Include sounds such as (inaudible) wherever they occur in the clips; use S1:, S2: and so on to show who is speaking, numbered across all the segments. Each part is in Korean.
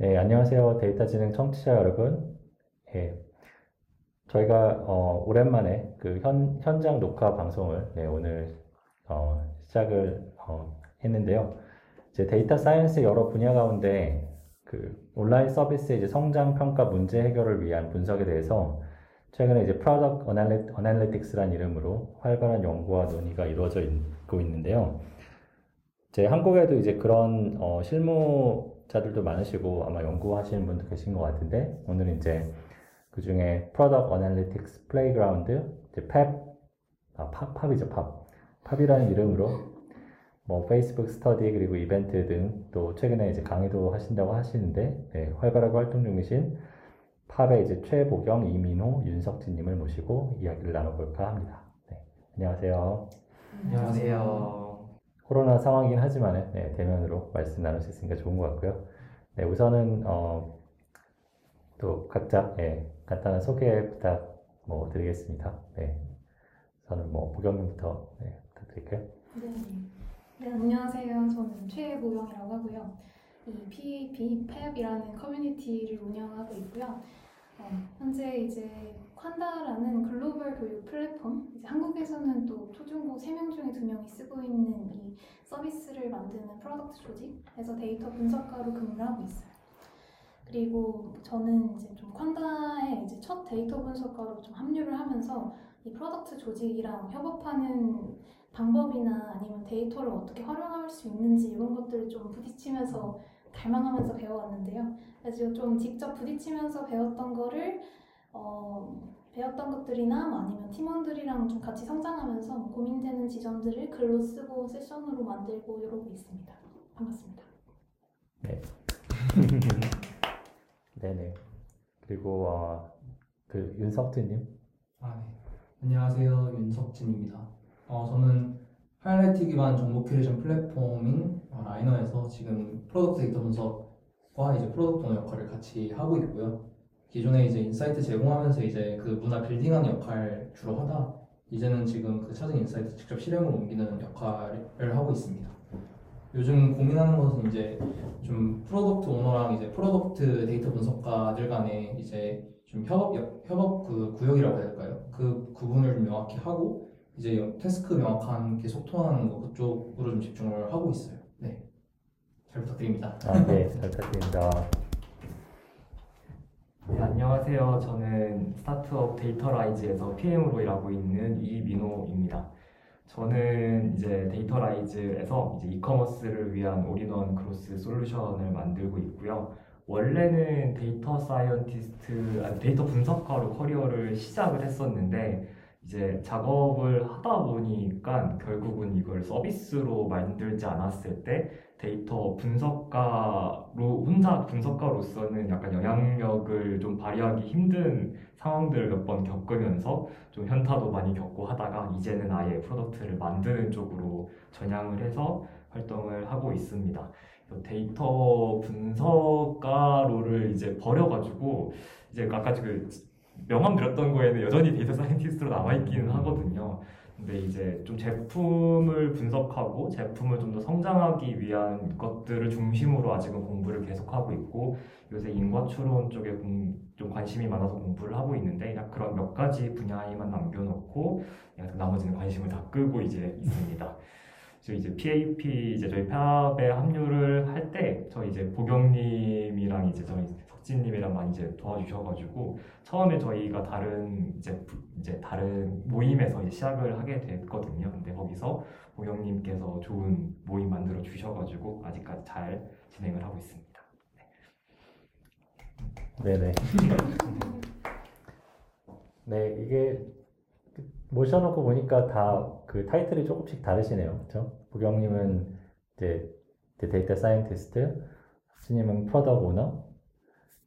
S1: 네, 안녕하세요. 데이터지능 청취자 여러분. 예, 저희가 어, 오랜만에 그 현, 현장 녹화 방송을 네, 오늘 어, 시작을 어, 했는데요. 이제 데이터 사이언스 의 여러 분야 가운데 그 온라인 서비스의 이제 성장 평가 문제 해결을 위한 분석에 대해서 최근에 이제 프로덕트 어널리틱스란 이름으로 활발한 연구와 논의가 이루어져 있고 있는데요. 제 한국에도 이제 그런 어, 실무 자들도 많으시고 아마 연구하시는 분도 계신 것 같은데 오늘 이제 그 중에 Product Analytics Playground, 이제 팝, 아, 팝, 팝이죠, 팝. 팝이라는 이름으로 뭐 페이스북 스터디 그리고 이벤트 등 또 최근에 이제 강의도 하신다고 하시는데 네, 활발하고 활동 중이신 팝의 이제 최보경, 이민호, 윤석진님을 모시고 이야기를 나눠볼까 합니다. 네, 안녕하세요. 안녕하세요. 코로나 상황이긴 하지만 네, 대면으로 말씀 나눌 수 있으니까 좋은 것 같고요. 네, 우선은 어, 또 각자 네, 간단한 소개 부탁 뭐 드리겠습니다. 네, 저는 뭐 보경님부터 네, 부탁드릴게요.
S2: 네. 네, 안녕하세요. 저는 최보경이라고 하고요. 이 PAP 팹이라는 커뮤니티를 운영하고 있고요. 네, 현재 이제 퀀다라는 글로벌 교육 플랫폼, 이제 한국에서는 또 초중고 3명 중에 2명이 쓰고 있는 이 서비스를 만드는 프로덕트 조직에서 데이터 분석가로 근무를 하고 있어요. 그리고 저는 이제 좀 퀀다의 이제 첫 데이터 분석가로 좀 합류를 하면서 이 프로덕트 조직이랑 협업하는 방법이나 아니면 데이터를 어떻게 활용할 수 있는지 이런 것들을 좀 부딪히면서 갈망하면서 배워왔는데요. 그래서 좀 직접 부딪히면서 배웠던 거를 어, 배웠던 것들이나 뭐 아니면 팀원들이랑 좀 같이 성장하면서 뭐 고민되는 지점들을 글로 쓰고 세션으로 만들고 이러고 있습니다. 반갑습니다.
S1: 네. (laughs) 네네. 그리고 어, 그 윤석진님. 아
S3: 네. 안녕하세요 윤석진입니다. 어 저는 하이라이트 기반 정보 큐레이션 플랫폼인 라이너에서 지금 프로덕트 데이터 분석 과 이제 프로덕트 오 역할을 같이 하고 있고요. 기존에 이제 인사이트 제공하면서 이제 그 문화 빌딩하는 역할 주로 하다 이제는 지금 그 찾은 인사이트 직접 실행으로 옮기는 역할을 하고 있습니다. 요즘 고민하는 것은 이제 좀 프로덕트 오너랑 이제 프로덕트 데이터 분석가들 간에 이제 좀 협업 협업 그 구역이라고 해야 될까요? 그 구분을 좀 명확히 하고 이제 태스크 명확한 계속 통하는것 그쪽으로 좀 집중을 하고 있어요. 잘 부탁드립니다. 아, 네,
S1: 잘 부탁드립니다.
S4: 네, 안녕하세요. 저는 스타트업 데이터라이즈에서 PM으로 일하고 있는 이민호입니다. 저는 이제 데이터라이즈에서 이제 이커머스를 위한 올인원 크로스 솔루션을 만들고 있고요. 원래는 데이터 사이언티스트, 아니, 데이터 분석가로 커리어를 시작을 했었는데 이제 작업을 하다 보니까 결국은 이걸 서비스로 만들지 않았을 때 데이터 분석가로 혼자 분석가로서는 약간 영향력을 좀 발휘하기 힘든 상황들을 몇 번 겪으면서 좀 현타도 많이 겪고 하다가 이제는 아예 프로덕트를 만드는 쪽으로 전향을 해서 활동을 하고 있습니다. 데이터 분석가로를 이제 버려가지고 이제 아까 그 명함 드렸던 거에는 여전히 데이터 사이언티스트로 남아있기는 하거든요. 근데 이제 좀 제품을 분석하고 제품을 좀 더 성장하기 위한 것들을 중심으로 아직은 공부를 계속하고 있고 요새 인과 추론 쪽에 좀 관심이 많아서 공부를 하고 있는데 그냥 그런 몇 가지 분야에만 남겨놓고 나머지는 관심을 다끌고 이제 있습니다. 지금 이제 PAP 이제 저희 팝에 합류를 할 때 저희 이제 보경님이랑 이제 저희 석진님이랑 많이 이제 도와주셔가지고 처음에 저희가 다른 이제 이제 다른 모임에서 이제 시작을 하게 됐거든요. 근데 거기서 보경님께서 좋은 모임 만들어 주셔가지고 아직까지 잘 진행을 하고 있습니다.
S1: 네. 네네. (laughs) 네 이게 모셔놓고 보니까 다그 타이틀이 조금씩 다르시네요. 그렇죠? 부경님은 이제 데이터 사이언티스트, 수님은 프로덕 오너,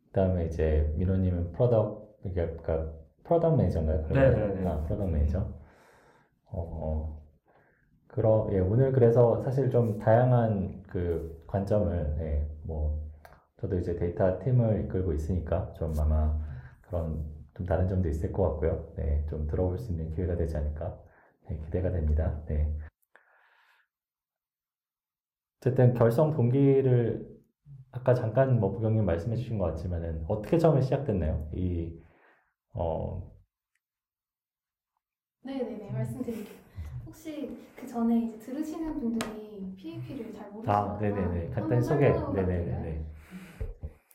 S1: 그다음에 이제 민호님은 프로덕 그러니까 프로덕 매니저인가요? 네네네. 네, 네. 아, 프로덕 음. 매니저. 어, 어. 그러 예 오늘 그래서 사실 좀 다양한 그 관점을 예, 뭐 저도 이제 데이터 팀을 이끌고 있으니까 좀 아마 그런 좀 다른 점도 있을 것 같고요. 네, 좀 들어볼 수 있는 기회가 되지 않을까 네, 기대가 됩니다. 네. 어쨌든 결성 동기를 아까 잠깐 뭐 부경님 말씀해 주신 것 같지만은 어떻게 처음에 시작됐나요? 이 어.
S2: 네네네 말씀드릴게요. 혹시 그 전에 이제 들으시는 분들이 PAP를 잘 모르시거나 아 네네네 간단 소개 네네네.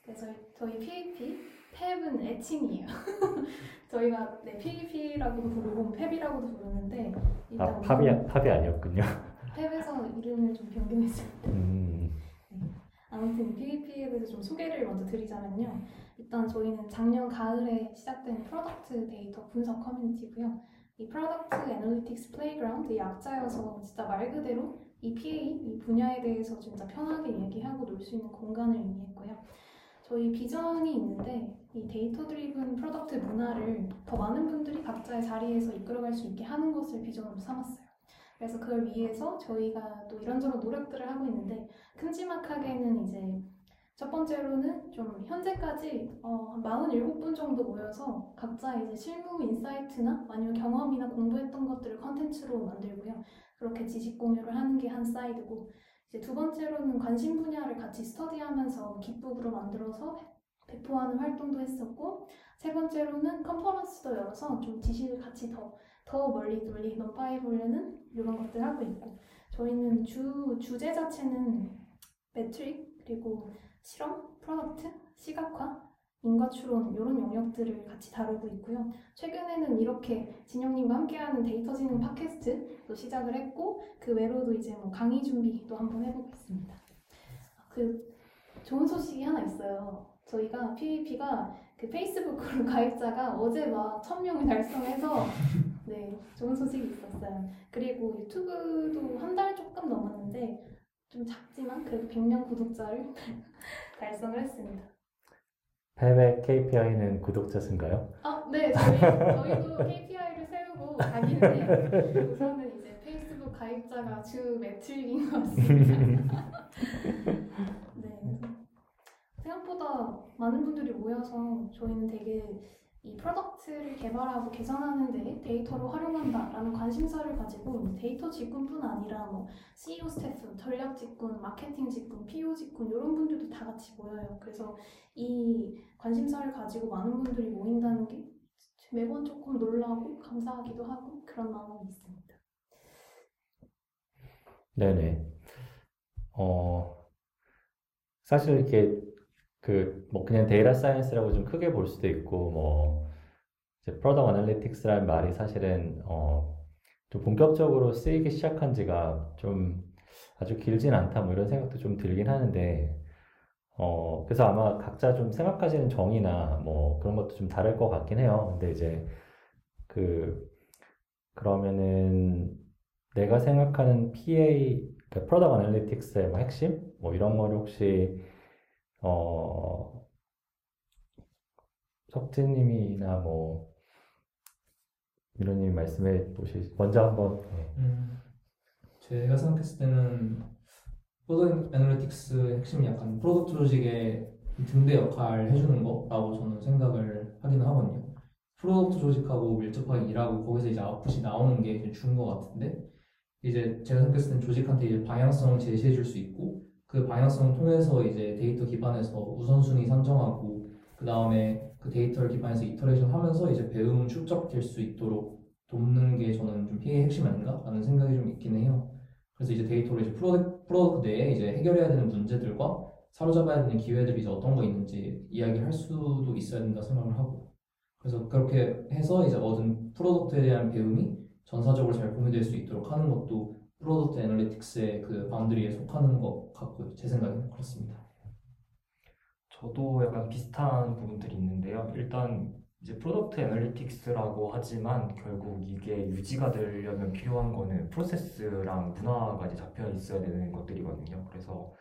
S2: 그래서 네. 네, 저희 PAP 펩은 애칭이에요. (laughs) 저희가 네, 필리피라고 부르고 펩이라고도 부르는데 아, 일단
S1: 아, 팝이, 팝이 아니었군요.
S2: 펩에서 이름을 좀 변경했습니다. 음. 네. 아무튼 p 리 p 에 대해서 좀 소개를 먼저 드리자면요. 일단 저희는 작년 가을에 시작된 프로덕트 데이터 분석 커뮤니티고요. 이 프로덕트 애널리틱스 플레이그라운드 약자여서 진짜 말 그대로 이 PA, 이 분야에 대해서 진짜 편하게 얘기하고 놀 수 있는 공간을 의미했고요. 저희 비전이 있는데 이 데이터 드리븐 프로덕트 문화를 더 많은 분들이 각자의 자리에서 이끌어갈 수 있게 하는 것을 비전으로 삼았어요. 그래서 그걸 위해서 저희가 또 이런저런 노력들을 하고 있는데 큼지막하게는 이제 첫 번째로는 좀 현재까지 어, 47분 정도 모여서 각자 이제 실무 인사이트나 아니면 경험이나 공부했던 것들을 컨텐츠로 만들고요. 그렇게 지식 공유를 하는 게 한 사이드고 이제 두 번째로는 관심 분야를 같이 스터디하면서 기쁘으로 만들어서 배포하는 활동도 했었고 세 번째로는 컨퍼런스도 열어서 좀 지식을 같이 더, 더 멀리 돌리 넘파해보려는 이런 것들 하고 있고 저희는 주, 주제 자체는 매트릭 그리고 실험, 프로덕트, 시각화 인과 추론 이런 영역들을 같이 다루고 있고요. 최근에는 이렇게 진영님과 함께하는 데이터 지능 팟캐스트도 시작을 했고 그 외로도 이제 뭐 강의 준비도 한번 해보겠습니다. 그 좋은 소식이 하나 있어요. 저희가 PVP가 그 페이스북 으로 (laughs) 가입자가 어제 막 천명을 달성해서 (laughs) 네 좋은 소식이 있었어요. 그리고 유튜브도 한 달 조금 넘었는데 좀 작지만 그래도 100명 구독자를 (laughs) 달성을 했습니다.
S1: 패백 KPI는 구독자 수인가요?
S2: 아, 네, 저희, 저희도 KPI를 세우고 다니는데 우선은 이제 페이스북 가입자가 주 매출인 것 같습니다. (laughs) 네, 생각보다 많은 분들이 모여서 저희는 되게 이 프로덕트를 개발하고 개선하는데 데이터를 활용한다라는 관심사를 가지고 데이터 직군뿐 아니라 뭐 CEO 스태프, 전략 직군, 마케팅 직군, PO e 직군 이런 분들도 다 같이 모여요. 그래서 이 관심사를 가지고 많은 분들이 모인다는 게 매번 조금 놀라고 감사하기도 하고 그런 마음이 있습니다.
S1: 네네. 어 사실 이렇게 그뭐 그냥 데이터 사이언스라고 좀 크게 볼 수도 있고 뭐 이제 프로덕 애널리틱스라는 말이 사실은 어 좀 본격적으로 쓰이기 시작한 지가 좀 아주 길진 않다 뭐 이런 생각도 좀 들긴 하는데 어 그래서 아마 각자 좀 생각하시는 정의나 뭐 그런 것도 좀 다를 것 같긴 해요. 근데 이제 그 그러면은 내가 생각하는 PA 그 그러니까 프로덕 애널리틱스의 뭐 핵심 뭐 이런 거를 혹시 어, 석재님이나 뭐 이런님 말씀해 보시 먼저 한번. 네. 음,
S3: 제가 생각했을 때는 포로덕트 애널리틱스의 핵심이 약간 프로덕트 조직의 등대 역할을 해주는 거라고 저는 생각을 하긴 하거든요. 프로덕트 조직하고 밀접하게 일하고 거기서 이제 아웃풋이 나오는 게 주인 것 같은데 이제 제가 생각했을 때는 조직한테 이제 방향성을 제시해 줄 수 있고 그 방향성을 통해서 이제 데이터 기반에서 우선순위 산정하고 그 다음에 그 데이터를 기반해서 이터레이션 하면서 이제 배움 축적될 수 있도록 돕는 게 저는 좀 PA의 핵심 아닌가라는 생각이 좀있긴 해요. 그래서 이제 데이터로 이제 프로젝트, 프로젝트 내에 이제 해결해야 되는 문제들과 사로잡아야 되는 기회들이 이제 어떤 거 있는지 이야기할 수도 있어야 된다 생각을 하고 그래서 그렇게 해서 이제 얻은 프로덕트에 대한 배움이 전사적으로 잘 공유될 수 있도록 하는 것도 프로덕트 애널리틱스의 그 바운드리에 속하는 것 같고요. 제생각은 그렇습니다.
S4: 저도 약간 비슷한 부분들이 있는데요. 일단 이제 프로덕트 애널리틱스라고 하지만 결국 이게 유지가 되려면 필요한 거는 프로세스랑 문화가 이제 잡혀 있어야 되는 것들이거든요. 그래서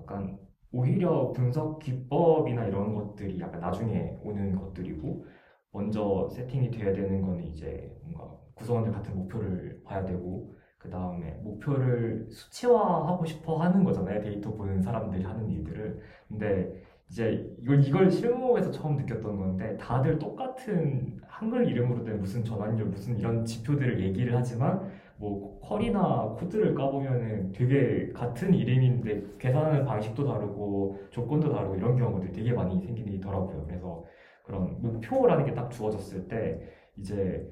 S4: 약간 오히려 분석 기법이나 이런 것들이 약간 나중에 오는 것들이고 먼저 세팅이 돼야 되는 거는 이제 뭔가 구성원들 같은 목표를 봐야 되고 그 다음에 목표를 수치화하고 싶어 하는 거잖아요. 데이터 보는 사람들이 하는 일들을. 근데 이제 이걸, 이걸 실무에서 처음 느꼈던 건데 다들 똑같은 한글 이름으로 된 무슨 전환율, 무슨 이런 지표들을 얘기를 하지만 뭐 쿼리나 코드를 까보면은 되게 같은 이름인데 계산하는 방식도 다르고 조건도 다르고 이런 경우들이 되게 많이 생기더라고요. 그래서 그런 목표라는 게 딱 주어졌을 때 이제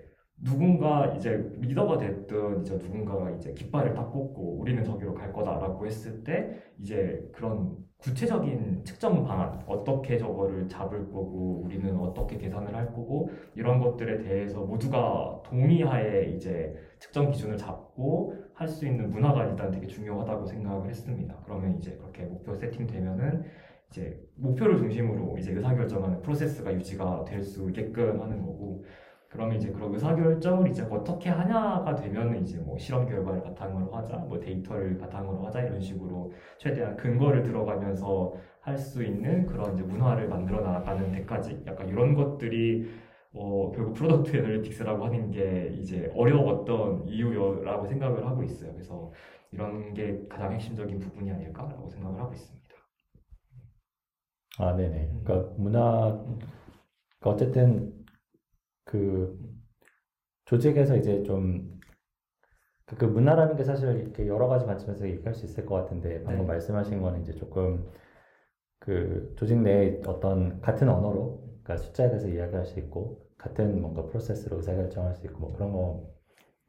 S4: 누군가 이제 리더가 됐든 이제 누군가가 이제 깃발을 딱 꽂고 우리는 저기로 갈 거다라고 했을 때 이제 그런 구체적인 측정 방안 어떻게 저거를 잡을 거고 우리는 어떻게 계산을 할 거고 이런 것들에 대해서 모두가 동의하에 이제 측정 기준을 잡고 할 수 있는 문화가 일단 되게 중요하다고 생각을 했습니다. 그러면 이제 그렇게 목표 세팅되면은 이제 목표를 중심으로 이제 의사결정하는 프로세스가 유지가 될 수 있게끔 하는 거고 그러면 이제 그런 의사결정을 이제 어떻게 하냐가 되면 이제 뭐 실험 결과를 바탕으로 하자, 뭐 데이터를 바탕으로 하자 이런 식으로 최대한 근거를 들어가면서 할 수 있는 그런 이제 문화를 만들어 나가는 데까지 약간 이런 것들이 어, 결국 프로덕트 애널리틱스라고 하는 게 이제 어려웠던 이유라고 생각을 하고 있어요. 그래서 이런 게 가장 핵심적인 부분이 아닐까라고 생각을 하고 있습니다.
S1: 아, 네네. 그러니까 음. 문화, 그러니까 어쨌든 그 조직에서 이제 좀그 그 문화라는 게 사실 이렇게 여러 가지 관점에서 얘기할 수 있을 것 같은데 방금 네. 말씀하신 거는 이제 조금 그 조직 내에 어떤 같은 언어로 그러니까 숫자에 대해서 이야기할 수 있고 같은 뭔가 프로세스로 의사결정할 수 있고 뭐 그런 거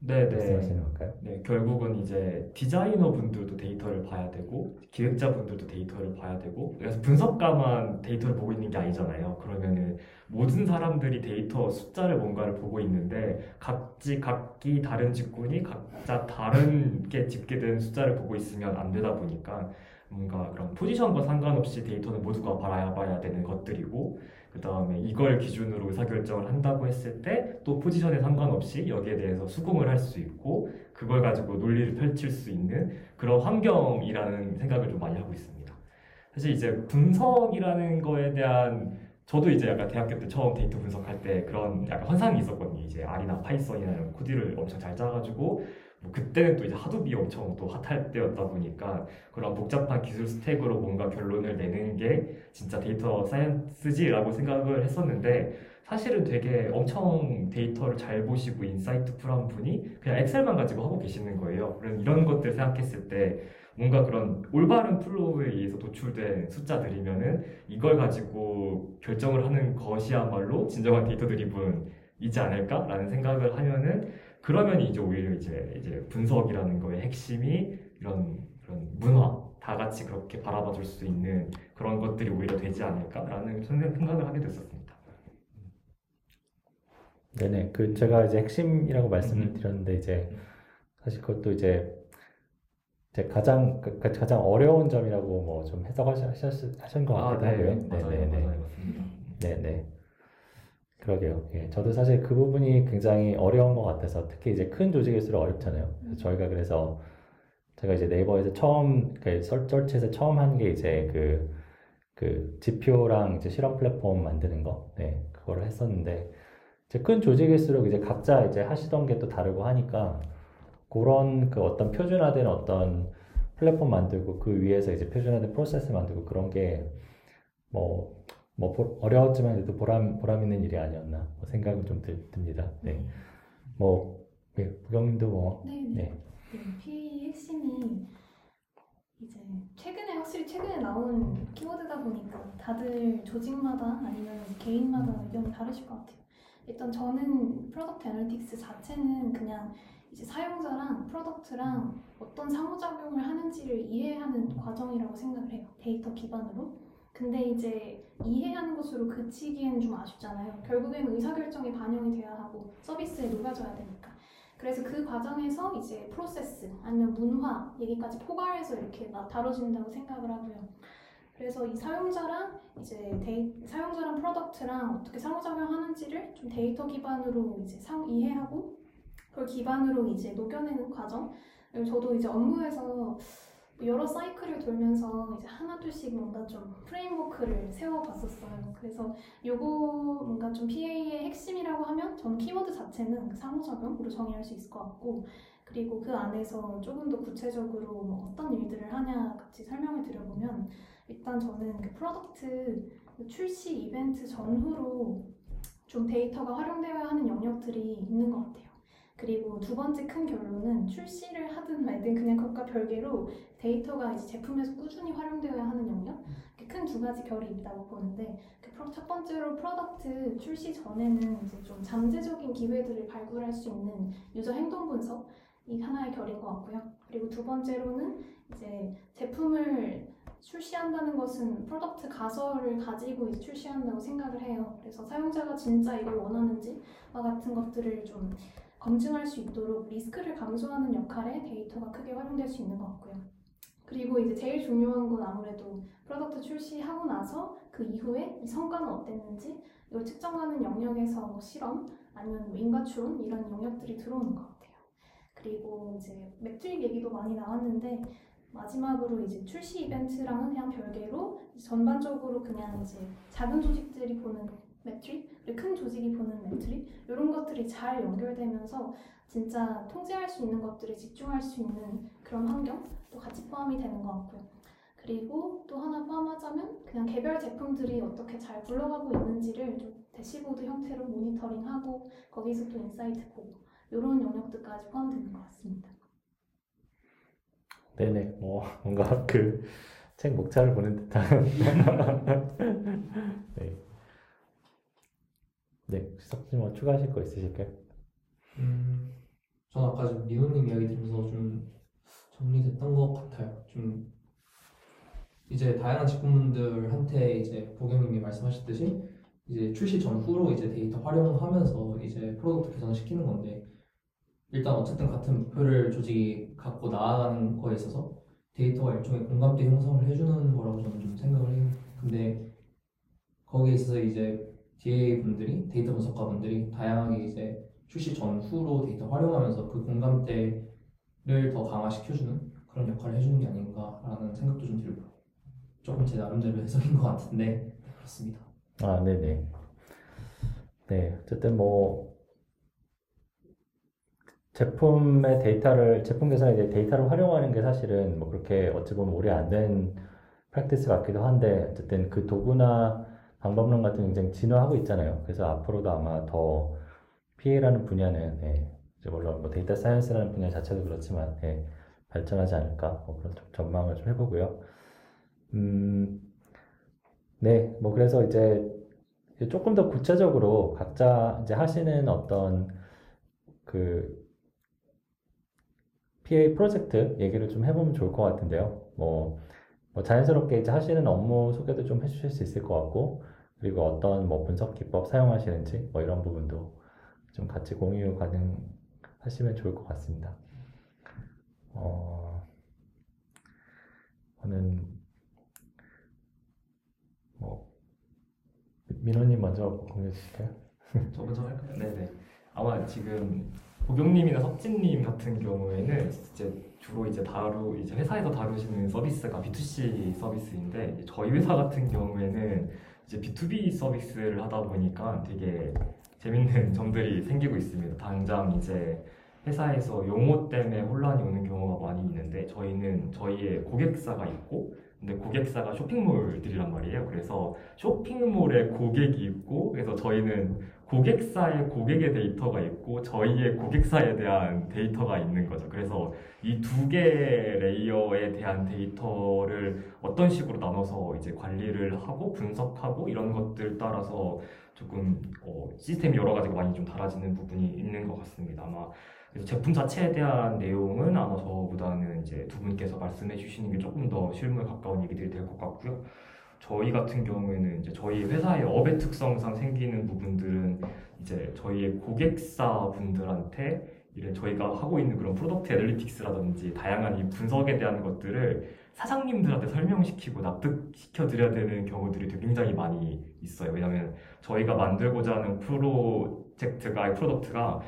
S1: 네네. 말씀하시는 걸까요? 네,
S4: 결국은 이제 디자이너 분들도 데이터를 봐야 되고 기획자 분들도 데이터를 봐야 되고 그래서 분석가만 데이터를 보고 있는 게 아니잖아요. 그러면은 모든 사람들이 데이터 숫자를 뭔가를 보고 있는데 각지 각기 다른 직군이 각자 다른 게 집계된 숫자를 보고 있으면 안 되다 보니까 뭔가 그런 포지션과 상관없이 데이터는 모두가 바라봐야 되는 것들이고 그 다음에 이걸 기준으로 의사결정을 한다고 했을 때 또 포지션에 상관없이 여기에 대해서 수긍을 할 수 있고 그걸 가지고 논리를 펼칠 수 있는 그런 환경이라는 생각을 좀 많이 하고 있습니다. 사실 이제 분석이라는 거에 대한 저도 이제 약간 대학교 때 처음 데이터 분석할 때 그런 약간 환상이 있었거든요. 이제 R이나 파이썬이나 이런 코디를 엄청 잘 짜가지고 뭐 그때는 또 이제 하도비 엄청 또 핫할 때였다 보니까 그런 복잡한 기술 스택으로 뭔가 결론을 내는 게 진짜 데이터 사이언스지라고 생각을 했었는데 사실은 되게 엄청 데이터를 잘 보시고 인사이트풀한 분이 그냥 엑셀만 가지고 하고 계시는 거예요. 그래 이런 것들 생각했을 때 뭔가 그런 올바른 플로우에 의해서 도출된 숫자들이면은 이걸 가지고 결정을 하는 것이야말로 진정한 데이터 드리븐이지 않을까라는 생각을 하면은 그러면 이제 오히려 이제 이제 분석이라는 거의 핵심이 이런 그런 문화 다 같이 그렇게 바라봐줄 수 있는 그런 것들이 오히려 되지 않을까라는 생각을 하게 됐었습니다.
S1: 네네 그 제가 이제 핵심이라고 말씀을 음. 드렸는데 이제 음. 사실 그것도 이제 제 가장 그, 그 가장 어려운 점이라고 뭐 좀 해석하신 것 아, 같기도 아, 네. 하고요.
S4: 네네네. 네네.
S1: 그러게요. 예, 저도 사실 그 부분이 굉장히 어려운 것 같아서 특히 이제 큰 조직일수록 어렵잖아요. 그래서 음. 저희가 그래서 제가 이제 네이버에서 처음 그설치에서 처음 한 게 이제 그, 그 지표랑 이제 실험 플랫폼 만드는 거, 네, 그거를 했었는데 이제 큰 조직일수록 이제 각자 이제 하시던 게 또 다르고 하니까 그런 그 어떤 표준화된 어떤 플랫폼 만들고 그 위에서 이제 표준화된 프로세스 만들고 그런 게뭐 뭐 어려웠지만 그래도 보람 보람 있는 일이 아니었나 뭐 생각은 좀 들, 듭니다.
S2: 네.
S1: 음. 뭐 네, 부경님도 뭐
S2: 네네. 네. 네. 네, p 핵심이 이제 최근에 확실히 최근에 나온 키워드다 보니까 다들 조직마다 아니면 개인마다 음. 의견이 다르실 것 같아요. 일단 저는 프로덕트 애널리틱스 자체는 그냥 이제 사용자랑 프로덕트랑 음. 어떤 상호작용을 하는지를 이해하는 과정이라고 생각을 해요. 데이터 기반으로. 근데 이제 이해하는 것으로 그치기에는 좀 아쉽잖아요. 결국엔 의사결정에 반영이 돼야 하고 서비스에 녹아져야 되니까. 그래서 그 과정에서 이제 프로세스 아니면 문화 얘기까지 포괄해서 이렇게 다뤄진다고 생각을 하고요. 그래서 이 사용자랑 이제 데이, 사용자랑 프로덕트랑 어떻게 상호작용하는지를 좀 데이터 기반으로 이제 상, 이해하고 그걸 기반으로 이제 녹여내는 과정. 저도 이제 업무에서 여러 사이클을 돌면서 이제 하나둘씩 뭔가 좀 프레임워크를 세워봤었어요. 그래서 요거 뭔가 좀 PA의 핵심이라고 하면 전 키워드 자체는 그 상호작용으로 정의할 수 있을 것 같고 그리고 그 안에서 조금 더 구체적으로 뭐 어떤 일들을 하냐 같이 설명을 드려보면 일단 저는 그 프로덕트 그 출시 이벤트 전후로 좀 데이터가 활용되어야 하는 영역들이 있는 것 같아요. 그리고 두 번째 큰 결론은 출시를 하든 말든 그냥 그것과 별개로 데이터가 이제 제품에서 꾸준히 활용되어야 하는 영역큰두 음. 가지 결이 있다고 보는데 그 첫 번째로 프로덕트 출시 전에는 이제 좀 잠재적인 기회들을 발굴할 수 있는 유저 행동 분석 이 하나의 결인 것 같고요. 그리고 두 번째로는 이제 제품을 출시한다는 것은 프로덕트 가설을 가지고 출시한다고 생각을 해요. 그래서 사용자가 진짜 이걸 원하는지와 같은 것들을 좀 검증할 수 있도록 리스크를 감소하는 역할에 데이터가 크게 활용될 수 있는 것 같고요. 그리고 이제 제일 중요한 건 아무래도 프로덕트 출시하고 나서 그 이후에 이 성과는 어땠는지 이걸 측정하는 영역에서 뭐 실험 아니면 뭐 인과 추론 이런 영역들이 들어오는 것 같아요. 그리고 이제 맥주익 얘기도 많이 나왔는데 마지막으로 이제 출시 이벤트랑은 그냥 별개로 전반적으로 그냥 이제 작은 조직들이 보는 매트릭 큰 조직이 보는 매트릭 이런 것들이 잘 연결되면서 진짜 통제할 수 있는 것들을 집중할 수 있는 그런 환경도 같이 포함이 되는 것 같고요. 그리고 또 하나 포함하자면 그냥 개별 제품들이 어떻게 잘 굴러가고 있는지를 좀 대시보드 형태로 모니터링하고 거기서 또 인사이트 보고 이런 영역들까지 포함되는 것 같습니다.
S1: 네네, 뭐 뭔가 그 책 목차를 보는 듯한. (laughs) 네. 네, 석진 뭐 추가하실 거 있으실까요?
S3: 음, 저는 아까 좀 민호님 이야기 들으면서 좀 정리됐던 것 같아요. 좀 이제 다양한 직군분들한테 이제 보경님이 말씀하셨듯이 이제 출시 전후로 이제 데이터 활용하면서 이제 프로덕트 개선시키는 건데 일단 어쨌든 같은 목표를 조직이 갖고 나아가는 거에 있어서 데이터가 일종의 공감대 형성을 해주는 거라고 저는 좀 생각을 해요. 근데 거기에 있어서 이제 DA 분들이 데이터 분석가 분들이 다양하게 이제 출시 전후로 데이터 활용하면서 그 공감대 더 강화시켜주는 그런 역할을 해주는 게 아닌가라는 생각도 좀 들고요. 조금 제 나름대로 해석인 것 같은데 그렇습니다. 아, 네네.
S1: 네, 어쨌든 뭐 제품의 데이터를 제품 개선에 데이터를 활용하는 게 사실은 뭐 그렇게 어찌 보면 오래 안 된 프랙티스 같기도 한데 어쨌든 그 도구나 방법론 같은 굉장히 진화하고 있잖아요. 그래서 앞으로도 아마 더피해라는 분야는 네, 물론 뭐 데이터 사이언스라는 분야 자체도 그렇지만 예, 발전하지 않을까 뭐 그런 전망을 좀 해보고요. 음, 네, 뭐 그래서 이제 조금 더 구체적으로 각자 이제 하시는 어떤 그 PA 프로젝트 얘기를 좀 해보면 좋을 것 같은데요. 뭐, 뭐 자연스럽게 이제 하시는 업무 소개도 좀 해주실 수 있을 것 같고 그리고 어떤 뭐 분석 기법 사용하시는지 뭐 이런 부분도 좀 같이 공유 가능 하시면 좋을 것 같습니다. 어, 저는 뭐 민호님 먼저 공유해 주실까요? (laughs) 저
S4: 먼저 할까요? 네네. 아마 지금 보경님이나 석진님 같은 경우에는 이제 주로 이제 다루 이제 회사에서 다루시는 서비스가 B2C 서비스인데 저희 회사 같은 경우에는 이제 B2B 서비스를 하다 보니까 되게 재밌는 (laughs) 점들이 생기고 있습니다. 당장 이제 회사에서 용어 때문에 혼란이 오는 경우가 많이 있는데 저희는 저희의 고객사가 있고 근데 고객사가 쇼핑몰들이란 말이에요. 그래서 쇼핑몰에 고객이 있고 그래서 저희는 고객사의 고객의 데이터가 있고 저희의 고객사에 대한 데이터가 있는 거죠. 그래서 이 두 개의 레이어에 대한 데이터를 어떤 식으로 나눠서 이제 관리를 하고 분석하고 이런 것들 따라서 조금 어, 시스템이 여러 가지가 많이 좀 달라지는 부분이 있는 것 같습니다. 아마 그래서 제품 자체에 대한 내용은 아마 저보다는 이제 두 분께서 말씀해 주시는 게 조금 더실물에 가까운 얘기들이 될 것 같고요. 저희 같은 경우에는 이제 저희 회사의 업의 특성상 생기는 부분들은 이제 저희의 고객사 분들한테 이런 저희가 하고 있는 그런 프로덕트 애널리틱스라든지 다양한 이 분석에 대한 것들을 사장님들한테 설명시키고 납득시켜 드려야 되는 경우들이 굉장히 많이 있어요. 왜냐하면 저희가 만들고자 하는 프로젝트가 프로덕트가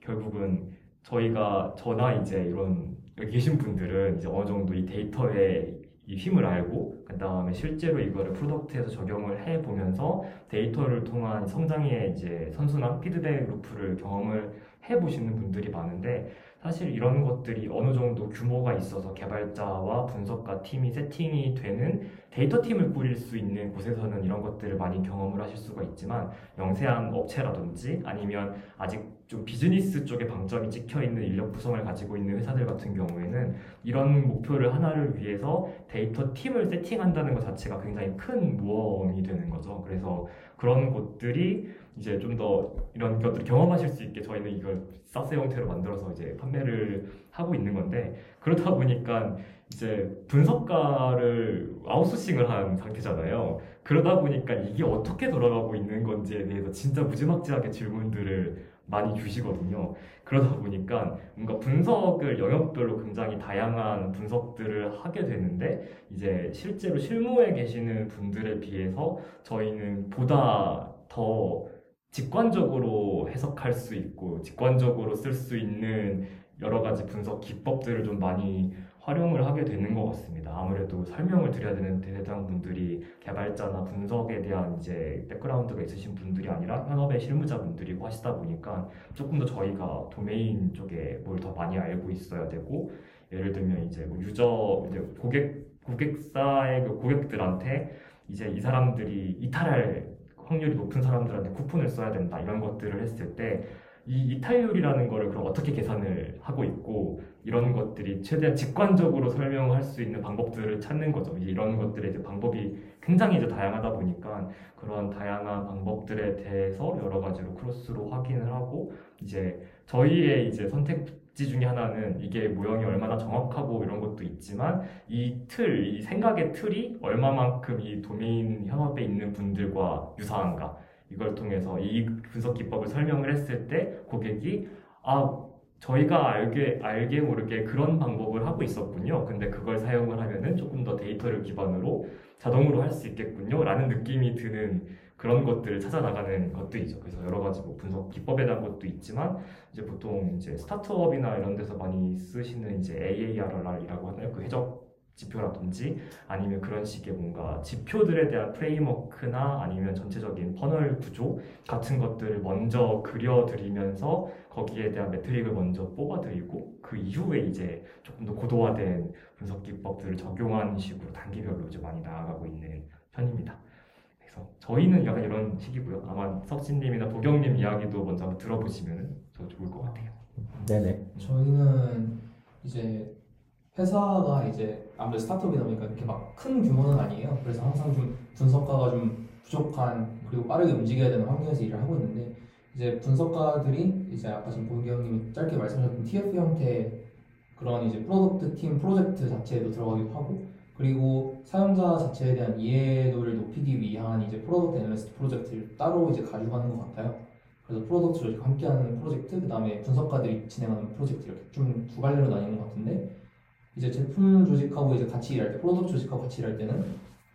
S4: 결국은 저희가 저나 이제 이런 여기 계신 분들은 이제 어느 정도 이 데이터의 이 힘을 알고 그 다음에 실제로 이거를 프로덕트에서 적용을 해 보면서 데이터를 통한 성장의 이제 선순환 피드백 루프를 경험을 해 보시는 분들이 많은데 사실 이런 것들이 어느 정도 규모가 있어서 개발자와 분석가 팀이 세팅이 되는 데이터 팀을 꾸릴 수 있는 곳에서는 이런 것들을 많이 경험을 하실 수가 있지만 영세한 업체라든지 아니면 아직 좀 비즈니스 쪽에 방점이 찍혀 있는 인력 구성을 가지고 있는 회사들 같은 경우에는 이런 목표를 하나를 위해서 데이터 팀을 세팅한다는 것 자체가 굉장히 큰 무험이 되는 거죠. 그래서 그런 곳들이 이제 좀 더 이런 것들을 경험하실 수 있게 저희는 이걸 사스 형태로 만들어서 이제 판매를 하고 있는 건데 그러다 보니까 이제 분석가를 아웃소싱을 한 상태잖아요. 그러다 보니까 이게 어떻게 돌아가고 있는 건지에 대해서 진짜 무지막지하게 질문들을 많이 주시거든요. 그러다 보니까 뭔가 분석을 영역별로 굉장히 다양한 분석들을 하게 되는데 이제 실제로 실무에 계시는 분들에 비해서 저희는 보다 더 직관적으로 해석할 수 있고 직관적으로 쓸 수 있는 여러 가지 분석 기법들을 좀 많이 활용을 하게 되는 것 같습니다. 아무래도 설명을 드려야 되는 대상분들이 개발자나 분석에 대한 이제 백그라운드가 있으신 분들이 아니라 현업의 실무자분들이고 하시다 보니까 조금 더 저희가 도메인 쪽에 뭘 더 많이 알고 있어야 되고 예를 들면 이제 뭐 유저 이제 고객 고객사의 그 고객들한테 이제 이 사람들이 이탈할 확률이 높은 사람들한테 쿠폰을 써야 된다 이런 것들을 했을 때이 이탈률이라는 거를 그럼 어떻게 계산을 하고 있고 이런 것들이 최대한 직관적으로 설명할 수 있는 방법들을 찾는 거죠. 이런 것들의 이제 방법이 굉장히 이제 다양하다 보니까 그런 다양한 방법들에 대해서 여러 가지로 크로스로 확인을 하고 이제 저희의 이제 선택지 중에 하나는 이게 모형이 얼마나 정확하고 이런 것도 있지만 이 틀, 이 생각의 틀이 얼마만큼 이 도메인 현업에 있는 분들과 유사한가 이걸 통해서 이 분석 기법을 설명을 했을 때 고객이 아 저희가 알게 알게 모르게 그런 방법을 하고 있었군요. 근데 그걸 사용을 하면은 조금 더 데이터를 기반으로 자동으로 할 수 있겠군요라는 느낌이 드는 그런 것들을 찾아 나가는 것들이죠. 그래서 여러 가지 뭐 분석 기법에 대한 것도 있지만 이제 보통 이제 스타트업이나 이런 데서 많이 쓰시는 이제 AARR이라고 하나요? 그 해적 지표라든지 아니면 그런 식의 뭔가 지표들에 대한 프레임워크나 아니면 전체적인 퍼널 구조 같은 것들을 먼저 그려드리면서 거기에 대한 매트릭을 먼저 뽑아드리고 그 이후에 이제 조금 더 고도화된 분석 기법들을 적용한 식으로 단계별로 이제 많이 나아가고 있는 편입니다. 그래서 저희는 약간 이런 식이고요. 아마 석진님이나 보경님 이야기도 먼저 한번 들어보시면 더 좋을 것 같아요.
S1: 네네.
S3: 저희는 이제 회사가 이제 아무래도 스타트업이다 보니까 이렇게 막 큰 규모는 아니에요. 그래서 항상 좀 분석가가 좀 부족한 그리고 빠르게 움직여야 되는 환경에서 일을 하고 있는데 이제 분석가들이 이제 아까 지금 고은님이 짧게 말씀하셨던 TF 형태의 그런 이제 프로덕트 팀 프로젝트 자체에도 들어가기도 하고 그리고 사용자 자체에 대한 이해도를 높이기 위한 이제 프로덕트 애널리스트 프로젝트를 따로 이제 가져가는 것 같아요. 그래서 프로덕트를 함께하는 프로젝트, 그 다음에 분석가들이 진행하는 프로젝트 이렇게 좀 두 갈래로 나뉘는 것 같은데 이제 제품 조직하고 이제 같이 일할 때 프로덕트 조직하고 같이 일할 때는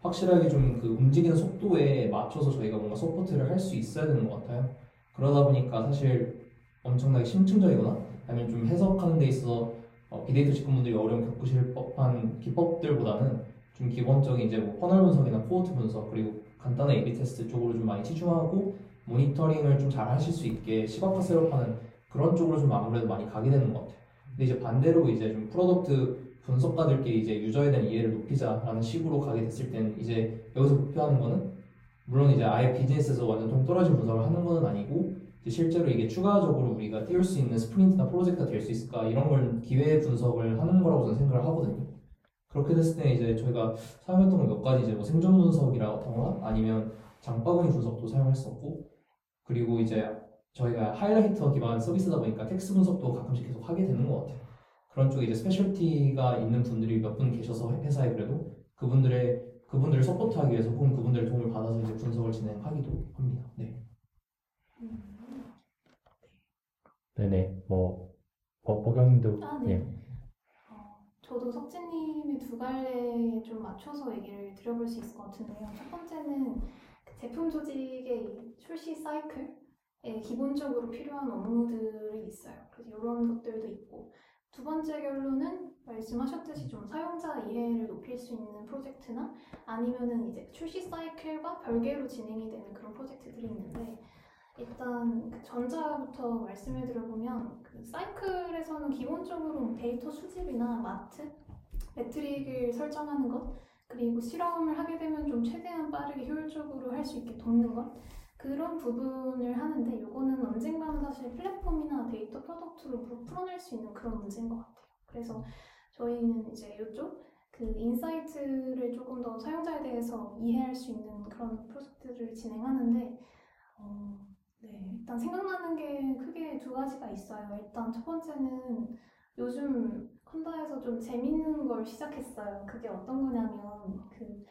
S3: 확실하게 좀 그 움직이는 속도에 맞춰서 저희가 뭔가 서포트를 할 수 있어야 되는 것 같아요. 그러다 보니까 사실 엄청나게 심층적이거나 아니면 좀 해석하는 데 있어서 어, 비데이터 직군분들이 어려움 겪으실 법한 기법들보다는 좀 기본적인 이제 뭐 퍼널 분석이나 코어트 분석 그리고 간단한 A/B 테스트 쪽으로 좀 많이 치중하고 모니터링을 좀 잘 하실 수 있게 시각화 셋업하는 그런 쪽으로 좀 아무래도 많이 가게 되는 것 같아요. 근데 이제 반대로 이제 좀 프로덕트 분석가들께 이제 유저에 대한 이해를 높이자라는 식으로 가게 됐을 땐 이제 여기서 목표하는 거는 물론 이제 아예 비즈니스에서 완전 동떨어진 분석을 하는 거는 아니고 실제로 이게 추가적으로 우리가 띄울 수 있는 스프린트나 프로젝트가 될 수 있을까 이런 걸 기회 분석을 하는 거라고 저는 생각을 하거든요. 그렇게 됐을 때 이제 저희가 사용했던 몇 가지 이제 뭐 생존 분석이라거나 아니면 장바구니 분석도 사용했었고 그리고 이제 저희가 하이라이터 기반 서비스다 보니까 텍스 분석도 가끔씩 계속 하게 되는 것 같아요. 그런 쪽에 이제 스페셜티가 있는 분들이 몇 분 계셔서 회사에 그래도 그분들의 그분들을 서포트하기 위해서 혹은 그분들의 도움을 받아서 이제 분석을 진행하기도 합니다.
S1: 네.
S3: 음.
S1: 네네. 뭐버경님도 아, 네. 예.
S2: 어, 저도 석진님의 두 갈래에 좀 맞춰서 얘기를 드려볼 수 있을 것 같은데요. 첫 번째는 그 제품 조직의 출시 사이클에 기본적으로 필요한 업무들이 있어요. 그래서 이런 것들도 있고 두 번째 결론은 말씀하셨듯이 좀 사용자 이해를 높일 수 있는 프로젝트나 아니면은 이제 출시 사이클과 별개로 진행이 되는 그런 프로젝트들이 있는데 일단 그 전자부터 말씀을 드려보면 그 사이클에서는 기본적으로 데이터 수집이나 마트, 매트릭을 설정하는 것 그리고 실험을 하게 되면 좀 최대한 빠르게 효율적으로 할 수 있게 돕는 것 그런 부분을 하는데 이거는 언젠가는 사실 플랫폼이나 데이터 프로덕트로 풀어낼 수 있는 그런 문제인 것 같아요. 그래서 저희는 이제 이쪽 그 인사이트를 조금 더 사용자에 대해서 이해할 수 있는 그런 프로젝트를 진행하는데 어, 네, 일단 생각나는 게 크게 두 가지가 있어요. 일단 첫 번째는 요즘 콘다에서 좀 재밌는 걸 시작했어요. 그게 어떤 거냐면 그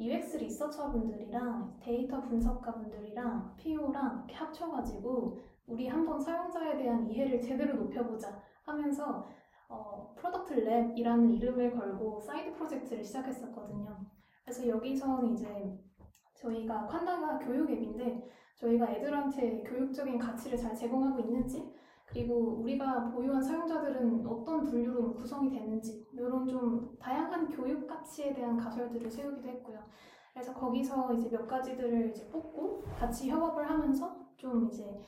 S2: UX 리서처분들이랑 데이터 분석가분들이랑 PO랑 합쳐가지고 우리 한번 사용자에 대한 이해를 제대로 높여보자 하면서 어, 프로덕트 랩이라는 이름을 걸고 사이드 프로젝트를 시작했었거든요. 그래서 여기서는 이제 저희가 칸다가 교육 앱인데 저희가 애들한테 교육적인 가치를 잘 제공하고 있는지 그리고 우리가 보유한 사용자들은 어떤 분류로 구성이 되는지 이런 좀 다양한 교육 가치에 대한 가설들을 세우기도 했고요. 그래서 거기서 이제 몇 가지들을 이제 뽑고 같이 협업을 하면서 좀 이제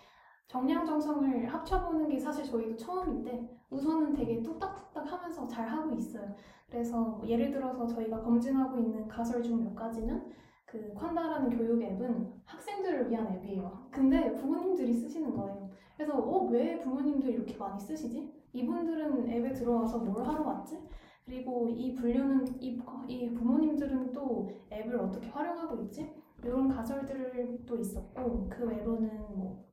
S2: 정량 정성을 합쳐보는 게 사실 저희도 처음인데 우선은 되게 뚝딱뚝딱 하면서 잘 하고 있어요. 그래서 뭐 예를 들어서 저희가 검증하고 있는 가설 중 몇 가지는 그 퀀다라는 교육 앱은 학생들을 위한 앱이에요. 근데 부모님들이 쓰시는 거예요. 그래서 어, 왜 부모님들 이렇게 많이 쓰시지? 이분들은 앱에 들어와서 뭘 하러 왔지? 그리고 이 분류는 이, 이 부모님들은 또 앱을 어떻게 활용하고 있지? 이런 가설들도 있었고 그 외로는 뭐,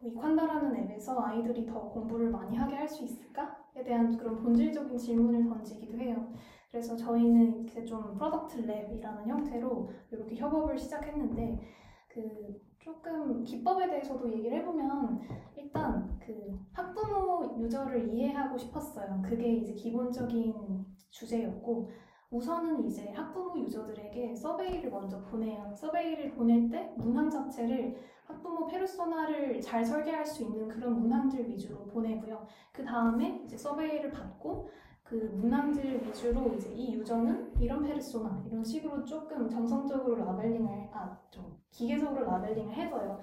S2: 뭐 이칸다라는 앱에서 아이들이 더 공부를 많이 하게 할 수 있을까?에 대한 그런 본질적인 질문을 던지기도 해요. 그래서 저희는 이렇게 좀 프로덕트 랩이라는 형태로 이렇게 협업을 시작했는데 그 조금 기법에 대해서도 얘기를 해보면 일단 그 학부모 유저를 이해하고 싶었어요. 그게 이제 기본적인 주제였고 우선은 이제 학부모 유저들에게 서베이를 먼저 보내요. 서베이를 보낼 때 문항 자체를 학부모 페르소나를 잘 설계할 수 있는 그런 문항들 위주로 보내고요. 그 다음에 이제 서베이를 받고 그 문항들 위주로 이제 이 유저는 이런 페르소나 이런 식으로 조금 정성적으로 라벨링을 아 좀 기계적으로 라벨링을 해줘요.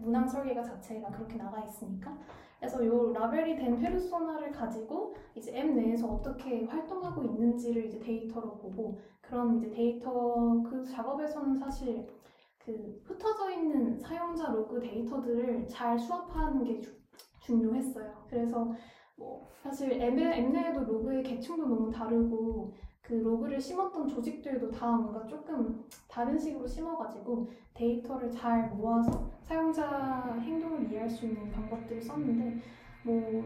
S2: 문항 설계가 자체가 그렇게 나가 있으니까. 그래서 요 라벨이 된 페르소나를 가지고 이제 앱 내에서 어떻게 활동하고 있는지를 이제 데이터로 보고 그런 이제 데이터 그 작업에서는 사실 그 흩어져 있는 사용자 로그 데이터들을 잘 수합하는 게 주, 중요했어요. 그래서 뭐 사실 ML에도 로그의 계층도 너무 다르고 그 로그를 심었던 조직들도 다 뭔가 조금 다른 식으로 심어가지고 데이터를 잘 모아서 사용자 행동을 이해할 수 있는 방법들을 썼는데 뭐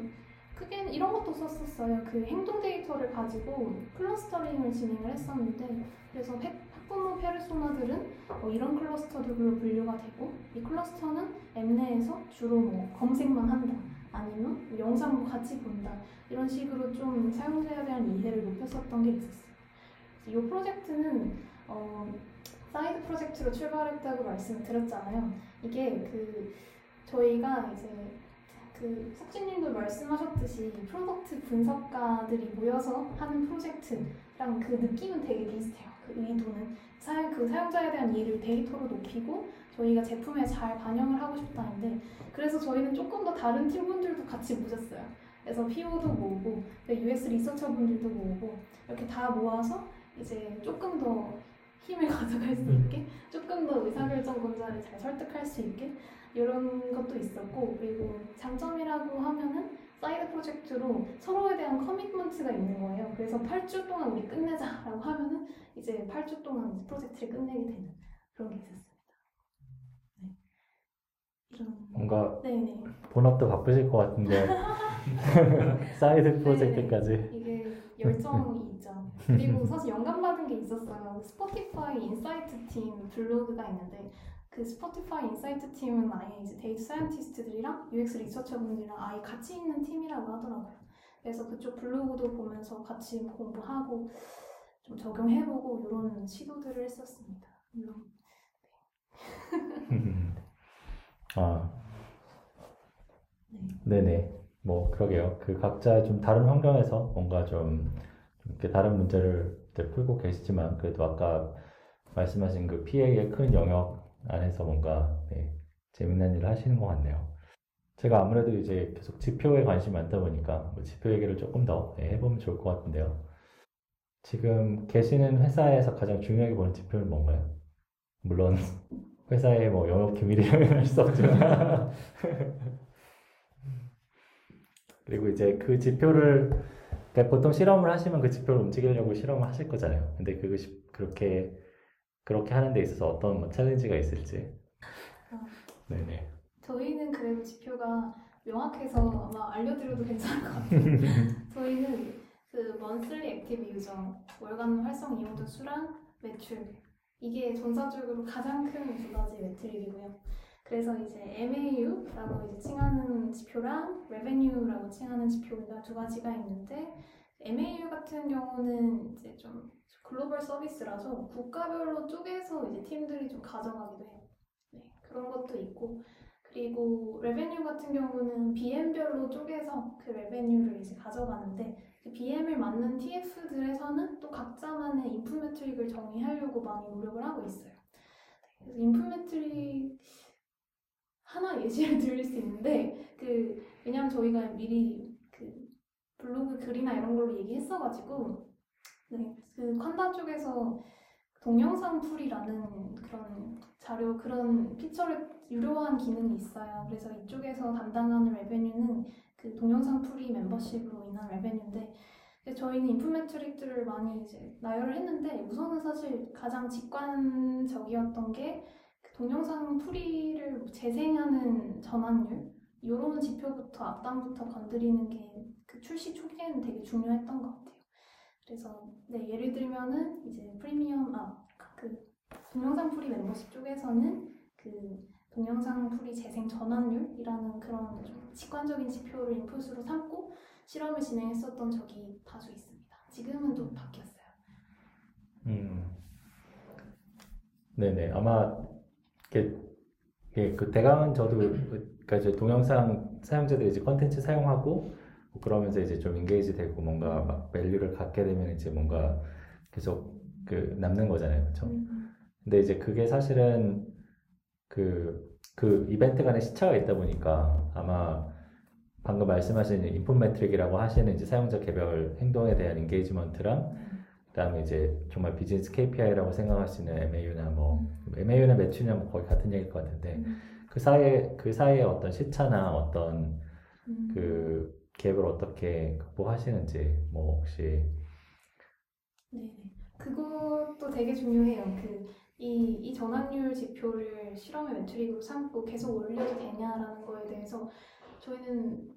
S2: 크게 이런 것도 썼었어요. 그 행동 데이터를 가지고 클러스터링을 진행을 했었는데 그래서 학부모 페르소나들은 뭐 이런 클러스터들로 분류가 되고 이 클러스터는 엠넷에서 주로 뭐 검색만 한다. 아니면 영상도 같이 본다 이런 식으로 좀 사용자에 대한 이해를 높였었던 게 있었어요. 이 프로젝트는 어, 사이드 프로젝트로 출발했다고 말씀드렸잖아요. 이게 그 저희가 이제 그 석진님도 말씀하셨듯이 프로덕트 분석가들이 모여서 하는 프로젝트랑 그 느낌은 되게 비슷해요. 그 의도는 사용, 그 사용자에 대한 이해를 데이터로 높이고 저희가 제품에 잘 반영을 하고 싶다는데 그래서 저희는 조금 더 다른 팀분들도 같이 모셨어요. 그래서 PO도 모으고 네, u s 리서처분들도 모으고 이렇게 다 모아서 이제 조금 더 힘을 (laughs) 가져갈 수 음. 있게 조금 더 의사결정권자를 잘 설득할 수 있게 이런 것도 있었고 그리고 장점이라고 하면은 사이드 프로젝트로 서로에 대한 커밋먼트가 있는 거예요. 그래서 8주 동안 우리 끝내자라고 하면은 이제 8주 동안 프로젝트를 끝내게 되는 그런 게 있었어요.
S1: 그렇죠. 뭔가 네네. 본업도 바쁘실 것 같은데 (laughs) 사이드 네. 프로젝트까지 네,
S2: 이게 열정이 있죠. 그리고 (laughs) 사실 영감 받은 게 있었어요. 스포티파이 인사이트 팀 블로그가 있는데 그 스포티파이 인사이트 팀은 아예 이제 데이터 사이언티스트들이랑 UX 리서처분들이랑 아예 같이 있는 팀이라고 하더라고요. 그래서 그쪽 블로그도 보면서 같이 공부하고 좀 적용해보고 이런 시도들을 했었습니다. 물론. 네.
S1: (laughs) 아. 네. 네 뭐, 그러게요. 그 각자 좀 다른 환경에서 뭔가 좀, 이렇게 다른 문제를 풀고 계시지만, 그래도 아까 말씀하신 그 피해의 큰 영역 안에서 뭔가, 네, 재미난 일을 하시는 것 같네요. 제가 아무래도 이제 계속 지표에 관심이 많다 보니까 뭐 지표 얘기를 조금 더 네, 해보면 좋을 것 같은데요. 지금 계시는 회사에서 가장 중요하게 보는 지표는 뭔가요? 물론 회사에뭐 영업 기밀이라면 (laughs) 할수 없지만 그리고 이제 그 지표를 그러니까 보통 실험을 하시면 그 지표를 움직이려고 실험을 하실 거잖아요. 근데 그것
S3: 그렇게 그렇게 하는 데 있어서 어떤 뭐 챌린지가 있을지.
S2: 아. 네네. 저희는 그래도 지표가 명확해서 아마 알려드려도 괜찮을 것 같아요. (laughs) 저희는 그 먼슬리 액티브 유저, 월간 활성 이용자 수랑 매출 이게 전사적으로 가장 큰 두 가지 매트릭이고요. 그래서 이제 MAU라고 이제 칭하는 지표랑 Revenue라고 칭하는 지표가 두 가지가 있는데 MAU 같은 경우는 이제 좀 글로벌 서비스라서 국가별로 쪼개서 이제 팀들이 좀 가져가기도 해요. 네, 그런 것도 있고 그리고 Revenue 같은 경우는 BM별로 쪼개서 그 레베뉴를 이제 가져가는데 그 BM을 맞는 TF들에서는 또 각자만의 인풀 매트릭을 정의하려고 많이 노력을 하고 있어요. 그래서 인풀 매트릭 하나 예시를 (laughs) 드릴 수 있는데 그 왜냐면 저희가 미리 그 블로그 글이나 이런 걸로 얘기했어가지고 네, 그 퀀다 쪽에서 동영상 풀이라는 그런 자료 그런 피처를 유료화한 기능이 있어요. 그래서 이쪽에서 담당하는 레베뉴는 그 동영상 풀이 멤버십으로 있는 레벤인데 저희는 인프메트릭들을 많이 이제 나열을 했는데 우선은 사실 가장 직관적이었던 게 그 동영상 풀이를 뭐 재생하는 전환율 이런 지표부터 앞단부터 건드리는 게그 출시 초기에는 되게 중요했던 것 같아요. 그래서 네, 예를 들면은 이제 프리미엄 아그 동영상 풀이 멤버십 쪽에서는 그 동영상 풀이 재생 전환율이라는 그런 직관적인 지표를 인풋으로 삼고 실험을 진행했었던 적이 다수 있습니다. 지금은 좀 바뀌었어요. 음,
S3: 네네 아마 이그 대강은 저도 음. 그, 그러니까 이제 동영상 사용자들이 이제 컨텐츠 사용하고 뭐 그러면서 이제 좀 인게이지 되고 뭔가 막 밸류를 갖게 되면 이제 뭔가 계속 그 남는 거잖아요, 그렇죠? 음. 근데 이제 그게 사실은 그, 그 이벤트 간에 시차가 있다 보니까 아마 방금 말씀하신 인풋메트릭이라고 하시는 이제 사용자 개별 행동에 대한 인게이지먼트랑 그다음에 이제 정말 비즈니스 KPI라고 생각하시는 MAU나 뭐 MAU나 매출이나 뭐 거의 같은 얘기일 것 같은데 음. 그 사이에 그 사이에 어떤 시차나 어떤 음. 그 갭을 어떻게 극복하시는지 뭐 혹시
S2: 네 그것도 되게 중요해요. 그 이, 이 전환율 지표를 실험의 매트릭으로 삼고 계속 올려도 되냐라는 거에 대해서 저희는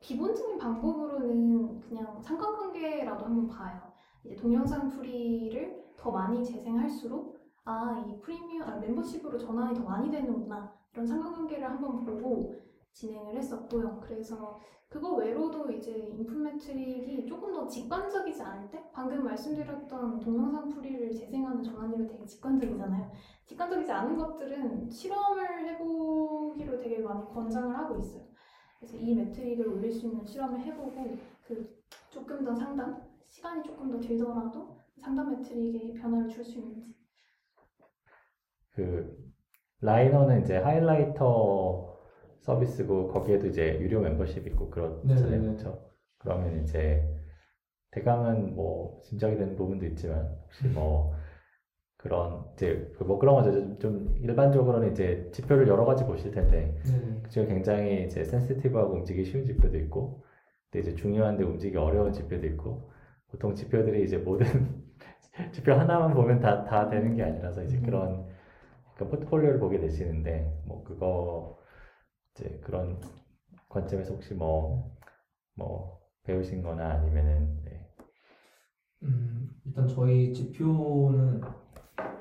S2: 기본적인 방법으로는 그냥 상관관계라도 한번 봐요. 이제 동영상 풀이를 더 많이 재생할수록 아, 이 프리미엄 아, 멤버십으로 전환이 더 많이 되는구나. 이런 상관관계를 한번 보고 진행을 했었고요. 그래서 그거 외로도 이제 인풋매트릭이 조금 더 직관적이지 않을 때 방금 말씀드렸던 동영상 풀이를 재생하는 전환율이 되게 직관적이잖아요. 직관적이지 않은 것들은 실험을 해보기로 되게 많이 권장을 하고 있어요. 그래서 이 매트릭을 올릴 수 있는 실험을 해보고 그 조금 더 상담 시간이 조금 더 들더라도 상담 매트릭에 변화를 줄 수 있는지.
S3: 그 라이너는 이제 하이라이터 서비스고 거기에도 이제 유료 멤버십 있고 그렇잖아요, 그렇죠? 그러면 이제 대강은 뭐 짐작이 되는 부분도 있지만 혹시 뭐 그런 이제 그뭐 그런 거죠. 좀, 좀 일반적으로는 이제 지표를 여러 가지 보실 텐데 네. 그중 굉장히 이제 센시티브하고 움직이기 쉬운 지표도 있고 근데 이제 중요한데 움직이기 어려운 지표도 있고 보통 지표들이 이제 모든 (laughs) 지표 하나만 보면 다 다 되는 게 아니라서 이제 네. 그런 약간 포트폴리오를 보게 되시는데 뭐 그거 이제 그런 관점에서 혹시 뭐뭐 뭐 배우신 거나 아니면은 네. 음, 일단 저희 지표는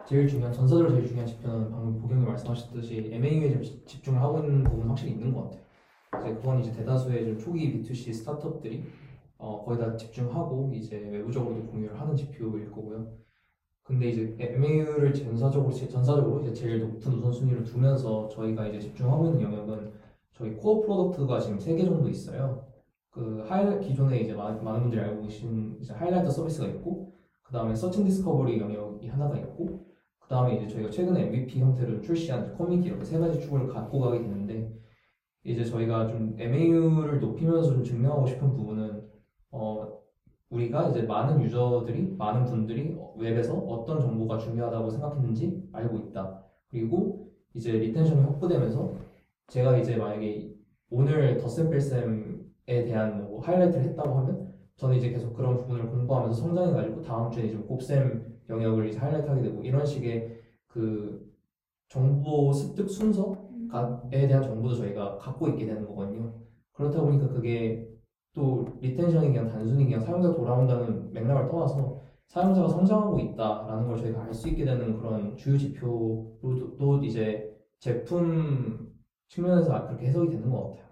S3: 제일 중요한 전사적으로 제일 중요한 집중는 방금 보경이 말씀하셨듯이 MAU에 좀 집중을 하고 있는 부분 은 확실히 있는 것 같아요. 이제 그건 이제 대다수의 좀 초기 B2C 스타트업들이 어, 거의 다 집중하고 이제 외부적으로도 공유를 하는 지표일 거고요. 근데 이제 MAU를 전사적으로 전사적으로 이제 제일 높은 우선순위를 두면서 저희가 이제 집중하고 있는 영역은 저희 코어 프로덕트가 지금 3개 정도 있어요. 그 하이 기존에 이제 많은 분들이 알고 계신 이제 하이라이터 서비스가 있고 그 다음에 서칭 디스커버리 영역이 하나가 있고 그 다음에 이제 저희가 최근에 MVP 형태를 출시한 커뮤니티 이렇게 세 가지 축을 갖고 가게 되는데 이제 저희가 좀 MAU를 높이면서 좀 증명하고 싶은 부분은 어 우리가 이제 많은 유저들이 많은 분들이 웹에서 어떤 정보가 중요하다고 생각했는지 알고 있다 그리고 이제 리텐션이 확보되면서 제가 이제 만약에 오늘 덧셈필쌤에 대한 뭐 하이라이트를 했다고 하면 저는 이제 계속 그런 부분을 공부하면서 성장해가지고 다음 주에 이 곱셈 영역을 이제 하이라이트하게 되고 이런 식의 그 정보 습득 순서에 대한 정보도 저희가 갖고 있게 되는 거거든요. 그렇다 보니까 그게 또 리텐션이 그냥 단순히 그냥 사용자 돌아온다는 맥락을 떠나서 사용자가 성장하고 있다라는 걸 저희가 알 수 있게 되는 그런 주요 지표로도 이제 제품 측면에서 그렇게 해석이 되는 것 같아요.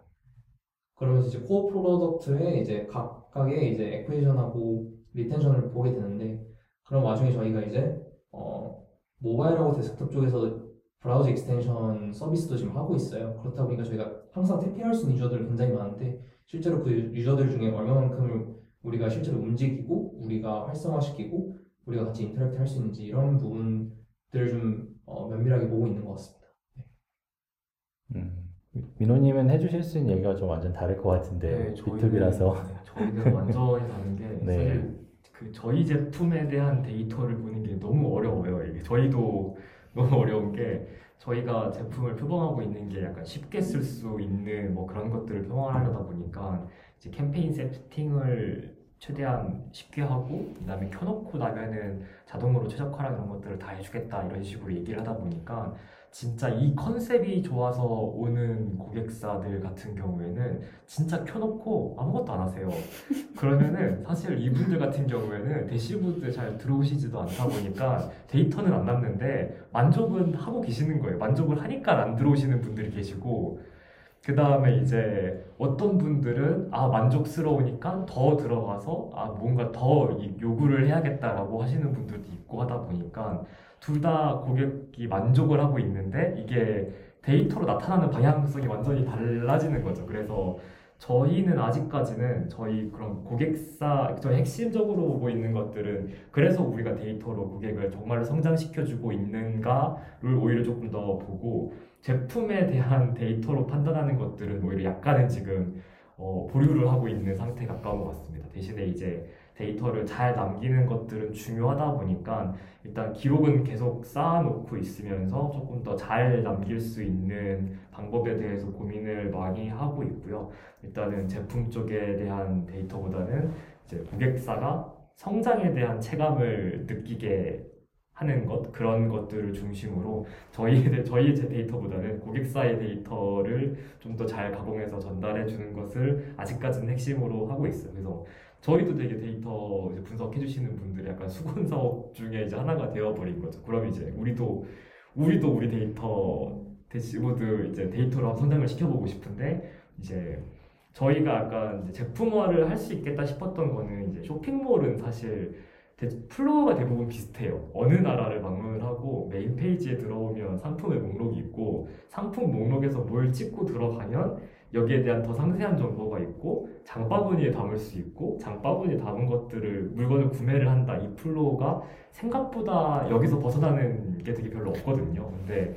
S3: 그러면서 이제 코어 프로덕트에 이제 각각의 이제 액퀴지션하고 리텐션을 보게 되는데 그런 와중에 저희가 이제 어 모바일하고 데스크톱 쪽에서 브라우저 익스텐션 서비스도 지금 하고 있어요. 그렇다 보니까 저희가 항상 탭피할수 있는 유저들 굉장히 많은데 실제로 그 유저들 중에 얼마만큼을 우리가 실제로 움직이고 우리가 활성화시키고 우리가 같이 인터랙트 할 수 있는지 이런 부분들을 좀 어, 면밀하게 보고 있는 것 같습니다. 네. 음. 민호님은 해주실 수 있는 얘기가 좀 완전 다를 것 같은데
S4: 네,
S3: 비투비라서
S4: 저희는, 네, 저희는 완전히 다른 (laughs) 게 네. 사실 그 저희 제품에 대한 데이터를 보는 게 너무 어려워요. 이게 저희도 (laughs) 너무 어려운 게 저희가 제품을 표방하고 있는 게 약간 쉽게 쓸 수 있는 뭐 그런 것들을 표방하려다 보니까 이제 캠페인 세팅을 최대한 쉽게 하고 그다음에 켜놓고 나면은 자동으로 최적화라 그런 것들을 다 해주겠다 이런 식으로 얘기를 하다 보니까 진짜 이 컨셉이 좋아서 오는 고객사들 같은 경우에는 진짜 켜놓고 아무것도 안 하세요. (laughs) 그러면은 사실 이분들 같은 경우에는 대시보드 잘 들어오시지도 않다 보니까 데이터는 안 남는데 만족은 하고 계시는 거예요. 만족을 하니까 안 들어오시는 분들이 계시고 그 다음에 이제 어떤 분들은 아 만족스러우니까 더 들어가서 아 뭔가 더 요구를 해야겠다라고 하시는 분들도 있고 하다 보니까 둘다 고객이 만족을 하고 있는데 이게 데이터로 나타나는 방향성이 완전히 달라지는 거죠. 그래서 저희는 아직까지는 저희 그런 고객사, 저희 핵심적으로 보고 있는 것들은 그래서 우리가 데이터로 고객을 정말로 성장시켜주고 있는가를 오히려 조금 더 보고 제품에 대한 데이터로 판단하는 것들은 오히려 약간은 지금 어, 보류를 하고 있는 상태에 가까운 것 같습니다. 대신에 이제 데이터를 잘 남기는 것들은 중요하다 보니까 일단 기록은 계속 쌓아놓고 있으면서 조금 더 잘 남길 수 있는 방법에 대해서 고민을 많이 하고 있고요. 일단은 제품 쪽에 대한 데이터보다는 이제 고객사가 성장에 대한 체감을 느끼게 하는 것 그런 것들을 중심으로 저희의 저희제 데이터보다는 고객사의 데이터를 좀 더 잘 가공해서 전달해 주는 것을 아직까지는 핵심으로 하고 있어요. 그래서 저희도 되게 데이터 분석해 주시는 분들이 약간 수건 사업 중에 이제 하나가 되어버린 거죠. 그럼 이제 우리도 우리도 우리 데이터 대시보드 이제 데이터로 한 성장을 시켜보고 싶은데 이제 저희가 약간 제품화를 할 수 있겠다 싶었던 거는 이제 쇼핑몰은 사실 플로어가 대부분 비슷해요. 어느 나라를 방문을 하고 메인 페이지에 들어오면 상품의 목록이 있고 상품 목록에서 뭘 찍고 들어가면 여기에 대한 더 상세한 정보가 있고 장바구니에 담을 수 있고 장바구니에 담은 것들을 물건을 구매를 한다 이 플로우가 생각보다 여기서 벗어나는 게 되게 별로 없거든요. 근데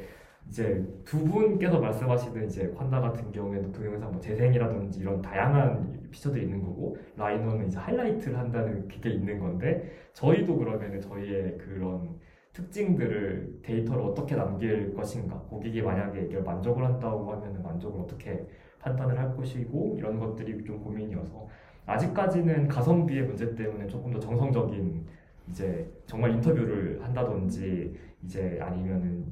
S4: 이제 두 분께서 말씀하시는 이제 환다 같은 경우에는 동영상 뭐 재생이라든지 이런 다양한 피처들이 있는 거고 라이너는 이제 하이라이트를 한다는 그게 있는 건데 저희도 그러면은 저희의 그런 특징들을 데이터를 어떻게 남길 것인가 고객이 만약에 이걸 만족을 한다고 하면은 만족을 어떻게 판단을 할 것이고 이런 것들이 좀 고민이어서 아직까지는 가성비의 문제 때문에 조금 더 정성적인 이제 정말 인터뷰를 한다든지 이제 아니면은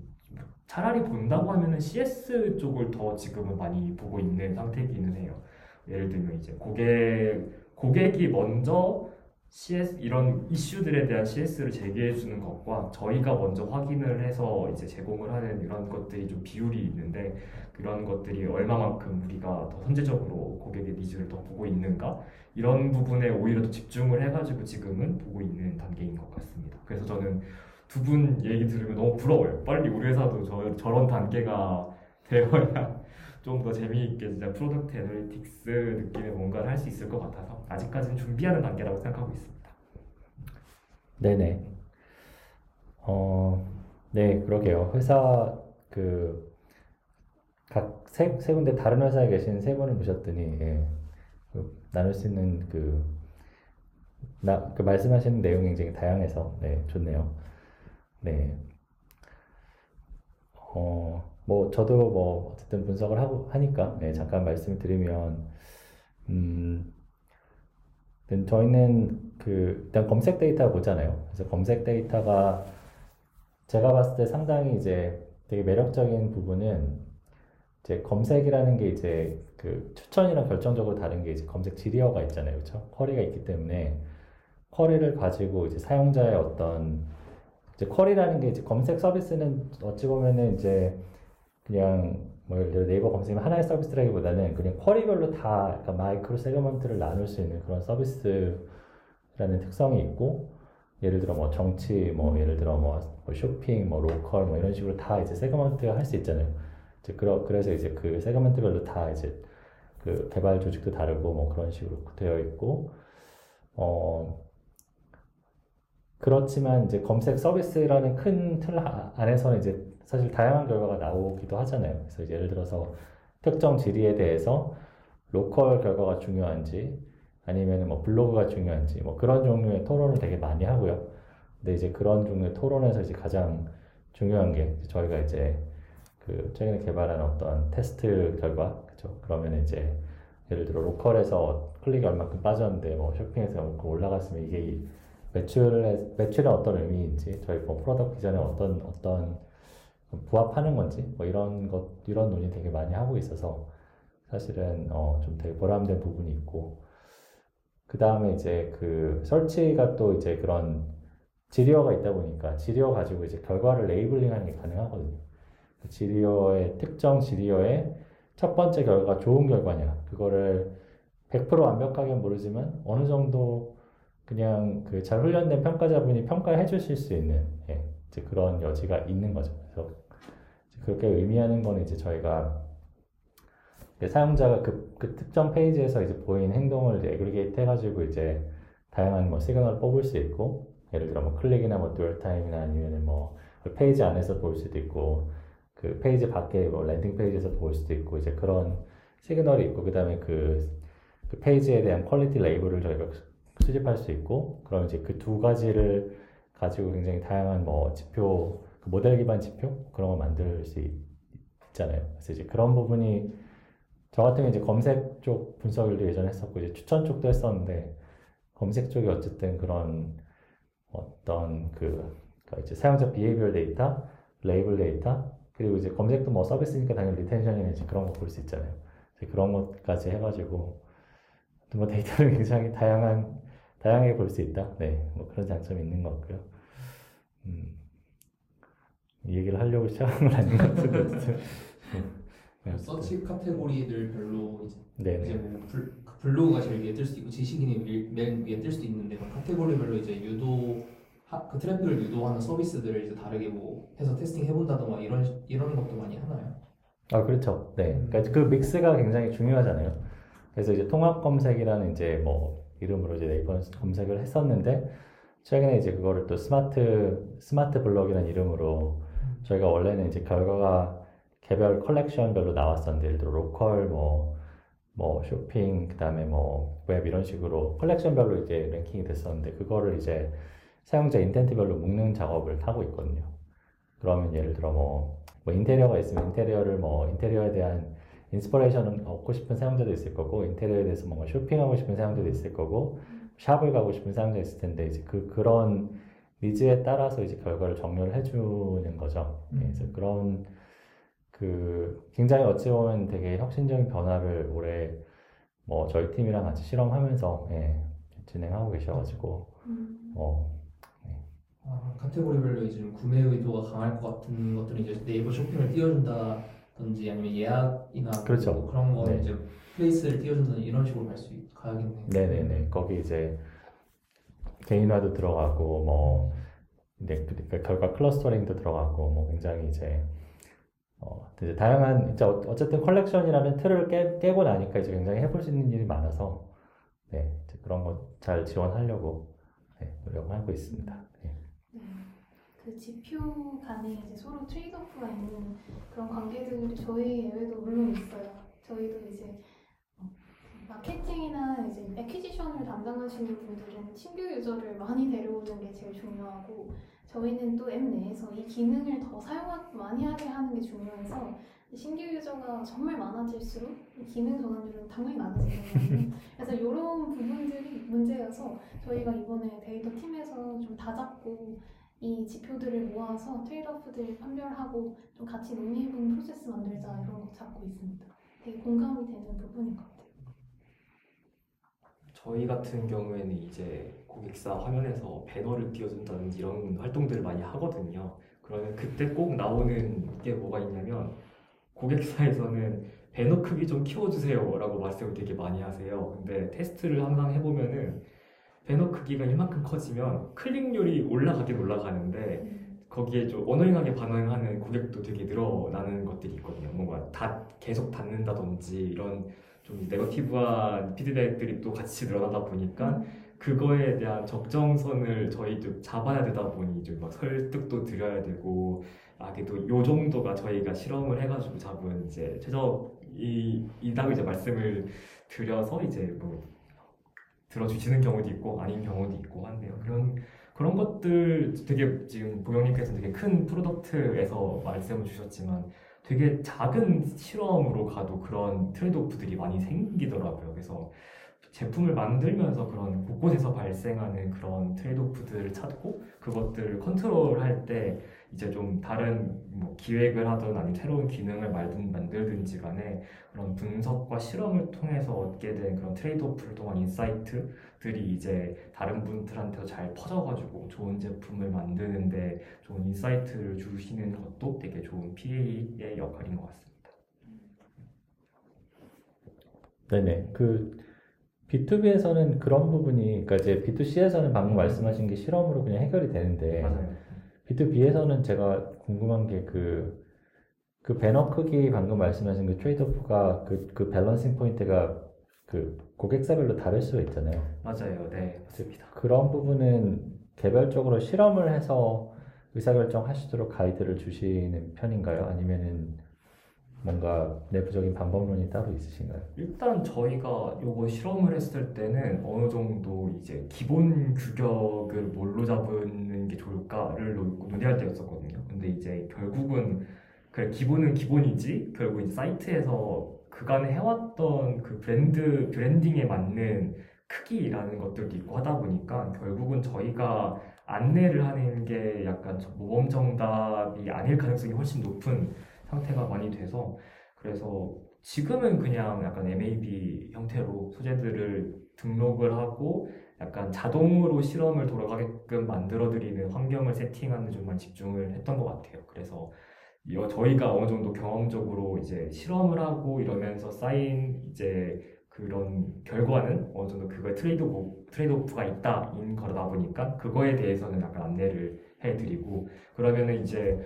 S4: 차라리 본다고 하면은 CS 쪽을 더 지금은 많이 보고 있는 상태이기는 해요. 예를 들면 이제 고객 고객이 먼저 CS 이런 이슈들에 대한 CS를 제기해 주는 것과 저희가 먼저 확인을 해서 이제 제공을 하는 이런 것들이 좀 비율이 있는데 그런 것들이 얼마만큼 우리가 더 선제적으로 고객의 니즈를 더 보고 있는가 이런 부분에 오히려 더 집중을 해가지고 지금은 보고 있는 단계인 것 같습니다. 그래서 저는 두 분 얘기 들으면 너무 부러워요. 빨리 우리 회사도 저, 저런 단계가 되어야 좀더 재미있게 진짜 프로덕트 애널리틱스 느낌의 뭔가를 할 수 있을 것 같아서 아직까지는 준비하는 단계라고 생각하고 있습니다.
S3: 네네. 어, 네, 그러게요. 회사 그 각 세 세 군데 다른 회사에 계신 세 분을 모셨더니 예, 그, 나눌 수 있는 그, 나, 그 말씀하시는 내용이 굉장히 다양해서 네, 좋네요. 네. 어, 뭐 저도 뭐 어쨌든 분석을 하고 하니까 네, 잠깐 말씀을 드리면 음 저희는 그 일단 검색 데이터 보잖아요. 그래서 검색 데이터가 제가 봤을 때 상당히 이제 되게 매력적인 부분은 이제 검색이라는 게 이제 그 추천이랑 결정적으로 다른 게 이제 검색 지리어가 있잖아요. 그렇죠? 쿼리가 있기 때문에 쿼리를 가지고 이제 사용자의 어떤 이제 쿼리라는 게 이제 검색 서비스는 어찌 보면은 이제 그냥 뭐 예를 들어 네이버 검색이 하나의 서비스라기보다는 그냥 쿼리별로 다 약간 마이크로 세그먼트를 나눌 수 있는 그런 서비스라는 특성이 있고 예를 들어 뭐 정치 뭐 예를 들어 뭐, 뭐 쇼핑 뭐 로컬 뭐 이런 식으로 다 이제 세그먼트할 수 있잖아요. 이제 그러, 그래서 이제 그 세그먼트별로 다 이제 그 개발 조직도 다르고 뭐 그런 식으로 되어 있고 어 그렇지만 이제 검색 서비스라는 큰 틀 안에서는 이제 사실 다양한 결과가 나오기도 하잖아요. 그래서 예를 들어서 특정 질의에 대해서 로컬 결과가 중요한지 아니면 뭐 블로그가 중요한지 뭐 그런 종류의 토론을 되게 많이 하고요. 근데 이제 그런 종류의 토론에서 이제 가장 중요한 게 저희가 이제 그 최근에 개발한 어떤 테스트 결과 그죠? 그러면 이제 예를 들어 로컬에서 클릭이 얼마큼 빠졌는데 뭐 쇼핑에서 뭐 올라갔으면 이게 매출의 매출의 어떤 의미인지 저희 뭐 프로덕트 비전에 어떤 어떤 부합하는 건지 뭐 이런 것 이런 논의 되게 많이 하고 있어서 사실은 어, 좀 되게 보람된 부분이 있고 그 다음에 이제 그 설치가 또 이제 그런 지리어가 있다 보니까 지리어 가지고 이제 결과를 레이블링하는 게 가능하거든요. 그 지리어의 특정 지리어의 첫 번째 결과 좋은 결과냐 그거를 100% 완벽하게 모르지만 어느 정도 그냥 그 잘 훈련된 평가자분이 평가해 주실 수 있는 예, 이제 그런 여지가 있는 거죠. 그래서 그렇게 의미하는 거는 이제 저희가 사용자가 그, 그, 특정 페이지에서 이제 보인 행동을 이제 에그리게이트 해가지고 이제 다양한 뭐 시그널을 뽑을 수 있고 예를 들어 뭐 클릭이나 뭐 듀얼타임이나 아니면 뭐 그 페이지 안에서 볼 수도 있고 그 페이지 밖에 뭐 랜딩 페이지에서 볼 수도 있고 이제 그런 시그널이 있고 그다음에 그, 그 페이지에 대한 퀄리티 레이블을 저희가 수집할 수 있고 그럼 이제 그 두 가지를 가지고 굉장히 다양한 뭐 지표 그 모델 기반 지표 그런 걸 만들 수 있잖아요. 그래서 이제 그런 부분이 저 같은 경우 이제 검색 쪽 분석을 예전에 했었고 이제 추천 쪽도 했었는데 검색 쪽이 어쨌든 그런 어떤 그 그러니까 이제 사용자 비해비얼 데이터, 레이블 데이터 그리고 이제 검색도 뭐 서비스니까 당연히 리텐션이나 이제 그런 거 볼 수 있잖아요. 그런 것까지 해가지고 뭐 데이터를 (laughs) 굉장히 다양한 다양하게 볼 수 있다. 네, 뭐 그런 장점이 있는 것 같고요. 음, 얘기를 하려고 시작한 것 같은데. 음, 네.
S4: 서치 카테고리들 별로 이제, 네, 네. 이제 뭐 불, 그 블로그가 제일 위에 뜰 수도 있고 지식인이 맨 위에 뜰 수도 있는데 그 카테고리별로 이제 유도 하, 그 트래픽을 유도하는 서비스들을 이제 다르게 뭐 해서 테스팅 해본다던가 이런 이런 것도 많이 하나요?
S3: 아 그렇죠. 네, 그러니까 그 믹스가 굉장히 중요하잖아요. 그래서 이제 통합 검색이라는 이제 뭐 이름으로 이제 네이버 검색을 했었는데 최근에 이제 그거를 또 스마트 스마트 블록이라는 이름으로 저희가 원래는 이제 결과가 개별 컬렉션별로 나왔었는데 예를 들어 로컬 뭐, 뭐 쇼핑 그다음에 뭐 웹 이런 식으로 컬렉션별로 이제 랭킹이 됐었는데 그거를 이제 사용자 인텐트별로 묶는 작업을 하고 있거든요. 그러면 예를 들어 뭐, 뭐 인테리어가 있으면 인테리어를 뭐 인테리어에 대한 인스퍼레이션을 얻고 싶은 사용자도 있을 거고 인테리어에 대해서 뭔가 쇼핑하고 싶은 사용자도 있을 거고 샵을 가고 싶은 사용자 있을 텐데 이제 그 그런 니즈에 따라서 이제 결과를 정렬을 해주는 거죠. 예, 음. 그래서 그런 그 굉장히 어찌 보면 되게 혁신적인 변화를 올해 뭐 저희 팀이랑 같이 실험하면서 예, 진행하고 계셔가지고 음. 어,
S4: 네. 아, 카테고리별로 이제 구매 의도가 강할 것 같은 것들은 이제 네이버 쇼핑을 띄워준다. 든지 아니면 예약이나 뭐 그렇죠. 뭐 그런 거 네. 이제 플레이스를 띄워준다는 이런 식으로 갈수 가야겠네요. 네네네.
S3: 거기 이제 개인화도 들어가고 뭐 이제 그러니까 결과 클러스터링도 들어가고 뭐 굉장히 이제 어 이제 다양한 이제 어, 어쨌든 컬렉션이라는 틀을 깨, 깨고 나니까 이제 굉장히 해볼 수 있는 일이 많아서 네 그런 거 잘 지원하려고 네, 노력하고 있습니다. 네.
S2: 그 지표 간에 이제 서로 트레이드오프가 있는 그런 관계들 저희 예외도 물론 있어요. 저희도 이제 어, 마케팅이나 이제 애퀴지션을 담당하시는 분들은 신규 유저를 많이 데려오는 게 제일 중요하고 저희는 또 앱 내에서 이 기능을 더 사용 많이 하게 하는 게 중요해서 신규 유저가 정말 많아질수록 기능 전환율은 당연히 많아지거든요 (laughs) 그래서 이런 부분들이 문제여서 저희가 이번에 데이터 팀에서 좀 다잡고 이 지표들을 모아서 트레이드오프들 판별하고 좀 같이 논의해본 프로세스 만들자 이런 거 잡고 있습니다. 되게 공감이 되는 부분인 것 같아요.
S4: 저희 같은 경우에는 이제 고객사 화면에서 배너를 띄워준다는 이런 활동들을 많이 하거든요. 그러면 그때 꼭 나오는 게 뭐가 있냐면 고객사에서는 배너 크기 좀 키워주세요 라고 말씀을 되게 많이 하세요. 근데 테스트를 항상 해보면은 배너 크기가 이만큼 커지면 클릭률이 올라가긴 올라가는데 거기에 좀 언어행하게 반응하는 고객도 되게 늘어나는 것들이 있거든요. 뭔가 다 계속 닫는다든지 이런 좀 네거티브한 피드백들이 또 같이 늘어나다 보니까 그거에 대한 적정선을 저희도 잡아야 되다 보니 좀막 설득도 드려야 되고 아 그래도 요 정도가 저희가 실험을 해가지고 잡은 이제 최저 이 이다고 이제 말씀을 드려서 이제 뭐 들어주시는 경우도 있고 아닌 경우도 있고 한데요. 그런 그런 것들 되게 지금 보경님께서 되게 큰 프로덕트에서 말씀을 주셨지만 되게 작은 실험으로 가도 그런 트레드오프들이 많이 생기더라고요. 그래서 제품을 만들면서 그런 곳곳에서 발생하는 그런 트레이드오프들을 찾고 그것들을 컨트롤할 때 이제 좀 다른 뭐 기획을 하든 아니면 새로운 기능을 말든 만들든지 간에 그런 분석과 실험을 통해서 얻게 된 그런 트레이드오프를 통한 인사이트들이 이제 다른 분들한테 잘 퍼져가지고 좋은 제품을 만드는데 좋은 인사이트를 주시는 것도 되게 좋은 PA의 역할인 것 같습니다.
S3: 네네. 그 B2B에서는 그런 부분이, 그러니까 이제 B2C에서는 방금 음. 말씀하신 게 실험으로 그냥 해결이 되는데, 맞아요. B2B에서는 제가 궁금한 게 그, 그 배너 크기 방금 말씀하신 그 트레이드오프가 그, 그 밸런싱 포인트가 그 고객사별로 다를 수가 있잖아요.
S4: 맞아요. 네. 맞습니다.
S3: 그런 부분은 개별적으로 실험을 해서 의사결정 하시도록 가이드를 주시는 편인가요? 아니면은 뭔가 내부적인 방법론이 따로 있으신가요?
S4: 일단 저희가 요거 실험을 했을 때는 어느 정도 이제 기본 규격을 뭘로 잡는 게 좋을까를 논의할 때였었거든요. 근데 이제 결국은 그 기본은 기본이지 결국 이제 사이트에서 그간 해왔던 그 브랜드 브랜딩에 맞는 크기라는 것들도 있고 하다 보니까 결국은 저희가 안내를 하는 게 약간 모범 정답이 아닐 가능성이 훨씬 높은 상태가 많이 돼서 그래서 지금은 그냥 약간 MAB 형태로 소재들을 등록을 하고 약간 자동으로 실험을 돌아가게끔 만들어드리는 환경을 세팅하는 쪽만 집중을 했던 것 같아요. 그래서 저희가 어느 정도 경험적으로 이제 실험을 하고 이러면서 쌓인 이제 그런 결과는 어느 정도 그거 트레이드 오프, 트레이드 오프가 있다인 거다 보니까 그거에 대해서는 약간 안내를 해드리고 그러면은 이제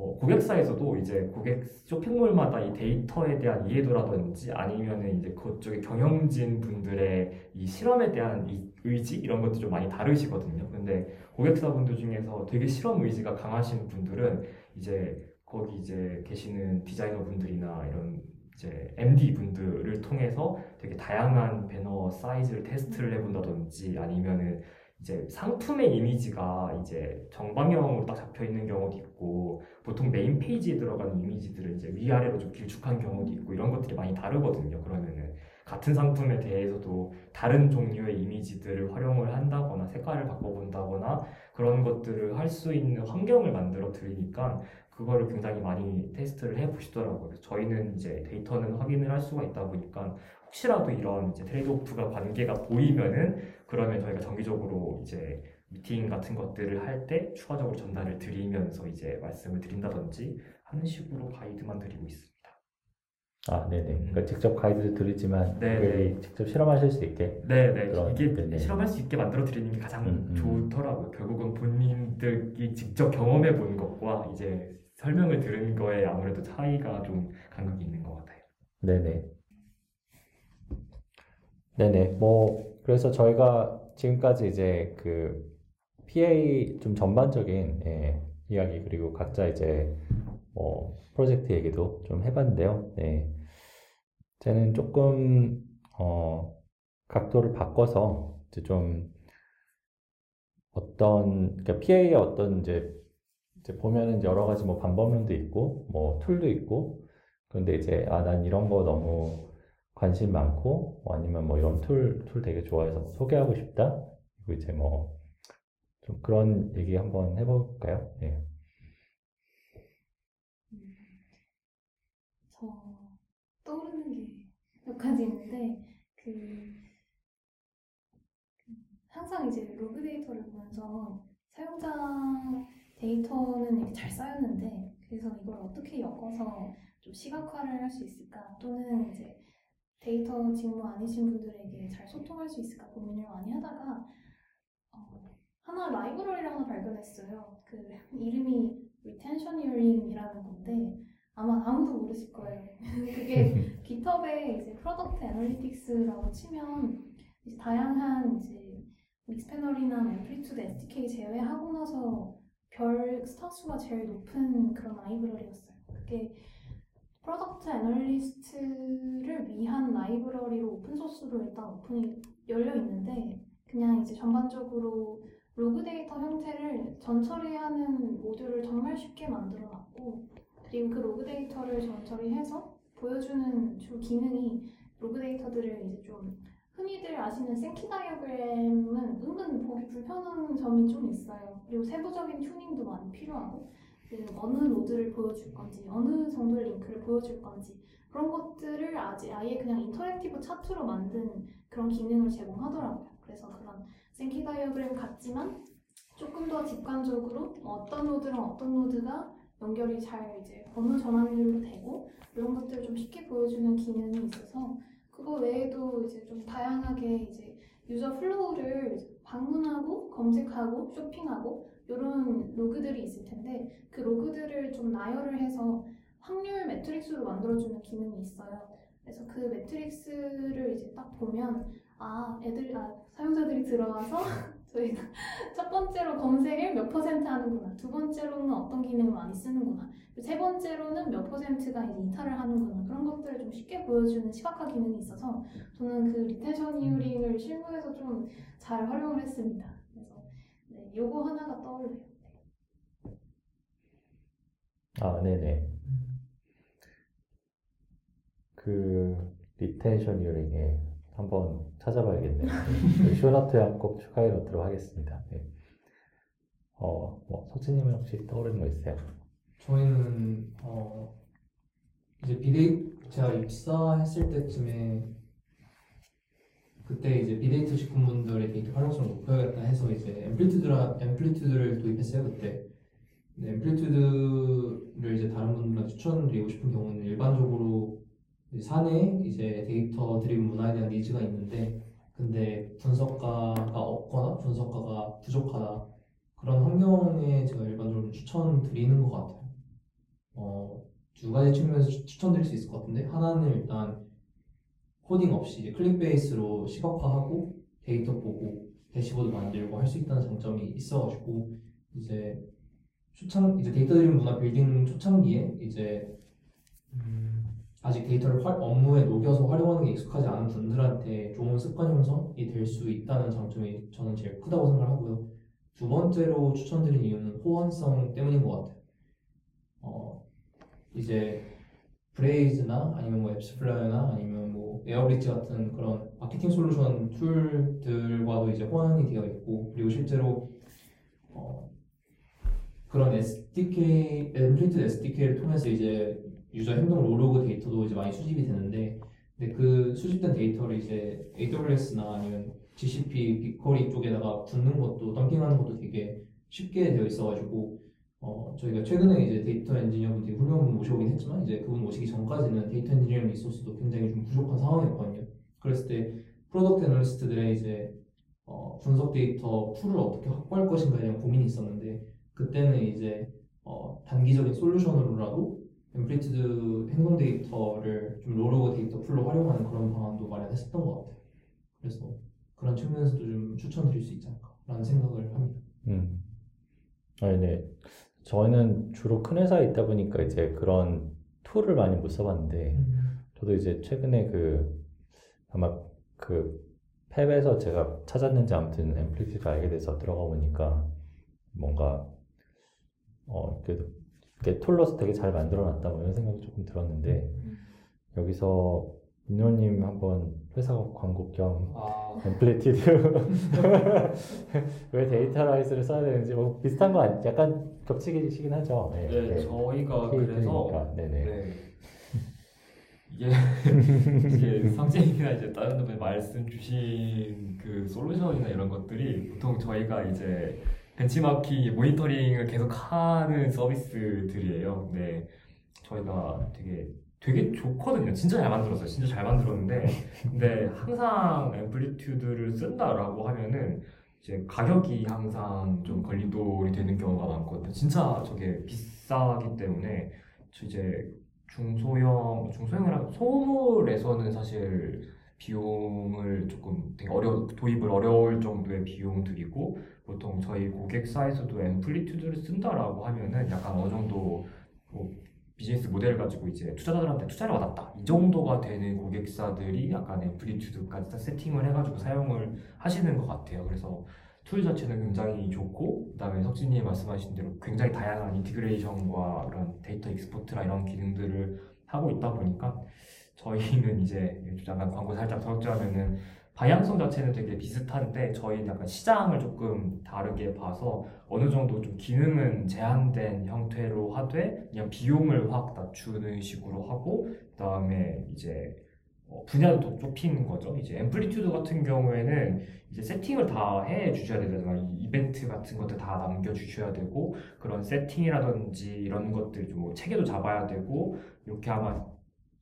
S4: 어, 고객사에서도 이제 고객 쇼핑몰마다 이 데이터에 대한 이해도라든지 아니면은 이제 그쪽의 경영진 분들의 이 실험에 대한 이 의지 이런 것도 좀 많이 다르시거든요. 근데 고객사분들 중에서 되게 실험 의지가 강하신 분들은 이제 거기 이제 계시는 디자이너 분들이나 이런 이제 MD 분들을 통해서 되게 다양한 배너 사이즈를 테스트를 해본다든지 아니면은 이제 상품의 이미지가 이제 정방형으로딱 잡혀 있는 경우도 있고 보통 메인 페이지에 들어가는 이미지들은 이제 위아래로 좀 길쭉한 경우도 있고 이런 것들이 많이 다르거든요. 그러면은 같은 상품에 대해서도 다른 종류의 이미지들을 활용을 한다거나 색깔을 바꿔본다거나 그런 것들을 할 수 있는 환경을 만들어 드리니까 그거를 굉장히 많이 테스트를 해 보시더라고요. 저희는 이제 데이터는 확인을 할 수가 있다 보니까 혹시라도 이런 이제 트레이드 오프가 관계가 보이면은 그러면 저희가 정기적으로 이제 미팅 같은 것들을 할 때 추가적으로 전달을 드리면서 이제 말씀을 드린다든지 하는 식으로 가이드만 드리고 있습니다.
S3: 아, 네네. 음. 그러니까 직접 가이드를 드리지만 네네. 네. 직접 실험하실 수 있게.
S4: 네네. 네. 이게 네네. 실험할 수 있게 만들어 드리는 게 가장 음, 음. 좋더라고요. 결국은 본인들이 직접 경험해 본 것과 이제 설명을 들은 거에 아무래도 차이가 좀 간극이 있는 것 같아요.
S3: 네네. 네네. 뭐, 그래서 저희가 지금까지 이제 그 PA 좀 전반적인 예, 이야기 그리고 각자 이제 뭐 프로젝트 얘기도 좀 해봤는데요. 네. 저는 조금 어, 각도를 바꿔서 이제 좀 어떤 그러니까 PA의 어떤 이제, 이제 보면은 여러 가지 뭐 방법론도 있고 뭐 툴도 있고 그런데 이제 아 난 이런 거 너무 관심 많고 뭐 아니면 뭐 이런 툴, 툴 되게 좋아해서 소개하고 싶다 그리고 이제 뭐 좀 그런 얘기 한번 해볼까요? 예.
S2: 저 떠오르는 게 몇 가지 있는데 그 항상 이제 로그 데이터를 보면서 사용자 데이터는 이렇게 잘 쌓였는데 그래서 이걸 어떻게 엮어서 좀 시각화를 할 수 있을까 또는 이제 데이터 직무 아니신 분들에게 잘 소통할 수 있을까 고민을 많이 하다가 어, 하나 라이브러리를 하나 발견했어요. 그 이름이 retention e a r i n g 이라는 건데 아마 아무도 모르실 거예요. (laughs) 그게 (laughs) GitHub에 이제 프로덕트 애널리틱스라고 치면 이제 다양한 이제 믹스패널이나 앰플리투드 SDK 제외하고 나서 별 스타수가 제일 높은 그런 라이브러리였어요. 그게 프로덕트 애널리스트를 위한 라이브러리로 오픈소스로 일단 오픈이 열려 있는데 그냥 이제 전반적으로 로그 데이터 형태를 전 처리하는 모듈을 정말 쉽게 만들어 놨고 그리고 그 로그 데이터를 전 처리해서 보여주는 주 기능이 로그 데이터들을 이제 좀 흔히들 아시는 생키 다이어그램은 은근 보기 불편한 점이 좀 있어요. 그리고 세부적인 튜닝도 많이 필요하고 그 어느 노드를 보여줄 건지, 어느 정도의 링크를 보여줄 건지 그런 것들을 아직 아예 그냥 인터랙티브 차트로 만든 그런 기능을 제공하더라고요. 그래서 그런 생키 다이어그램 같지만 조금 더 직관적으로 어떤 노드랑 어떤 노드가 연결이 잘 이제 어느 전환율로 되고 이런 것들을 좀 쉽게 보여주는 기능이 있어서 그거 외에도 이제 좀 다양하게 이제 유저 플로우를 방문하고 검색하고 쇼핑하고 이런 로그들이 있을 텐데 그 로그들을 좀 나열을 해서 확률 매트릭스로 만들어주는 기능이 있어요. 그래서 그 매트릭스를 이제 딱 보면 아 애들 아 사용자들이 들어와서 (laughs) 저희가 첫 번째로 검색을 몇 퍼센트 하는구나 두 번째로는 어떤 기능을 많이 쓰는구나 세 번째로는 몇 퍼센트가 이제 이탈을 하는구나 그런 것들을 좀 쉽게 보여주는 시각화 기능이 있어서 저는 그 리텐션 이유링을 실무에서 좀 잘 활용을 했습니다. 요거 하나가 떠올라요. 아,
S3: 네네. 그 리텐션 이어링에 한번 찾아봐야겠네요. 쇼나트 한꼭 추가해 놓도록 하겠습니다. 네. 어, 뭐 서진님은 혹시 떠오르는 거 있어요?
S5: 저희는 어 이제 비대 제가 입사했을 때쯤에 그때 이제 비데이터 직군분들에게 그 활용성을 높여야겠다 해서 이제 앰플리튜드라 앰플리튜드를 도입했어요 그때. 근데 앰플리튜드를 이제 다른 분들한테 추천드리고 싶은 경우는 일반적으로 사내 이제 데이터 드림 리 문화에 대한 니즈가 있는데 근데 분석가가 없거나 분석가가 부족하다 그런 환경에 제가 일반적으로 추천드리는 것 같아요. 어, 두 가지 측면에서 추천드릴 수 있을 것 같은데 하나는 일단 코딩 없이 클릭 베이스로 시각화하고 데이터 보고 대시보드 만들고 할 수 있다는 장점이 있어가지고 이제 초창 이제 데이터 드리븐 문화 빌딩 초창기에 이제 음, 아직 데이터를 활, 업무에 녹여서 활용하는 게 익숙하지 않은 분들한테 좋은 습관 형성이 될 수 있다는 장점이 저는 제일 크다고 생각하고요. 을두 번째로 추천드린 이유는 호환성 때문인 것 같아요. 어, 이제 브레이즈나 아니면 뭐 앱스플라이어나 아니면 에어리치 같은 그런 마케팅 솔루션 툴들과도 이제 호환이 되어 있고 그리고 실제로 어, 그런 SDK, 엠플리트 SDK를 통해서 이제 유저 행동 로로그 데이터도 이제 많이 수집이 되는데 근데 그 수집된 데이터를 이제 AWS나 아니면 GCP, 빅커리 쪽에다가 붙는 것도 덤핑하는 것도 되게 쉽게 되어 있어가지고 어, 저희가 최근에 이제 데이터 엔지니어분들이 훌륭한 분 모셔오긴 했지만 이제 그분 모시기 전까지는 데이터 엔지니어 리소스도 굉장히 좀 부족한 상황이었거든요. 그랬을 때 프로덕트 애널리스트들의 이제 어, 분석 데이터 풀을 어떻게 확보할 것인가에 대한 고민이 있었는데 그때는 이제 어, 단기적인 솔루션으로라도 앰플리티드 행동 데이터를 좀로오그 데이터 풀로 활용하는 그런 방안도 마련했었던 것 같아요. 그래서 그런 측면에서도 좀 추천드릴 수 있지 않을까라는 생각을 합니다. 음.
S3: 아, 네. 저희는 주로 큰 회사에 있다 보니까 이제 그런 툴을 많이 못 써봤는데 음. 저도 이제 최근에 그 아마 그 탭에서 제가 찾았는지 아무튼 앰플리티드 알게 돼서 들어가 보니까 뭔가 어 그래도 이렇게 툴로서 되게 잘 만들어놨다 뭐 이런 생각이 조금 들었는데 음. 여기서 민호님 음. 한번 회사 광고 겸 아. 엠플리티드 (laughs) 왜 데이터라이스를 써야 되는지 뭐 비슷한 거 아니, 약간 겹치기시긴 하죠.
S4: 네, 네, 네. 저희가 그래서 네. 이게 (laughs) 이게 상진이나 이제 다른 분들 말씀 주신 그 솔루션이나 이런 것들이 보통 저희가 이제 벤치마킹 모니터링을 계속 하는 서비스들이에요. 네, 저희가 되게 되게 좋거든요. 진짜 잘 만들었어요. 진짜 잘 만들었는데 근데 항상 앰플리튜드를 쓴다라고 하면은 이제 가격이 항상 좀 걸림돌이 되는 경우가 많거든요. 진짜 저게 비싸기 때문에 이제 중소형 중소형이랑 소물에서는 사실 비용을 조금 되게 어려 도입을 어려울 정도의 비용들이고 보통 저희 고객 사에서도 앰플리튜드를 쓴다라고 하면은 약간 어느 정도 뭐 비즈니스 모델 을 가지고 이제 투자자들한테 투자를 받았다. 이 정도가 되는 고객사들이 약간 애플리튜드까지 세팅을 해가지고 사용을 하시는 것 같아요. 그래서 툴 자체는 굉장히 좋고, 그 다음에 석진님이 말씀하신 대로 굉장히 다양한 인티그레이션과 이런 데이터 익스포트나 이런 기능들을 하고 있다 보니까 저희는 이제 예, 잠깐 광고 살짝 설치하면은 방향성 자체는 되게 비슷한데 저희는 약간 시장을 조금 다르게 봐서 어느 정도 좀 기능은 제한된 형태로 하되 그냥 비용을 확 낮추는 식으로 하고 그다음에 이제 어, 분야도 더 좁히는 거죠. 이제 앰플리튜드 같은 경우에는 이제 세팅을 다 해 주셔야 되잖아. 요 이벤트 같은 것들 다 남겨 주셔야 되고 그런 세팅이라든지 이런 것들 좀 뭐 체계도 잡아야 되고 이렇게 아마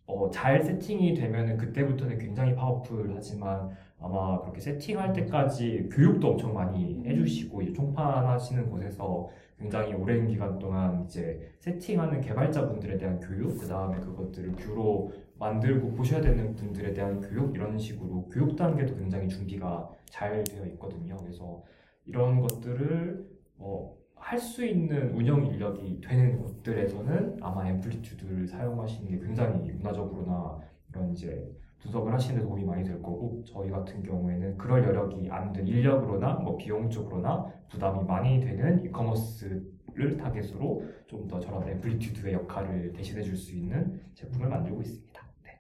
S4: 어, 잘 세팅이 되면은 그때부터는 굉장히 파워풀하지만 아마 그렇게 세팅할 때까지 교육도 엄청 많이 음. 해주시고 총판하시는 곳에서 굉장히 오랜 기간 동안 이제 세팅하는 개발자분들에 대한 교육 그 다음에 그것들을 뷰로 만들고 보셔야 되는 분들에 대한 교육 이런 식으로 교육 단계도 굉장히 준비가 잘 되어 있거든요. 그래서 이런 것들을 뭐할수 어, 있는 운영 인력이 되는 곳들에서는 아마 앰플리튜드를 사용하시는 게 굉장히 문화적으로나 이런 이제 분석을 하시는 데 도움이 많이 될 거고 저희 같은 경우에는 그럴 여력이 안 된 인력으로나 뭐 비용 쪽으로나 부담이 많이 되는 이커머스를 타겟으로 좀 더저런테 블리튜드의 역할을 대신해 줄 수 있는 제품을 만들고 있습니다. 네.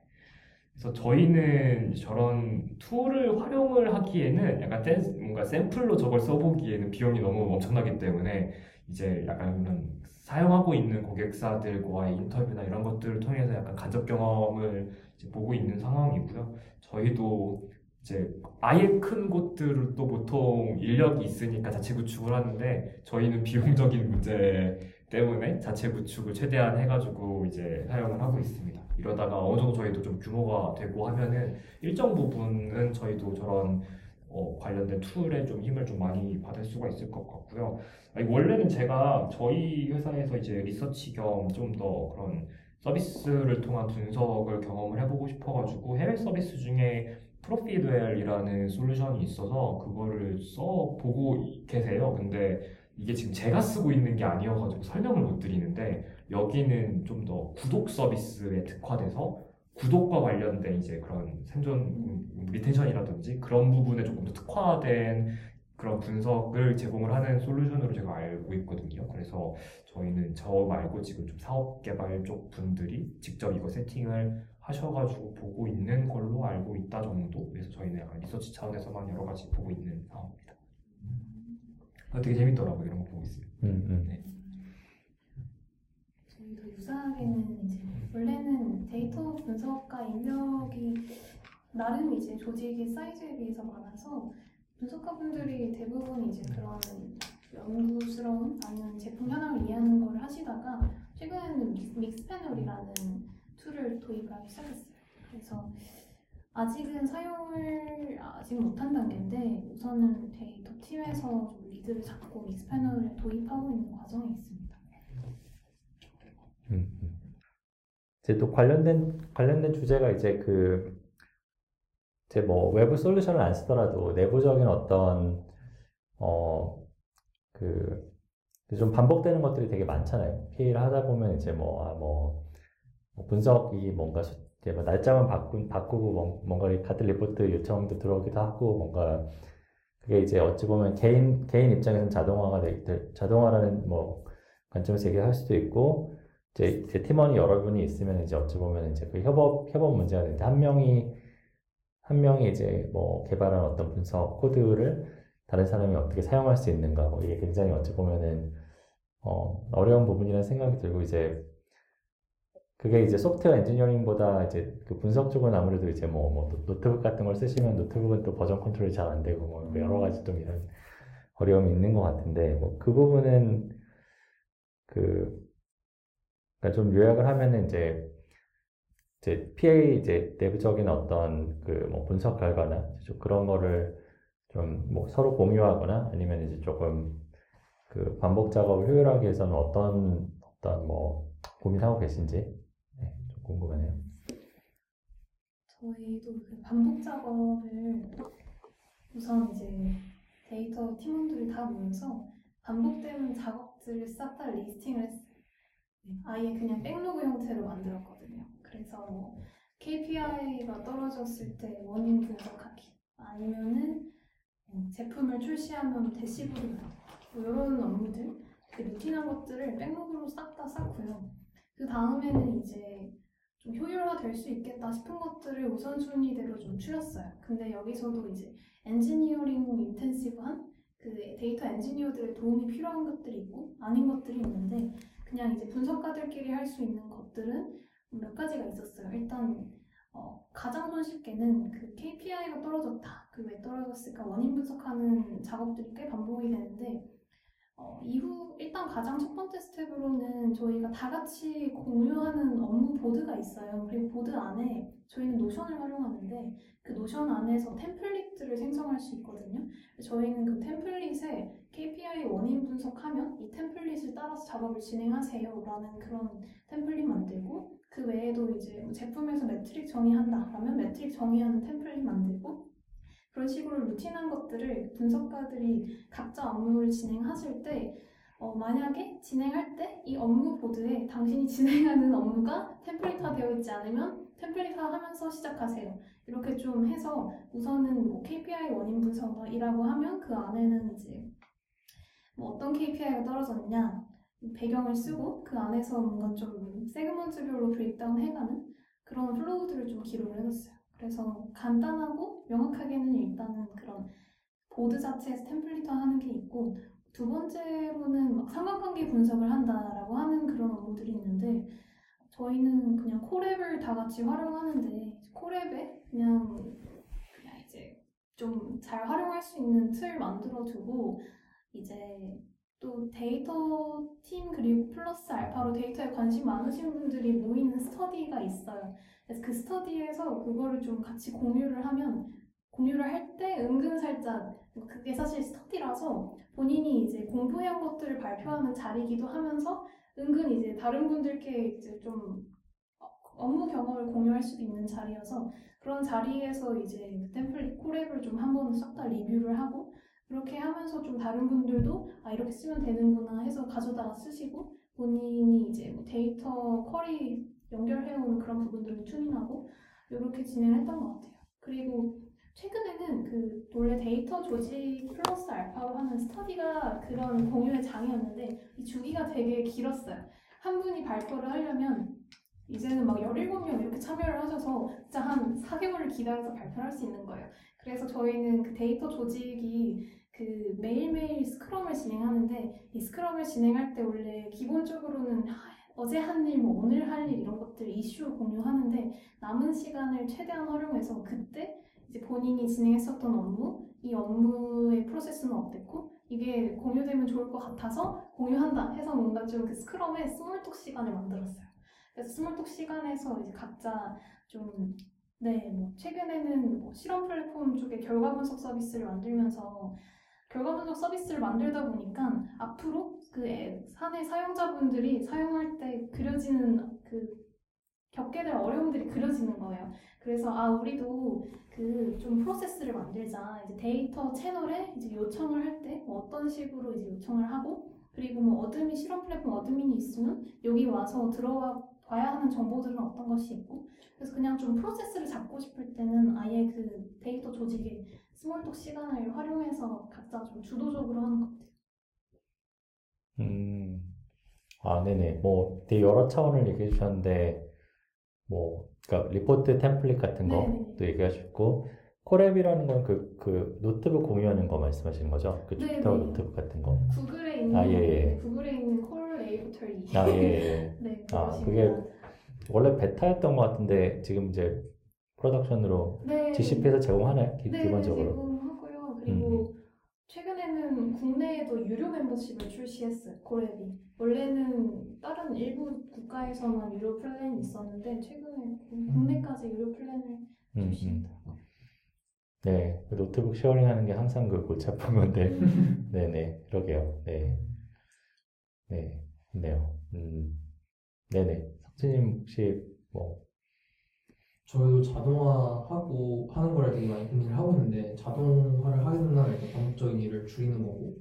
S4: 그래서 저희는 저런 툴을 활용을 하기에는 약간 댄, 뭔가 샘플로 저걸 써보기에는 비용이 너무 엄청나기 때문에 이제 약간 그런 사용하고 있는 고객사들과의 인터뷰나 이런 것들을 통해서 약간 간접 경험을 지금 보고 있는 상황이고요. 저희도 이제 아예 큰곳들을또 보통 인력이 있으니까 자체 구축을 하는데 저희는 비용적인 문제 때문에 자체 구축을 최대한 해가지고 이제 사용을 하고 있습니다. 이러다가 어느 정도 저희도 좀 규모가 되고 하면은 일정 부분은 저희도 저런 어, 관련된 툴에 좀 힘을 좀 많이 받을 수가 있을 것 같고요. 아니, 원래는 제가 저희 회사에서 이제 리서치 겸 좀 더 그런 서비스를 통한 분석을 경험을 해보고 싶어가지고 해외 서비스 중에 프로피드웰이라는 솔루션이 있어서 그거를 써보고 계세요. 근데 이게 지금 제가 쓰고 있는 게 아니어가지고 설명을 못 드리는데 여기는 좀 더 구독 서비스에 특화돼서 구독과 관련된 이제 그런 생존 음, 리텐션이라든지 그런 부분에 조금 더 특화된 그런 분석을 제공을 하는 솔루션으로 제가 알고 있거든요. 그래서 저희는 저 말고 지금 좀 사업 개발 쪽 분들이 직접 이거 세팅을 하셔가지고 보고 있는 걸로 알고 있다 정도. 그래서 저희는 약간 리서치 차원에서만 여러 가지 보고 있는 상황입니다. 되게 재밌더라고요. 이런 거 보고 있어요.
S2: 음,
S4: 음. 네.
S2: 저희도 유사하게는 이제 원래는 데이터 분석가 인력이 나름 이제 조직의 사이즈에 비해서 많아서 분석가분들이 대부분 이제 그런 연구스러운 아니면 제품 현황을 이해하는 걸 하시다가 최근에는 믹스패널이라는 툴을 도입 하기 시작했어요. 그래서 아직은 사용을 아직 못한 단계인데 우선은 데이터 팀에서 리드를 잡고 믹스패널을 도입하고 있는 과정에 있습니다.
S3: 음, 음. 이제 또 관련된 관련된 주제가 이제 그 이제 뭐 외부 솔루션을 안 쓰더라도 내부적인 어떤 어 그 좀 반복되는 것들이 되게 많잖아요. PA를 하다 보면 이제 뭐, 아, 뭐, 뭐 분석이 뭔가, 뭐 날짜만 바꾸, 바꾸고 뭔가 가들 리포트 요청도 들어오기도 하고, 뭔가, 그게 이제 어찌 보면 개인, 개인 입장에서는 자동화가 되, 자동화라는 뭐, 관점에서 얘기할 수도 있고, 이제, 이제 팀원이 여러분이 있으면 이제 어찌 보면 이제 그 협업, 협업 문제가 되는데, 한 명이 한 명이 이제 뭐 개발한 어떤 분석 코드를 다른 사람이 어떻게 사용할 수 있는가 뭐 이게 굉장히 어찌 보면은 어, 어려운 부분이라는 생각이 들고 이제 그게 이제 소프트웨어 엔지니어링보다 이제 그 분석 쪽은 아무래도 이제 뭐, 뭐 노트북 같은 걸 쓰시면 노트북은 또 버전 컨트롤이 잘 안 되고 뭐 여러 음. 가지 좀 이런 어려움이 있는 것 같은데 뭐그 부분은 그 그러니까 좀 요약을 하면은 이제 이제 PA 이제 내부적인 어떤 그 뭐 분석 결과나 좀 그런 거를 좀 뭐 서로 공유하거나 아니면 이제 조금 그 반복 작업을 효율하기 위해서는 어떤 어떤 뭐 고민하고 계신지 네, 좀 궁금하네요.
S2: 저희도 그 반복 작업을 우선 이제 데이터 팀원들이 다 모여서 반복되는 작업들을 싹 다 리스팅을 했어요. 네, 아예 그냥 백로그 형태로 만들었거든요. 그래서 뭐 KPI가 떨어졌을 때 원인 분석하기 아니면은 뭐 제품을 출시하면 대시보드 뭐 이런 업무들 루틴한 것들을 백록으로 싹 다 쌓고요. 그 다음에는 이제 좀 효율화될 수 있겠다 싶은 것들을 우선순위대로 좀 추렸어요. 근데 여기서도 이제 엔지니어링 인텐시브한 그 데이터 엔지니어들의 도움이 필요한 것들이 있고 아닌 것들이 있는데 그냥 이제 분석가들끼리 할 수 있는 것들은 몇 가지가 있었어요. 일단 어, 가장 손쉽게는 그 KPI가 떨어졌다. 그 왜 떨어졌을까 원인 분석하는 작업들이 꽤 반복이 되는데 어, 이후 일단 가장 첫 번째 스텝으로는 저희가 다 같이 공유하는 업무 보드가 있어요. 그리고 보드 안에 저희는 노션을 활용하는데 그 노션 안에서 템플릿들을 생성할 수 있거든요. 저희는 그 템플릿에 KPI 원인 분석하면 이 템플릿을 따라서 작업을 진행하세요라는 그런 템플릿 만들고 그 외에도 이제 뭐 제품에서 매트릭 정의한다 그러면 매트릭 정의하는 템플릿 만들고 그런 식으로 루틴한 것들을 분석가들이 각자 업무를 진행하실 때 어, 만약에 진행할 때 이 업무 보드에 당신이 (laughs) 진행하는 업무가 템플릿화 되어 있지 않으면 템플릿화 하면서 시작하세요. 이렇게 좀 해서 우선은 뭐 KPI 원인 분석이라고 하면 그 안에는 이제 뭐 어떤 KPI가 떨어졌냐 배경을 쓰고 그 안에서 뭔가 좀 세그먼트별로 브레이크다운 해가는 그런 플로우들을 좀 기록을 해놨어요. 그래서 간단하고 명확하게는 일단은 그런 보드 자체에서 템플릿화 하는 게 있고 두 번째로는 막 상관관계 분석을 한다라고 하는 그런 업무들이 있는데 저희는 그냥 코랩을 다 같이 활용하는데 코랩에 그냥 그냥 이제 좀 잘 활용할 수 있는 틀만들어두고 이제 또 데이터 팀 그리고 플러스 알파로 데이터에 관심 많으신 분들이 모이는 스터디가 있어요. 그래서 그 스터디에서 그거를 좀 같이 공유를 하면 공유를 할 때 은근 살짝 그게 사실 스터디라서 본인이 이제 공부한 것들을 발표하는 자리이기도 하면서 은근 이제 다른 분들께 이제 좀 업무 경험을 공유할 수도 있는 자리여서 그런 자리에서 이제 템플릿 콜랩을 좀 한번 싹 다 리뷰를 하고 그렇게 하면서 좀 다른 분들도 아 이렇게 쓰면 되는구나 해서 가져다가 쓰시고 본인이 이제 뭐 데이터 쿼리 연결해오는 그런 부분들을 튜닝하고 이렇게 진행했던 것 같아요. 그리고 최근에는 그 원래 데이터 조직 플러스 알파로 하는 스터디가 그런 공유의 장이었는데 이 주기가 되게 길었어요. 한 분이 발표를 하려면 이제는 막 17명 이렇게 참여를 하셔서 진짜 한 4개월을 기다려서 발표를 할 수 있는 거예요. 그래서 저희는 그 데이터 조직이 그 매일매일 스크럼을 진행하는데 이 스크럼을 진행할 때 원래 기본적으로는 어제 한 일, 뭐 오늘 할 일 이런 것들 이슈 공유하는데 남은 시간을 최대한 활용해서 그때 이제 본인이 진행했었던 업무 이 업무의 프로세스는 어땠고 이게 공유되면 좋을 것 같아서 공유한다 해서 뭔가 좀 그스크럼의 스몰톡 시간을 만들었어요. 그래서 스몰톡 시간에서 이제 각자 좀 네, 뭐 최근에는 뭐 실험 플랫폼 쪽에 결과 분석 서비스를 만들면서 결과 분석 서비스를 만들다 보니까 앞으로 그 앱, 사내 사용자분들이 사용할 때 그려지는 그 겪게 될 어려움들이 그려지는 거예요. 그래서 아 우리도 그 좀 프로세스를 만들자. 이제 데이터 채널에 이제 요청을 할 때 어떤 식으로 이제 요청을 하고 그리고 뭐 어드민 실험 플랫폼 어드민이 있으면 여기 와서 들어가 봐야 하는 정보들은 어떤 것이 있고 그래서 그냥 좀 프로세스를 잡고 싶을 때는 아예 그 데이터 조직에 스몰톡 시간을 활용해서 각자 좀 주도적으로 하는 것 같아요. 음, 아, 네네.
S3: 뭐, 되게 여러 차원을 얘기해 주셨는데, 뭐, 그러니까 리포트 템플릿 같은 것도 얘기하셨고, 콜앱이라는건 그, 그 노트북 공유하는 거 말씀하시는 거죠? 그 주피터 네, 네. 노트북 같은 거.
S2: 구글에 있는, 아, 예, 예. 네, 구글에 있는 콜 에이보털 2. 아, 예, 예. (laughs)
S3: 네, 아, 그게 원래 베타였던 것 같은데, 지금 이제 프로덕션으로 네. GCP에서 제공하나요? 기, 네, 네, 기본적으로?
S2: 제공하고요. 음, 그리고 음. 최근에는 국내에도 유료 멤버십을 출시했어요. 고랩이. 원래는 다른 일부 국가에서만 유료 플랜이 있었는데 최근에 음. 국내까지 유료 플랜을 음, 출시했더라고
S3: 네, 그 노트북
S2: 쉐어링하는
S3: 게 항상 그 골치 아픈 건데, 네네, 그러게요. 네, 네, 네요. 음, 네네. 네. 석진님 혹시 뭐
S5: 저희도 자동화하고 하는 거를 되게 많이 고민을 하고 있는데 자동화를 하게 된다면 반복적인 일을 줄이는 거고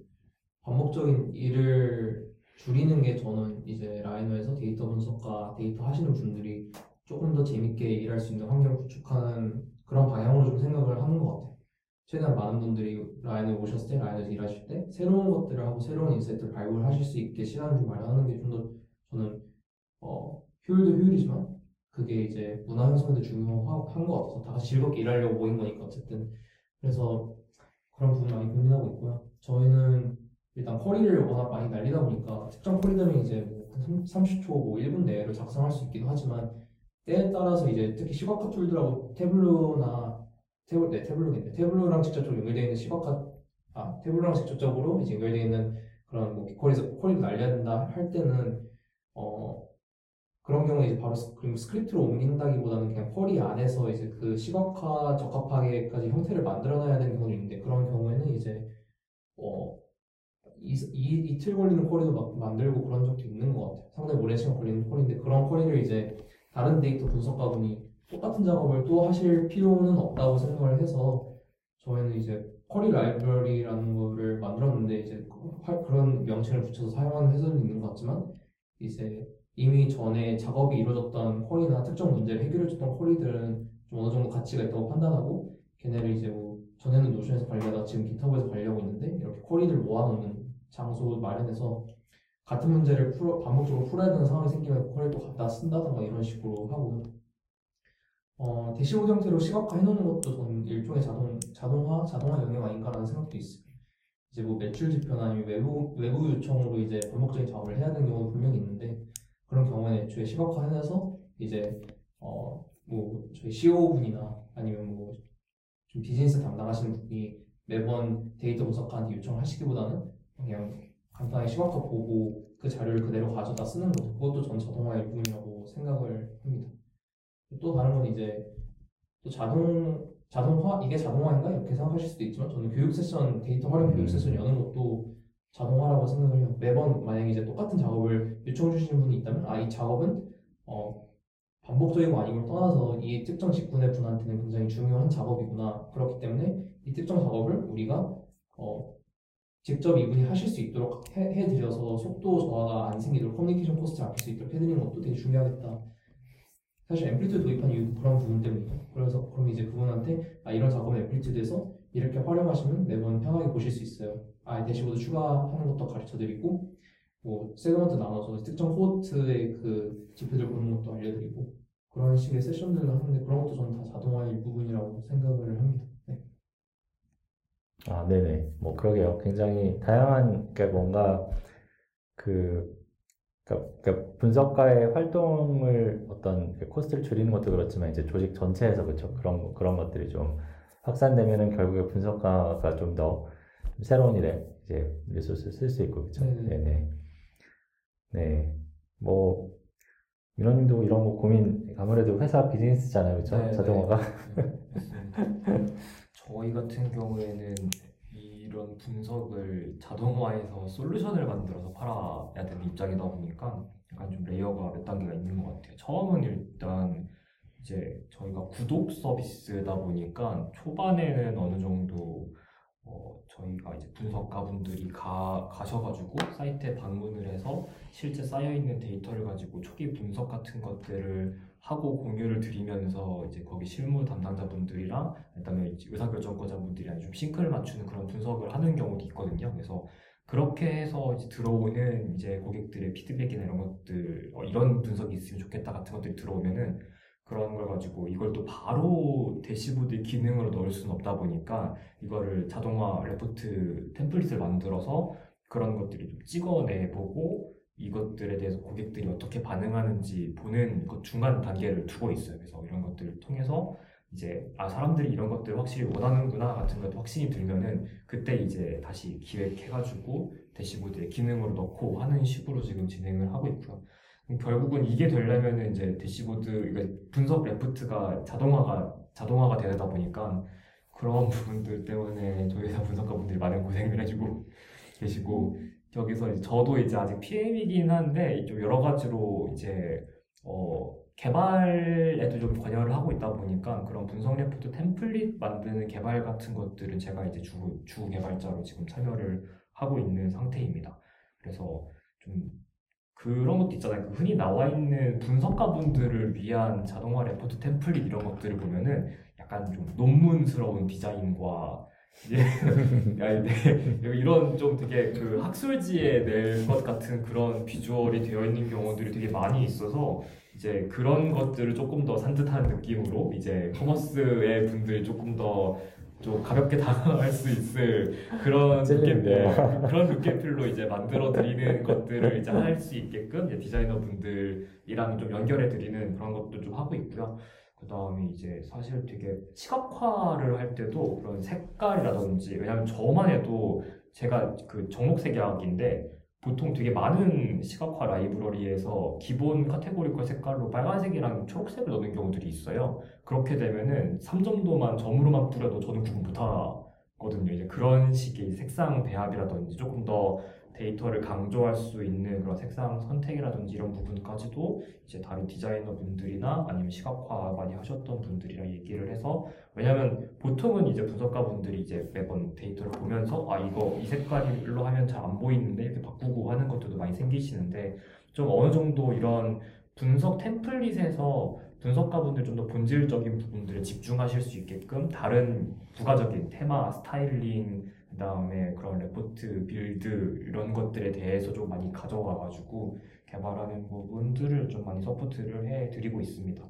S5: 반복적인 일을 줄이는 게 저는 이제 라이너에서 데이터 분석과 데이터 하시는 분들이 조금 더 재밌게 일할 수 있는 환경을 구축하는 그런 방향으로 좀 생각을 하는 것 같아요. 최대한 많은 분들이 라인에 오셨을 때, 라인에서 일하실 때 새로운 것들을 하고 새로운 인사이트를 발굴하실 수 있게 시간을 좀 마련하는 게 좀 더 저는 어, 효율도 효율이지만 그게 이제 문화 형성에도 중요한 것 같아서 다 같이 즐겁게 일하려고 모인 거니까 어쨌든 그래서 그런 부분 많이 고민하고 있고요. 저희는 일단 커리를 워낙 많이 날리다 보니까 특정 커리들은 이제 뭐 30초, 뭐 1분 내로 작성할 수 있기도 하지만 때에 따라서 이제 특히 시각화 툴들하고 태블로나 태블 네 태블로겠네 태블로랑 직접적으로 연결되어 있는 시각화 아 태블로랑 직접적으로 이제 연결되어 있는 그런 뭐 커리에서 커리를 날려야 된다 할 때는 어 그런 경우에 이제 바로 그리고 스크립트로 옮긴다기보다는 그냥 펄이 안에서 이제 그 시각화 적합하게까지 형태를 만들어놔야 되는 경우도 있는데 그런 경우에는 이제 어, 이, 이, 이틀 걸리는 쿼리도 만들고 그런 적도 있는 것 같아요. 상당히 오랜 시간 걸리는 쿼리인데 그런 쿼리를 이제 다른 데이터 분석가분이 똑같은 작업을 또 하실 필요는 없다고 생각을 해서 저희는 이제 쿼리 라이브러리라는 거를 만들었는데 이제 그, 그런 명칭을 붙여서 사용하는 회사도 있는 것 같지만 이제 이미 전에 작업이 이루어졌던 콜이나 특정 문제를 해결해줬던 콜이들은 좀 어느 정도 가치가 있다고 판단하고 걔네를 이제 뭐 전에는 노션에서 관리하다 지금 기타브에서 관리하고 있는데 이렇게 콜이들 모아놓는 장소 마련해서 같은 문제를 풀어, 반복적으로 풀어야 되는 상황이 생기면 콜이또 갖다 쓴다던가 뭐 이런 식으로 하고요. 어, 대시보드 형태로 시각화 해놓는 것도 저는 일종의 자동, 자동화, 자동화 영역 아닌가라는 생각도 있어요. 이제 뭐 매출 지표나 외부, 외부 요청으로 이제 반복적인 작업을 해야 되는 경우는 분명히 있는데, 그런 경우는 애초에 시각화 해놔서 이제 어 뭐 저희 CEO 분이나 아니면 뭐 좀 비즈니스 담당하시는 분이 매번 데이터 분석한테 요청하시기보다는 그냥 간단히 시각화 보고 그 자료를 그대로 가져다 쓰는 것도 그것도 전 자동화의 일부분이라고 생각을 합니다. 또 다른 건 이제 또 자동 자동화 이게 자동화인가 이렇게 생각하실 수도 있지만 저는 교육 세션 데이터 활용 교육 음. 세션 여는 것도 자동화라고 생각을 해요. 매번 만약에 이제 똑같은 작업을 요청해 주시는 분이 있다면 아 이 작업은 어, 반복적이고아니걸 떠나서 이 특정 직군의 분한테는 굉장히 중요한 작업이구나. 그렇기 때문에 이 특정 작업을 우리가 어, 직접 이분이 하실 수 있도록 해, 드려서 속도 저하가 안 생기도록 커뮤니케이션 코스트 아낄 수 있도록 해드리는 것도 되게 중요하겠다. 사실 앰플리튜드 도입한 이유도 그런 부분 때문이에요. 그래서 그럼 이제 그분한테 아 이런 작업은 앰플리튜드에서 이렇게 활용하시면 매번 편하게 보실 수 있어요. 아예 대시보드 추가하는 것도 가르쳐드리고 뭐 세그먼트 나눠서 특정 코트의그 지표들 보는 것도 알려드리고 그런 식의 세션들을 하는데 그런 것도 저는 다 자동화의 부분이라고 생각을 합니다. 네.
S3: 아, 네네. 뭐 그러게요. 굉장히 다양한 그 뭔가 그 그러니까, 그러니까, 분석가의 활동을 어떤 그 코스트를 줄이는 것도 그렇지만 이제 조직 전체에서 그렇죠 그런 그런 것들이 좀 확산되면은 결국에 분석가가 좀 더 새로운 일에 이제 리소스 를쓸 수 있고 그렇죠. 네. 네. 네. 뭐 민호님도 이런 거 고민 아무래도 회사 비즈니스잖아요, 그렇죠? 네, 자동화가.
S4: 저희 같은 경우에는 이런 분석을 자동화해서 솔루션을 만들어서 팔아야 되는 입장이다 보니까 약간 좀 레이어가 몇 단계가 있는 것 같아요. 처음은 일단 이제 저희가 구독 서비스다 보니까 초반에는 어느 정도 어, 저희가 이제 분석가분들이 가, 가셔가지고 사이트에 방문을 해서 실제 쌓여있는 데이터를 가지고 초기 분석 같은 것들을 하고 공유를 드리면서 이제 거기 실무 담당자분들이랑 그다음에 의사결정권자분들이랑 좀 싱크를 맞추는 그런 분석을 하는 경우도 있거든요. 그래서 그렇게 해서 이제 들어오는 이제 고객들의 피드백이나 이런 것들 어, 이런 분석이 있으면 좋겠다 같은 것들이 들어오면은 그런 걸 가지고 이걸 또 바로 대시보드 기능으로 넣을 수는 없다 보니까 이거를 자동화 레포트 템플릿을 만들어서
S5: 그런 것들이 좀 찍어내보고 이것들에 대해서 고객들이 어떻게 반응하는지 보는 그 중간 단계를 두고 있어요. 그래서 이런 것들을 통해서 이제 아 사람들이 이런 것들을 확실히 원하는구나 같은 것도 확신이 들면은 그때 이제 다시 기획해가지고 대시보드에 기능으로 넣고 하는 식으로 지금 진행을 하고 있고요. 결국은 이게 되려면 이제 대시보드 그러 분석 레프트가 자동화가 자동화가 되다 보니까 그런 (laughs) 부분들 때문에 저 회사 분석가분들이 많은 고생을 해주고 (laughs) 계시고 여기서 이제 저도 이제 아직 PM이긴 한데 좀 여러 가지로 이제 어 개발에도 좀 관여를 하고 있다 보니까 그런 분석 레포트 템플릿 만드는 개발 같은 것들은 제가 이제 주, 주 개발자로 지금 참여를 하고 있는 상태입니다. 그래서 좀 그런 것도 있잖아요. 그 흔히 나와 있는 분석가분들을 위한 자동화 레포트 템플릿 이런 것들을 보면은 약간 좀 논문스러운 디자인과 (laughs) 예, 이 이런 좀 되게 그 학술지에 낼 것 같은 그런 비주얼이 되어 있는 경우들이 되게 많이 있어서 이제 그런 것들을 조금 더 산뜻한 느낌으로 이제 커머스의 분들 조금 더좀 가볍게 (laughs) 다가갈 수 있을 그런 느낌, 네. 어. 그런 느낌들로 이제 만들어 드리는 (laughs) 것들을 이제 할 수 있게끔 디자이너 분들이랑 좀 연결해 드리는 그런 것도 좀 하고 있고요. 그 다음에 이제 사실 되게 시각화를 할 때도 그런 색깔이라든지, 왜냐면 저만 해도 제가 그 정록색 약인데 보통 되게 많은 시각화 라이브러리에서 기본 카테고리 컬 색깔로 빨간색이랑 초록색을 넣는 경우들이 있어요. 그렇게 되면은 3점도만 점으로만 뿌려도 저는 구분 못 하거든요. 이제 그런 식의 색상 배합이라든지 조금 더 데이터를 강조할 수 있는 그런 색상 선택이라든지 이런 부분까지도 이제 다른 디자이너 분들이나 아니면 시각화 많이 하셨던 분들이랑 얘기를 해서 왜냐하면 보통은 이제 분석가 분들이 이제 매번 데이터를 보면서 아 이거 이 색깔로 하면 잘 안 보이는데 이렇게 바꾸고 하는 것들도 많이 생기시는데 좀 어느 정도 이런 분석 템플릿에서 분석가분들 좀 더 본질적인 부분들에 집중하실 수 있게끔 다른 부가적인 테마 스타일링 그 다음에 그런 레포트, 빌드 이런 것들에 대해서 좀 많이 가져와가지고 개발하는 부분들을 좀 많이 서포트를 해드리고 있습니다.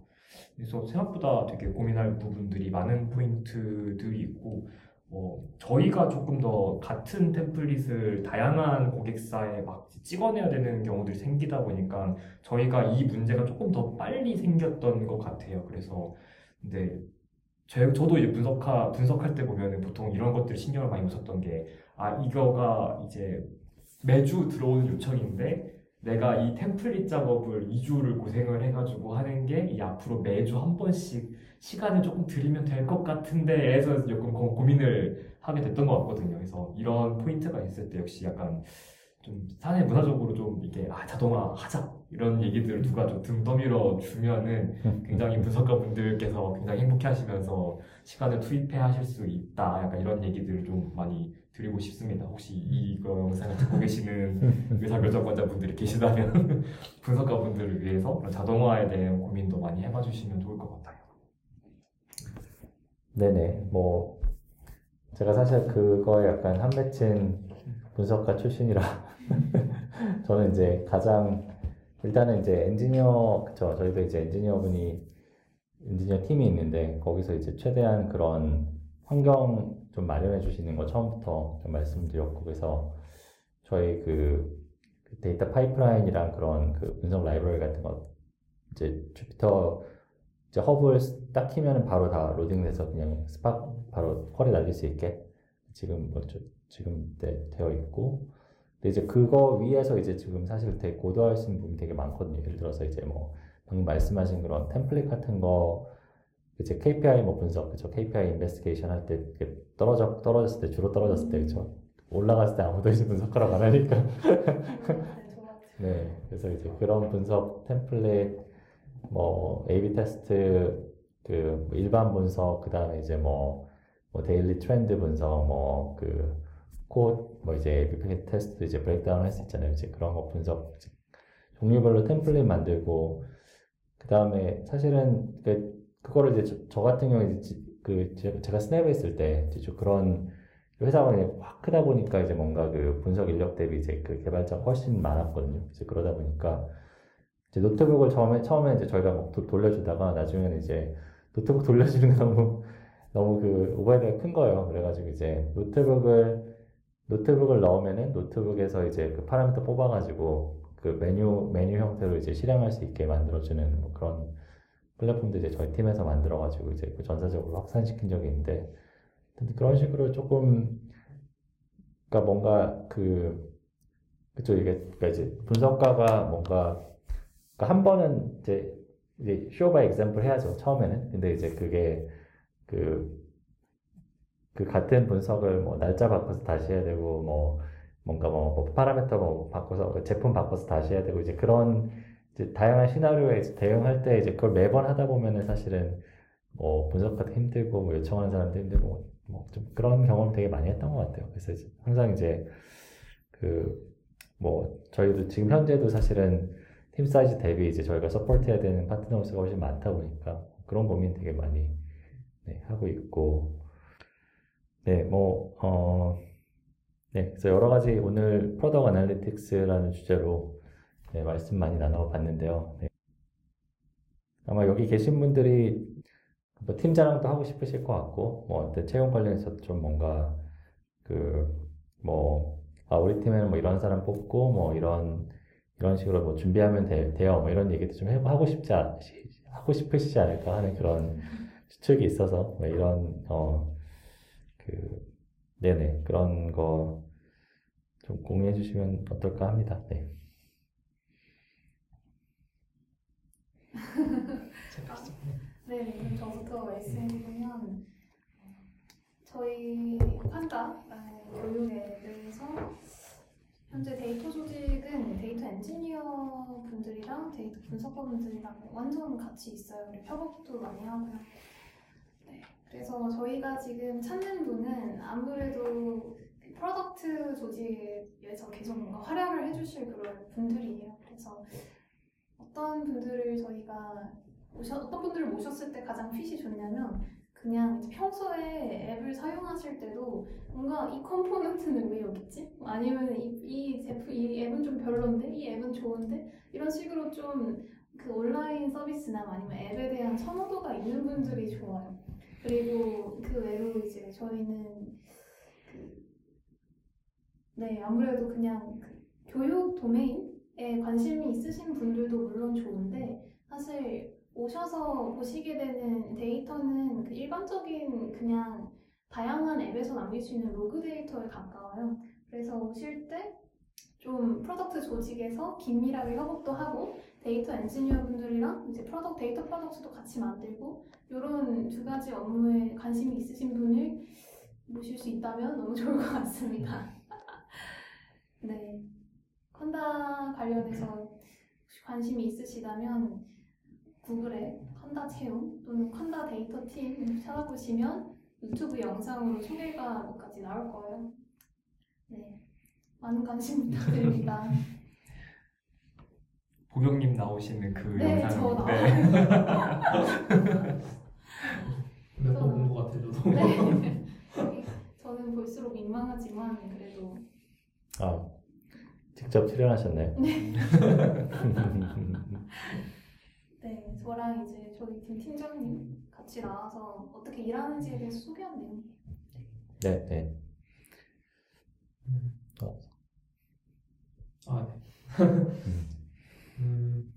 S5: 그래서 생각보다 되게 고민할 부분들이 많은 포인트들이 있고 뭐 저희가 조금 더 같은 템플릿을 다양한 고객사에 막 찍어내야 되는 경우들이 생기다 보니까 저희가 이 문제가 조금 더 빨리 생겼던 것 같아요. 그래서 근데 제, 저도 이제 분석하, 분석할 때 보면은 보통 이런 것들 신경을 많이 썼던 게, 아, 이거가 이제 매주 들어오는 요청인데, 내가 이 템플릿 작업을 2주를 고생을 해가지고 하는 게, 이 앞으로 매주 한 번씩 시간을 조금 들이면 될 것 같은데, 에서 조금 고민을 하게 됐던 것 같거든요. 그래서 이런 포인트가 있을 때 역시 약간 좀 사내 문화적으로 좀 이렇게 아, 자동화하자 이런 얘기들을 누가 좀등더밀로 주면은 (laughs) 굉장히 분석가 분들께서 굉장히 행복해하시면서 시간을 투입해 하실 수 있다 약간 이런 얘기들을 좀 많이 드리고 싶습니다. 혹시 이거 영상을 듣고 (laughs) 계시는 의사 결정권자 분들이 계시다면 (laughs) 분석가 분들을 위해서 자동화에 대한 고민도 많이 해봐 주시면 좋을 것 같아요.
S3: 네네 뭐 제가 사실 그거에 약간 한 맺힌 분석가 출신이라 (laughs) 저는 이제 가장 일단은 이제 엔지니어 그쵸 저희도 이제 엔지니어분이 엔지니어 팀이 있는데 거기서 이제 최대한 그런 환경 좀 마련해 주시는 거 처음부터 좀 말씀드렸고 그래서 저희 그 데이터 파이프라인이랑 그런 그 분석 라이브러리 같은 거 이제 주피터 이제 허브를 딱 키면은 바로 다 로딩돼서 그냥 스팟 바로 펄에 날릴 수 있게 지금 뭐 저, 지금 때 되어 있고 근데 이제 그거 위에서 이제 지금 사실 되게 고도화하신는 분이 되게 많거든요. 예를 들어서 이제 뭐 방금 말씀하신 그런 템플릿 같은 거 이제 KPI 뭐 분석, 그죠? KPI 인베스티게이션 할 때 떨어져 떨어졌을 때 주로 떨어졌을 때 그죠? 올라갔을 때 아무도 이제 분석하라고 안 하니까. (laughs) 네, 그래서 이제 그런 분석 템플릿 뭐 A/B 테스트 그 뭐 일반 분석 그다음에 이제 뭐, 뭐 데일리 트렌드 분석 뭐 그 코어 뭐 이제 에피크 그 테스트 이제 브레이크다운 할 수 있잖아요. 이제 그런 거 분석 이제 종류별로 템플릿 만들고 그 다음에 사실은 그거를 이제 저, 같은 경우 이제 그 제가 스냅에 있을 때 이제 그런 회사가 이제 확 크다 보니까 이제 뭔가 그 분석 인력 대비 이제 그 개발자가 훨씬 많았거든요. 이제 그러다 보니까 이제 노트북을 처음에 처음에 이제 저희가 막 도, 돌려주다가 나중에는 이제 노트북 돌려주는 게 너무 너무 그 오버헤드가 큰 거예요. 그래가지고 이제 노트북을 노트북을 넣으면은 노트북에서 이제 그 파라미터 뽑아가지고 그 메뉴 메뉴 형태로 이제 실행할 수 있게 만들어주는 뭐 그런 플랫폼도 이제 저희 팀에서 만들어가지고 이제 그 전사적으로 확산시킨 적이 있는데 그런 식으로 조금 그러니까 뭔가 그 그쵸 이게 그러니까 이제 분석가가 뭔가 그러니까 한 번은 이제 이제 쇼 바이 엑샘플 해야죠 처음에는 근데 이제 그게 그그 같은 분석을 뭐 날짜 바꿔서 다시 해야 되고 뭐 뭔가 뭐, 뭐 파라미터 뭐 바꿔서 그 제품 바꿔서 다시 해야 되고 이제 그런 이제 다양한 시나리오에 대응할 때 이제 그걸 매번 하다 보면은 사실은 뭐 분석하기 힘들고 뭐 요청하는 사람도 힘들고 뭐좀 뭐 그런 경험 되게 많이 했던 것 같아요. 그래서 이제 항상 이제 그 뭐 저희도 지금 현재도 사실은 팀 사이즈 대비 이제 저희가 서포트해야 되는 파트너 스가 훨씬 많다 보니까 그런 고민 되게 많이 네, 하고 있고 네, 뭐, 어, 네, 그래서 여러 가지 오늘 프로덕 아날리틱스라는 주제로 네, 말씀 많이 나눠봤는데요. 네. 아마 여기 계신 분들이 뭐팀 자랑도 하고 싶으실 것 같고, 뭐, 채용 관련해서 좀 뭔가, 그, 뭐, 아, 우리 팀에는 뭐 이런 사람 뽑고, 뭐 이런, 이런 식으로 뭐 준비하면 되, 돼요. 뭐 이런 얘기도 좀 해보고 싶지, 않, 하고 싶으시지 않을까 하는 그런 추측이 있어서, 뭐 이런, 어, 그 네네 그런 거 좀 공유해 주시면 어떨까 합니다.
S2: 네. 아, 네, 저부터 말씀드리면 저희 판다라는 아, 교육에 대해서 현재 데이터 조직은 데이터 엔지니어 분들이랑 데이터 분석가 분들이랑 완전 같이 있어요. 우리 협업도 많이 하고요. 그래서 네. 저희가 지금 찾는 분은 아무래도 프로덕트 조직에서 계속 뭔가 활약을 해주실 그런 분들이에요. 그래서 어떤 분들을 저희가 모셔, 어떤 분들을 모셨을 때 가장 핏이 좋냐면 그냥 평소에 앱을 사용하실 때도 뭔가 이 컴포넌트는 왜 여기지? 있 아니면 이, 이 제품 이 앱은 좀 별론데 이 앱은 좋은데 이런 식으로 좀 그 온라인 서비스나 아니면 앱에 대한 선호도가 있는 분들이 좋아요. 그리고 그 외로 이제 저희는 그, 네 아무래도 그냥 그 교육 도메인에 관심이 있으신 분들도 물론 좋은데 사실 오셔서 보시게 되는 데이터는 그 일반적인 그냥 다양한 앱에서 남길 수 있는 로그 데이터에 가까워요. 그래서 오실 때 좀 프로덕트 조직에서 긴밀하게 협업도 하고 데이터 엔지니어 분들이랑 이제 프로덕 데이터 프로덕트도 같이 만들고 이런 두 가지 업무에 관심이 있으신 분을 모실 수 있다면 너무 좋을 것 같습니다. (laughs) 네, 컨다 관련해서 관심이 있으시다면 구글에 컨다 채용 또는 컨다 데이터 팀 찾아보시면 유튜브 영상으로 소개가까지 나올 거예요. 네, 많은 관심 (laughs) 부탁드립니다.
S3: 고경님 나오시는 그 네, 영상.
S5: 저 네. (laughs) 몇번 본것 같아요, 저도. 네.
S2: (laughs) 저는 볼수록 민망하지만 그래도.
S3: 아 직접 출연하셨나요? 네. (laughs)
S2: 네, 저랑 이제 저희 팀 팀장님 같이 나와서 어떻게 일하는지에 대해서 소개한 내용이에요.
S3: 네, 네. 음. 어.
S5: 아, 네. 음. 음.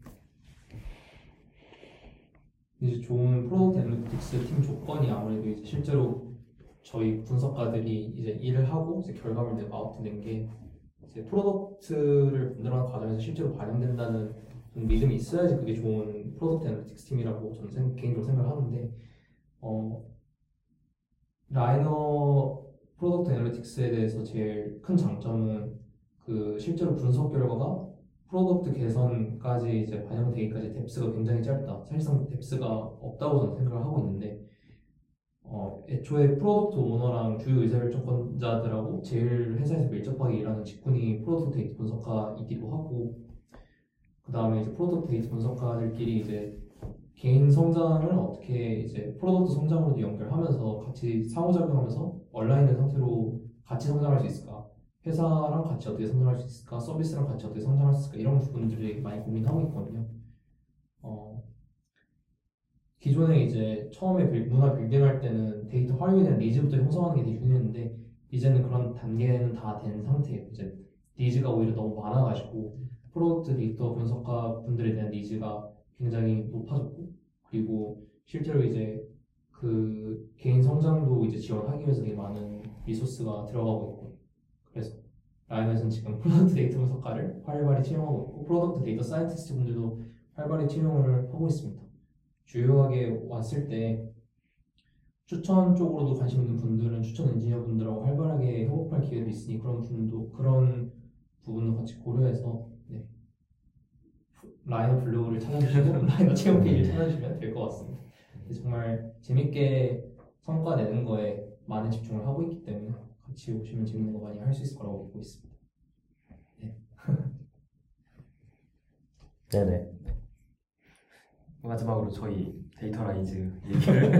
S5: 이제 좋은 프로덕트 애널리틱스 팀 조건이 아무래도 이제 실제로 저희 분석가들이 이제 일을 하고 이제 결과물 내고 아웃된게 이제 프로덕트를 만들어가는 과정에서 실제로 반영된다는 믿음이 있어야지 그게 좋은 프로덕트 애널리틱스 팀이라고 저는 생, 개인적으로 생각을 하는데 어, 라이너 프로덕트 애널리틱스에 대해서 제일 큰 장점은 그 실제로 분석 결과가 프로덕트 개선까지 이제 반영되기까지 뎁스가 굉장히 짧다. 사실상 뎁스가 없다고 저는 생각을 하고 있는데 어, 애초에 프로덕트 오너랑 주요 의사결정권자들하고 제일 회사에서 밀접하게 일하는 직군이 프로덕트 데이터 분석가이기도 하고 그 다음에 이제 프로덕트 데이터 분석가들끼리 이제 개인 성장을 어떻게 이제 프로덕트 성장으로도 연결하면서 같이 상호작용하면서 얼라인된 상태로 같이 성장할 수 있을까 회사랑 같이 어떻게 성장할 수 있을까, 서비스랑 같이 어떻게 성장할 수 있을까 이런 부분들을 많이 고민하고 있거든요. 어, 기존에 이제 처음에 문화 빌딩할 때는 데이터 활용에 대한 니즈부터 형성하는 게 되게 중요했는데 이제는 그런 단계는 다 된 상태예요. 이제 니즈가 오히려 너무 많아가지고 프로덕트 데이터 분석가 분들에 대한 니즈가 굉장히 높아졌고 그리고 실제로 이제 그 개인 성장도 이제 지원하기 위해서 되게 많은 리소스가 들어가고 있고 라이엇은 지금 프로덕트 데이터 분석가를 활발히 채용하고 있고 프로덕트 데이터 사이언티스트 분들도 활발히 채용을 하고 있습니다. 주요하게 왔을 때 추천 쪽으로도 관심 있는 분들은 추천 엔지니어 분들하고 활발하게 협업할 기회도 있으니 그런 분도 그런 부분도 같이 고려해서 네. 라이너 블로그를 찾아주시고 (laughs) 라이너 채용 네. 페이지를 찾아주시면 될 것 같습니다. 정말 재밌게 성과 내는 거에 많은 집중을 하고 있기 때문에 같이 오시면 재밌는 거 많이 할 수 있을 거라고 믿고 있습니다. 네. (laughs)
S3: 네네. 네.
S5: 마지막으로 저희 데이터 라이즈 얘기를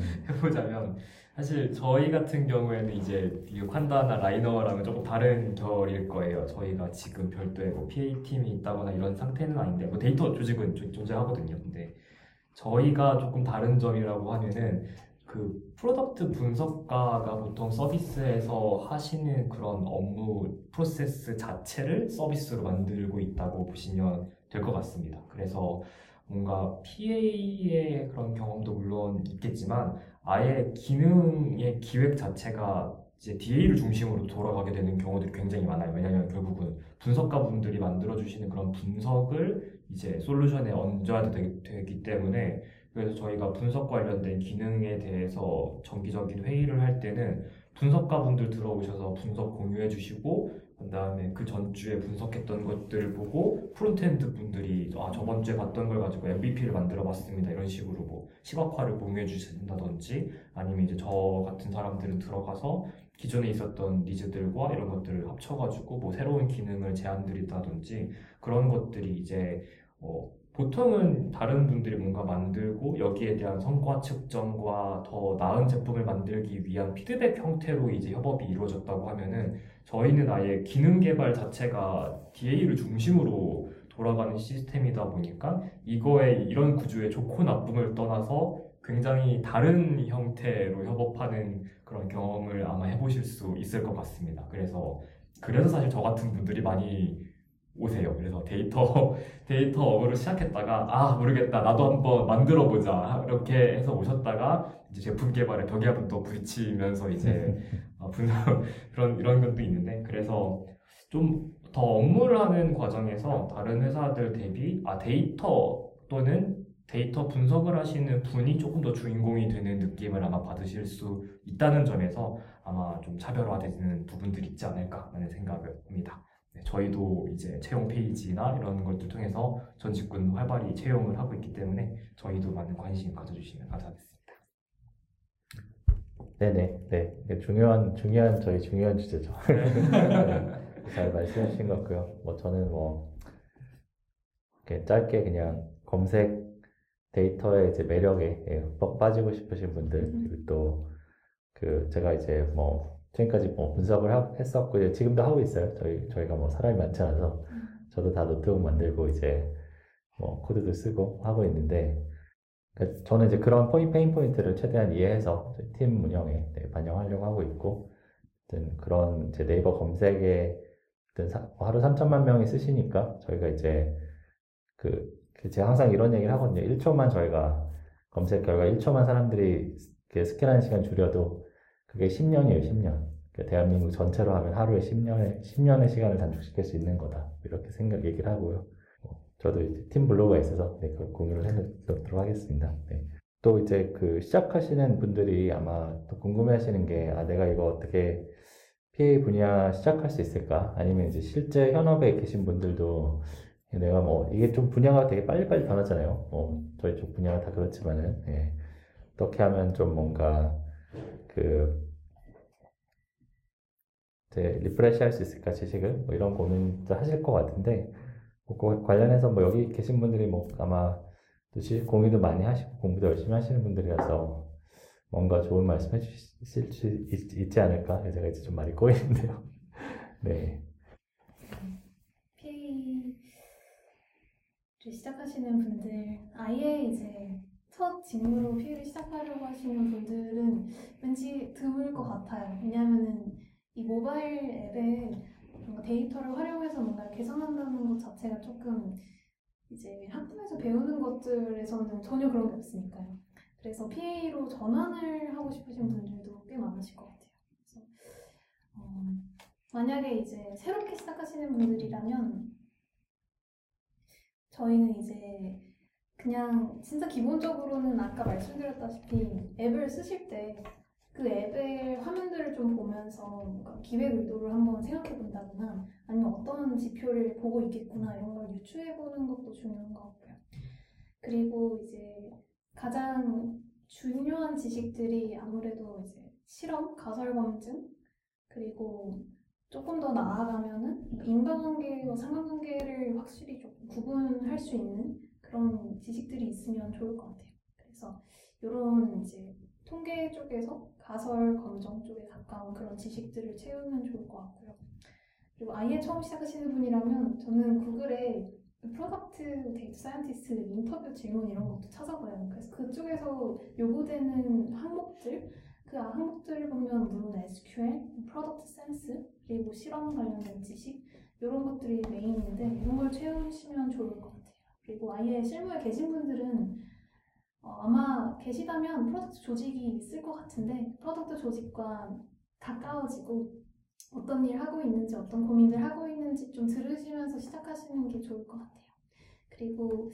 S5: (laughs) 해보자면 사실 저희 같은 경우에는 이제 이 환다나 라이너랑은 조금 다른 결일 거예요. 저희가 지금 별도의 뭐 PA 팀이 있다거나 이런 상태는 아닌데 뭐 데이터 조직은 존재하거든요. 근데 저희가 조금 다른 점이라고 하면은 그 프로덕트 분석가가 보통 서비스에서 하시는 그런 업무 프로세스 자체를 서비스로 만들고 있다고 보시면 될 것 같습니다. 그래서 뭔가 PA의 그런 경험도 물론 있겠지만 아예 기능의 기획 자체가 이제 DA를 중심으로 돌아가게 되는 경우들이 굉장히 많아요. 왜냐하면 결국은 분석가분들이 만들어주시는 그런 분석을 이제 솔루션에 얹어야 되기, 되기 때문에 그래서 저희가 분석 관련된 기능에 대해서 정기적인 회의를 할 때는 분석가 분들 들어오셔서 분석 공유해 주시고 그다음에 그 전주에 분석했던 것들을 보고 프론트엔드 분들이 아 저번 주에 봤던 걸 가지고 MVP를 만들어 봤습니다 이런 식으로 뭐 시각화를 공유해 주신다든지 아니면 이제 저 같은 사람들은 들어가서 기존에 있었던 니즈들과 이런 것들을 합쳐가지고 뭐 새로운 기능을 제안 드린다든지 그런 것들이 이제 어 보통은 다른 분들이 뭔가 만들고 여기에 대한 성과 측정과 더 나은 제품을 만들기 위한 피드백 형태로 이제 협업이 이루어졌다고 하면은 저희는 아예 기능 개발 자체가 DA를 중심으로 돌아가는 시스템이다 보니까 이거에 이런 구조의 좋고 나쁨을 떠나서 굉장히 다른 형태로 협업하는 그런 경험을 아마 해보실 수 있을 것 같습니다. 그래서 그래서 사실 저 같은 분들이 많이 오세요. 그래서 데이터 (laughs) 데이터 업으로 시작했다가 아 모르겠다 나도 한번 만들어 보자 이렇게 해서 오셨다가 이제 제품 개발에 벽이 한번 또 부딪히면서 이제 아, (laughs) 분석 (laughs) 그런 이런 것도 있는데 그래서 좀 더 업무를 하는 과정에서 다른 회사들 대비 아 데이터 또는 데이터 분석을 하시는 분이 조금 더 주인공이 되는 느낌을 아마 받으실 수 있다는 점에서 아마 좀 차별화되는 부분들이 있지 않을까라는 생각을 합니다. 네, 저희도 이제 채용 페이지나 이런 것들 통해서 전직군 활발히 채용을 하고 있기 때문에 저희도 많은 관심 가져주시면 감사하겠습니다.
S3: 네네, 네 중요한 중요한 저희 중요한 주제죠. 네. (laughs) 잘 말씀하신 것 같고요. 뭐 저는 뭐 이렇게 짧게 그냥 검색 데이터의 이제 매력에 예, 뻑 빠지고 싶으신 분들 음. 그리고 또 그 제가 이제 뭐 지금까지 뭐 분석을 하, 했었고 이제 지금도 하고 있어요. 저희 저희가 뭐 사람이 많지 않아서 음. 저도 다 노트북 만들고 이제 뭐 코드도 쓰고 하고 있는데 그러니까 저는 이제 그런 포인 페인 포인트를 최대한 이해해서 팀 운영에 반영하려고 하고 있고 어떤 그런 제 네이버 검색에 어떤 뭐 하루 3천만 명이 쓰시니까 저희가 이제 그, 그 제가 항상 이런 얘기를 하거든요. 1초만 저희가 검색 결과 1초만 사람들이 스캔하는 시간 줄여도 그게 10년이에요, 10년. 그러니까 대한민국 전체로 하면 하루에 10년의, 10년의 시간을 단축시킬 수 있는 거다. 이렇게 생각, 얘기를 하고요. 뭐 저도 이제 팀 블로그가 있어서 네, 그걸 공유를 해드리도록 하겠습니다. 네. 또 이제 그 시작하시는 분들이 아마 또 궁금해 하시는 게, 아, 내가 이거 어떻게 PA 분야 시작할 수 있을까? 아니면 이제 실제 현업에 계신 분들도 내가 뭐, 이게 좀 분야가 되게 빨리빨리 변하잖아요. 뭐, 저희 쪽 분야가 다 그렇지만은, 예. 어떻게 하면 좀 뭔가 그 이제 리프레시 할수 있을까 지식을 뭐 이런 고민도 하실 것 같은데 뭐 관련해서 뭐 여기 계신 분들이 뭐 아마 또시 공유도 많이 하시고 공부도 열심히 하시는 분들이라서 뭔가 좋은 말씀 해주실 수 있, 지 않을까 제가 이제 좀많이 꼬이는데요 네피
S2: a 를 시작하시는 분들 아예 이제 첫 직무로 피 a 를 시작하려고 하시는 분들은 왠지 드물 것 같아요 왜냐면은 이 모바일 앱에 뭔가 데이터를 활용해서 뭔가 개선한다는 것 자체가 조금 이제 학교에서 배우는 것들에서는 전혀 그런 게 없으니까요. 그래서 PA로 전환을 하고 싶으신 분들도 꽤 많으실 것 같아요. 그래서 어, 만약에 이제 새롭게 시작하시는 분들이라면 저희는 이제 그냥 진짜 기본적으로는 아까 말씀드렸다시피 앱을 쓰실 때그 앱의 화면들을 좀 보면서 뭔가 기획 의도를 한번 생각해 본다거나 아니면 어떤 지표를 보고 있겠구나 이런 걸 유추해 보는 것도 중요한 것 같고요. 그리고 이제 가장 중요한 지식들이 아무래도 이제 실험, 가설 검증 그리고 조금 더 나아가면은 인과관계와 상관관계를 확실히 조 구분할 수 있는 그런 지식들이 있으면 좋을 것 같아요. 그래서 이런 이제 통계 쪽에서 가설 검정 쪽에 가까운 그런 지식들을 채우면 좋을 것 같고요. 그리고 아예 처음 시작하시는 분이라면 저는 구글에 프로덕트 데이터 사이언티스트 인터뷰 질문 이런 것도 찾아봐요. 그래서 그쪽에서 요구되는 항목들 그 항목들을 보면 물론 SQL, 프로덕트 센스 그리고 실험 관련된 지식 이런 것들이 메인인데 이런 걸 채우시면 좋을 것 같아요. 그리고 아예 실무에 계신 분들은 어, 아마 계시다면 프로덕트 조직이 있을 것 같은데 프로덕트 조직과 가까워지고 어떤 일 하고 있는지 어떤 고민들 하고 있는지 좀 들으시면서 시작하시는 게 좋을 것 같아요. 그리고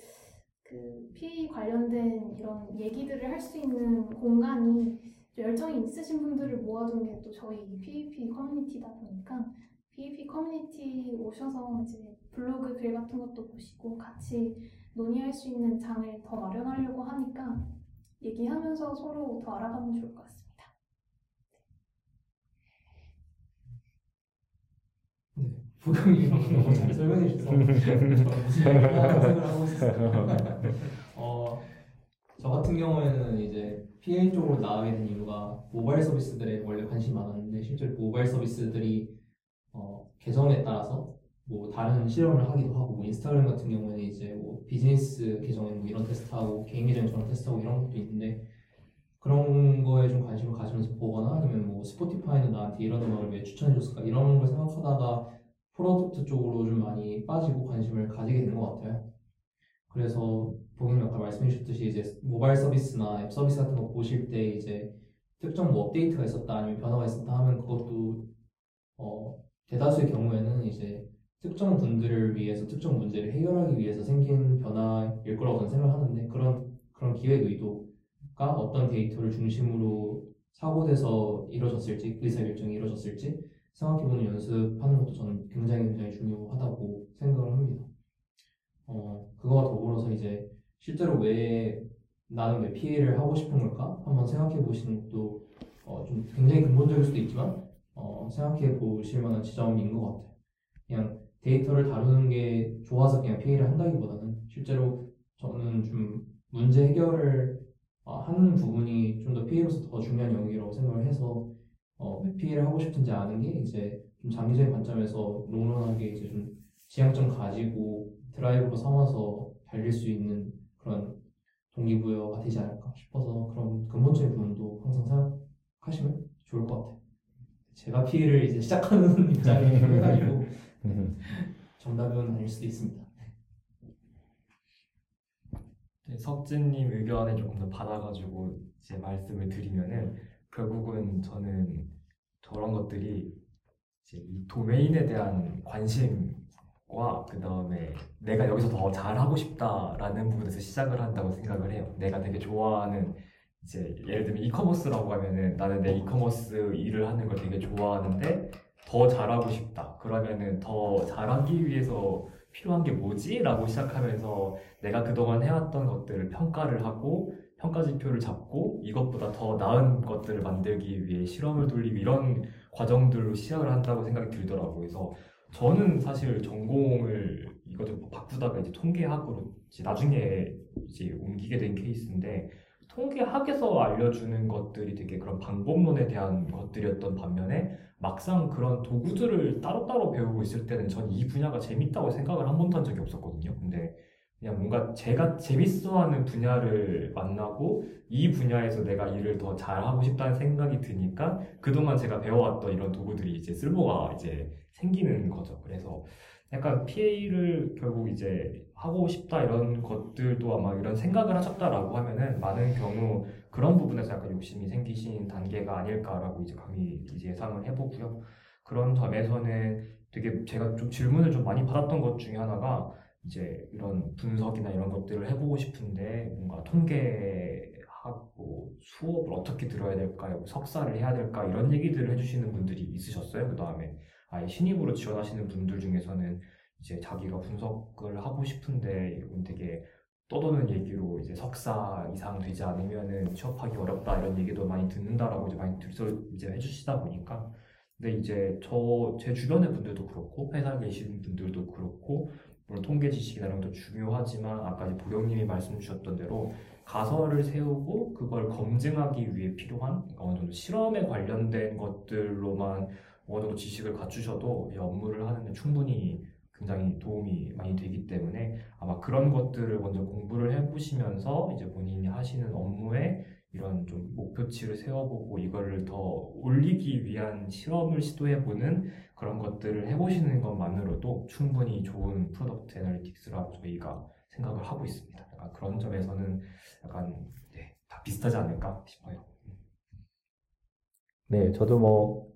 S2: 그 PA 관련된 이런 얘기들을 할 수 있는 공간이 열정이 있으신 분들을 모아둔 게 또 저희 PAP 커뮤니티다 보니까 PAP 커뮤니티 오셔서 이제 블로그 글 같은 것도 보시고 같이 논의할 수 있는 장을 더 마련하려고 하니까 얘기하면서 서로 더 알아가면 좋을 것 같습니다.
S5: 네. 부경이 너무 잘 설명해 주셔서 (laughs) 생각을 하고 있었어요. 어, 저 같은 경우에는 이제 PA 쪽으로 나가게 된 이유가 모바일 서비스들에 원래 관심이 많았는데 실제로 모바일 서비스들이 어, 개성에 따라서 뭐 다른 실험을 하기도 하고 뭐 인스타그램 같은 경우는 에 이제 뭐 비즈니스 계정에 뭐 이런 테스트하고 개인 계정 저런 테스트하고 이런 것도 있는데 그런 거에 좀 관심을 가지면서 보거나 아니면 뭐 스포티파이는 나한테 이런 음악을 왜 추천해줬을까 이런 걸 생각하다가 프로덕트 쪽으로 좀 많이 빠지고 관심을 가지게 되는 것 같아요. 그래서 보기님 아까 말씀해 주셨듯이 이제 모바일 서비스나 앱 서비스 같은 거 보실 때 이제 특정 뭐 업데이트가 있었다 아니면 변화가 있었다 하면 그것도 어 대다수의 경우에는 이제 특정 분들을 위해서 특정 문제를 해결하기 위해서 생긴 변화일 거라고 저는 생각하는데 그런 그런 기획 의도가 어떤 데이터를 중심으로 사고돼서 이루어졌을지 의사 결정이 이루어졌을지 생각해보는 연습하는 것도 저는 굉장히 굉장히 중요하다고 생각을 합니다. 어 그거와 더불어서 이제 실제로 왜 나는 왜 피해를 하고 싶은 걸까 한번 생각해 보시는 것도 어, 좀 굉장히 근본적일 수도 있지만 어, 생각해 보실 만한 지점인 것 같아요. 그냥 데이터를 다루는 게 좋아서 그냥 PA를 한다기보다는 실제로 저는 좀 문제 해결을 어, 하는 부분이 좀더 PA로서 더 중요한 영역이라고 생각을 해서 어, 왜 PA를 하고 싶은지 아는 게 이제 좀 장기적인 관점에서 롱런하게 이제 좀 지향점 가지고 드라이브로 삼아서 달릴 수 있는 그런 동기부여가 되지 않을까 싶어서 그런 근본적인 부분도 항상 생각하시면 좋을 것 같아요. 제가 피해를 이제 시작하는 (laughs) 입장에 해가지고 음. 정답은 아닐 수도 있습니다. 네,
S6: 석진님 의견을 조금 더 받아가지고 제 말씀을 드리면은 결국은 저는 저런 것들이 이제 이 도메인에 대한 관심과 그 다음에 내가 여기서 더 잘하고 싶다라는 부분에서 시작을 한다고 생각을 해요. 내가 되게 좋아하는 이제 예를 들면 이커머스라고 하면은 나는 내 이커머스 일을 하는 걸 되게 좋아하는데 더 잘하고 싶다. 그러면은 더 잘하기 위해서 필요한 게 뭐지? 라고 시작하면서 내가 그동안 해왔던 것들을 평가를 하고 평가 지표를 잡고 이것보다 더 나은 것들을 만들기 위해 실험을 돌리고 이런 과정들로 시작을 한다고 생각이 들더라고요. 그래서 저는 사실 전공을 이것저 바꾸다가 뭐 이제 통계학으로 이제 나중에 이제 옮기게 된 케이스인데 통계학에서 알려주는 것들이 되게 그런 방법론에 대한 것들이었던 반면에 막상 그런 도구들을 따로따로 배우고 있을 때는 전 이 분야가 재밌다고 생각을 한 번도 한 적이 없었거든요. 근데 그냥 뭔가 제가 재밌어하는 분야를 만나고 이 분야에서 내가 일을 더 잘하고 싶다는 생각이 드니까 그동안 제가 배워왔던 이런 도구들이 이제 쓸모가 이제 생기는 거죠. 그래서 약간 PA를 결국 이제 하고 싶다 이런 것들도 아마 이런 생각을 하셨다라고 하면은
S5: 많은 경우 그런 부분에서 약간 욕심이 생기신 단계가 아닐까라고 이제 감히 이제 예상을 해보고요. 그런 점에서는 되게 제가 좀 질문을 좀 많이 받았던 것 중에 하나가 이제 이런 분석이나 이런 것들을 해보고 싶은데 뭔가 통계하고 수업을 어떻게 들어야 될까, 요 석사를 해야 될까 이런 얘기들을 해주시는 분들이 있으셨어요. 그 다음에 아예 신입으로 지원하시는 분들 중에서는 이제 자기가 분석을 하고 싶은데 이건 되게 떠도는 얘기로 이제 석사 이상 되지 않으면은 취업하기 어렵다 이런 얘기도 많이 듣는다라고 이제 많이 들서 이제 해주시다 보니까 근데 이제 저 제 주변의 분들도 그렇고 회사 계신 분들도 그렇고 물론 통계 지식이나 이런 것도 중요하지만 아까 이제 보령님이 말씀 주셨던 대로 가설을 세우고 그걸 검증하기 위해 필요한 그러니까 어느 정도 실험에 관련된 것들로만 어느 정도 지식을 갖추셔도 이 업무를 하는데 충분히 굉장히 도움이 많이 되기 때문에 아마 그런 것들을 먼저 공부를 해보시면서 이제 본인이 하시는 업무에 이런 좀 목표치를 세워보고 이거를 더 올리기 위한 실험을 시도해보는 그런 것들을 해보시는 것만으로도 충분히 좋은 프로덕트 애널리틱스라고 저희가 생각을 하고 있습니다. 약간 그런 점에서는 약간 네, 다 비슷하지 않을까 싶어요.
S3: 네, 저도 뭐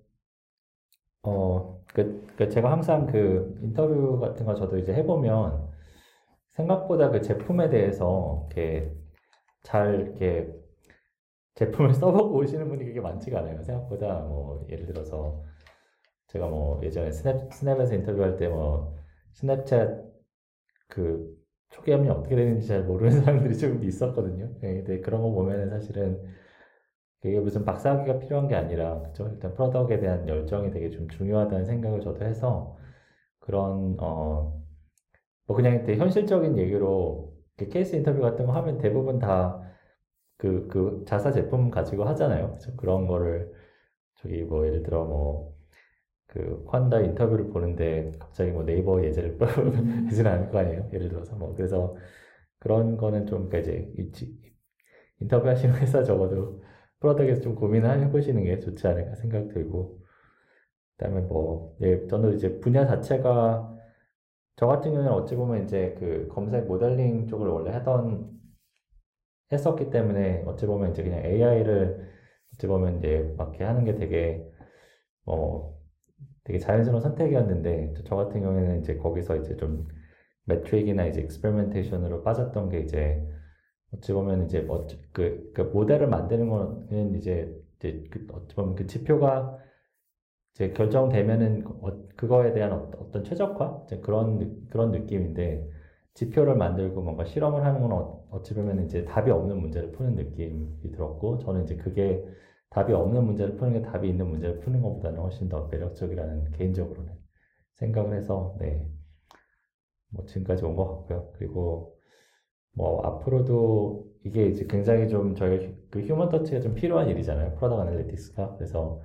S3: 어, 그, 그 제가 항상 그 인터뷰 같은 거 저도 이제 해보면 생각보다 그 제품에 대해서 이렇게 잘 이렇게 제품을 (laughs) 써보고 오시는 분이 그게 많지가 않아요. 생각보다 뭐 예를 들어서 제가 뭐 예전에 스냅 스냅에서 인터뷰할 때 뭐 스냅챗 그 초기 압력 어떻게 되는지 잘 모르는 (laughs) 사람들이 조금 있었거든요. 네, 근데 그런 거 보면은 사실은 그게 무슨 박사학위가 필요한 게 아니라 그죠 일단 프로덕에 대한 열정이 되게 좀 중요하다는 생각을 저도 해서 그런 어 뭐 그냥 되게 현실적인 얘기로 케이스 인터뷰 같은 거 하면 대부분 다 그그 그 자사 제품 가지고 하잖아요 그죠 그런 거를 저기 뭐 예를 들어 뭐그 환다 인터뷰를 보는데 갑자기 뭐 네이버 예제를 빼지는 (laughs) 않을 거 아니에요 예를 들어서 뭐 그래서 그런 거는 좀 그러니까 이제 인터뷰하시는 회사 적어도 프로덕에서 좀 고민을 해보시는 게 좋지 않을까 생각 되고 그다음에 뭐 예, 저는 이제 분야 자체가 저 같은 경우는 어찌 보면 이제 그 검색 모델링 쪽을 원래 하던 했었기 때문에 어찌 보면 이제 그냥 AI를 어찌 보면 이제 막게 하는 게 되게 어 되게 자연스러운 선택이었는데 저 같은 경우에는 이제 거기서 이제 좀 매트릭이나 이제 익스페리멘테이션으로 빠졌던 게 이제 어찌 보면 이제 뭐, 그, 그 모델을 만드는 거는 이제, 이제 그 어찌 보면 그 지표가 이제 결정되면은 그 어, 그거에 대한 어, 어떤 최적화 그런 그런 느낌인데 지표를 만들고 뭔가 실험을 하는 건 어, 어찌 보면 이제 답이 없는 문제를 푸는 느낌이 들었고 저는 이제 그게 답이 없는 문제를 푸는 게 답이 있는 문제를 푸는 것보다는 훨씬 더 매력적이라는 개인적으로는 생각을 해서 네뭐 지금까지 온 것 같고요 그리고 뭐 앞으로도 이게 이제 굉장히 좀 저희 그 휴먼 터치가 좀 필요한 일이잖아요. 프로덕 아날리티스가 그래서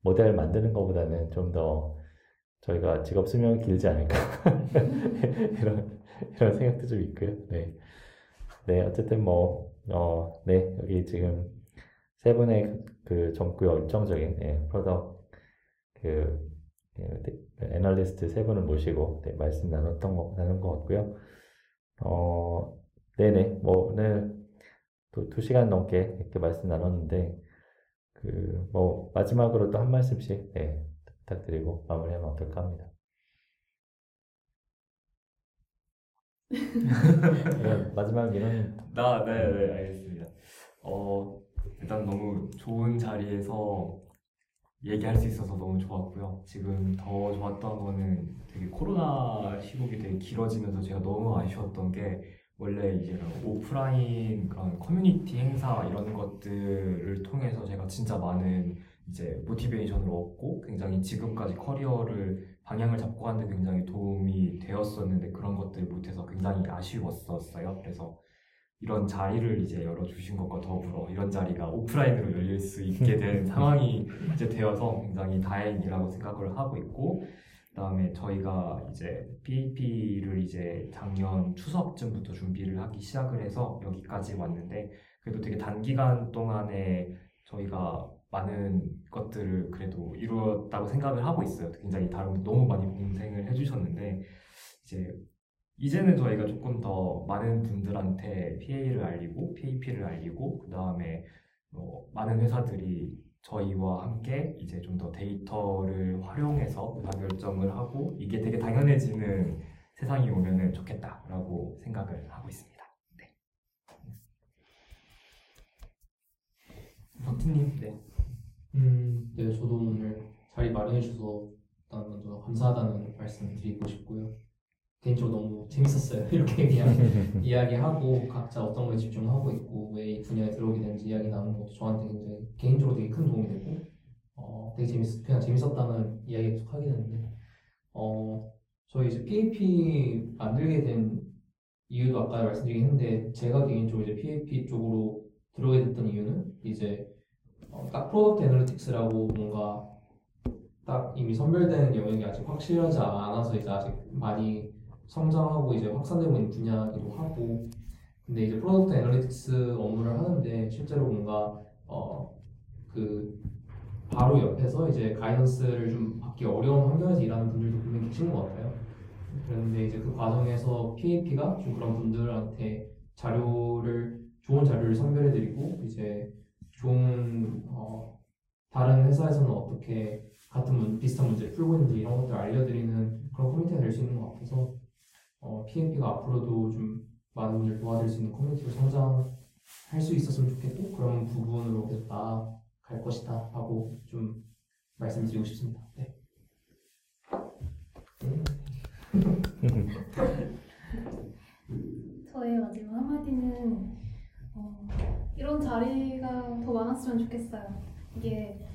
S3: 모델 만드는 것보다는 좀 더 저희가 직업 수명이 길지 않을까. (laughs) 이런, 이런 생각도 좀 있고요. 네. 네, 어쨌든 뭐, 어, 네, 여기 지금 세 분의 그 젊고 열정적인 예, 그, 예, 네, 프로덕 그, 그 애널리스트 세 분을 모시고 네, 말씀 나눴던 거, 나눈 것 같고요. 어, 네네, 뭐 오늘 또 두 시간 넘게 이렇게 말씀 나눴는데, 그, 뭐, 마지막으로 또 한 말씀씩, 네, 부탁드리고 마무리하면 어떨까 합니다. 네, (laughs) 마지막 이런.
S5: 나, 네, 음. 네, 알겠습니다. 어, 일단 너무 좋은 자리에서 얘기할 수 있어서 너무 좋았고요. 지금 더 좋았던 거는 되게 코로나 시국이 되게 길어지면서 제가 너무 아쉬웠던 게 원래 이제 오프라인 그런 커뮤니티 행사 이런 것들을 통해서 제가 진짜 많은 이제 모티베이션을 얻고 굉장히 지금까지 커리어를 방향을 잡고 가는데 굉장히 도움이 되었었는데 그런 것들 못해서 굉장히 아쉬웠었어요. 그래서 이런 자리를 이제 열어주신 것과 더불어 이런 자리가 오프라인으로 열릴 수 있게 된 (laughs) 상황이 이제 되어서 굉장히 다행이라고 생각을 하고 있고 그다음에 저희가 이제 p a p 를 이제 작년 추석쯤부터 준비를 하기 시작을 해서 여기까지 왔는데 그래도 되게 단기간 동안에 저희가 많은 것들을 그래도 이루었다고 생각을 하고 있어요. 굉장히 다른 분 너무 많이 고생을 해주셨는데 이제 이제는 저희가 조금 더 많은 분들한테 PA를 알리고 PAP를 알리고 그 다음에 뭐 많은 회사들이 저희와 음. 함께 이제 좀 더 데이터를 활용해서 의사결정을 하고 이게 되게 당연해지는 세상이 오면 좋겠다라고 생각을 하고 있습니다. 네. 박진님,
S7: 네. 음, 네, 저도 오늘 자리 마련해 주셔서 일단 먼저 감사하다는 말씀 드리고 싶고요. 개인적으로 너무 재밌었어요. (laughs) 이렇게 그냥 (laughs) 이야기하고 각자 어떤 거에 집중하고 있고 왜 이 분야에 들어오게 되는지 이야기 나누는 것도 저한테 굉장히 개인적으로 되게 큰 도움이 되고 어, 되게 재밌 그냥 재밌었다는 이야기 계속 하게 되는데 어, 저희 이제 PAP 만들게 된 이유도 아까 말씀드리긴 했는데 제가 개인적으로 이제 PAP 쪽으로 들어오게 됐던 이유는 이제 어, 딱 프로덕트 애널리틱스라고 뭔가 딱 이미 선별되는 영역이 아직 확실하지 않아서 이제 아직 많이 성장하고 이제 확산되고 있는 분야이기도 하고 근데 이제 프로덕트 애널리틱스 업무를 하는데 실제로 뭔가 어 그 바로 옆에서 이제 가이던스를 좀 받기 어려운 환경에서 일하는 분들도 분명히 계신 것 같아요. 그런데 이제 그 과정에서 PAP가 좀 그런 분들한테 자료를 좋은 자료를 선별해드리고 이제 좋은 어, 다른 회사에서는 어떻게 같은 문, 비슷한 문제를 풀고 있는지 이런 것들 알려드리는 그런 코뮤니가될 수 있는 것 같아서 어, PMP가 앞으로도 좀 많은 분들 도와드릴 수 있는 커뮤니티로 성장할 수 있었으면 좋겠고 그런 부분으로 계속 나갈 것이다 하고 좀 말씀드리고 싶습니다. 네.
S2: 네. (laughs) 저의 마지막 한마디는 어, 이런 자리가 더 많았으면 좋겠어요. 이게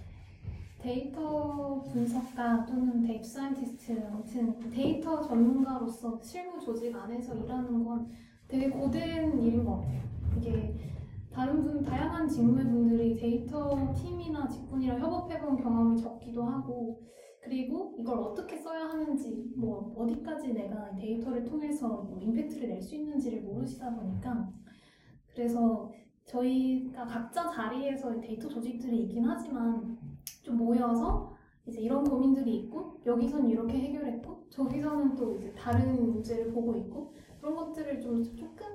S2: 데이터 분석가 또는 데이터 사이언티스트 아무튼 데이터 전문가로서 실무 조직 안에서 일하는 건 되게 고된 일인 것 같아요. 이게 다른 분 다양한 직무의 분들이 데이터 팀이나 직군이랑 협업해본 경험이 적기도 하고 그리고 이걸 어떻게 써야 하는지 뭐 어디까지 내가 데이터를 통해서 뭐 임팩트를 낼 수 있는지를 모르시다 보니까 그래서 저희가 각자 자리에서 데이터 조직들이 있긴 하지만 좀 모여서 이제 이런 고민들이 있고 여기서는 이렇게 해결했고 저기서는 또 이제 다른 문제를 보고 있고 그런 것들을 좀 조금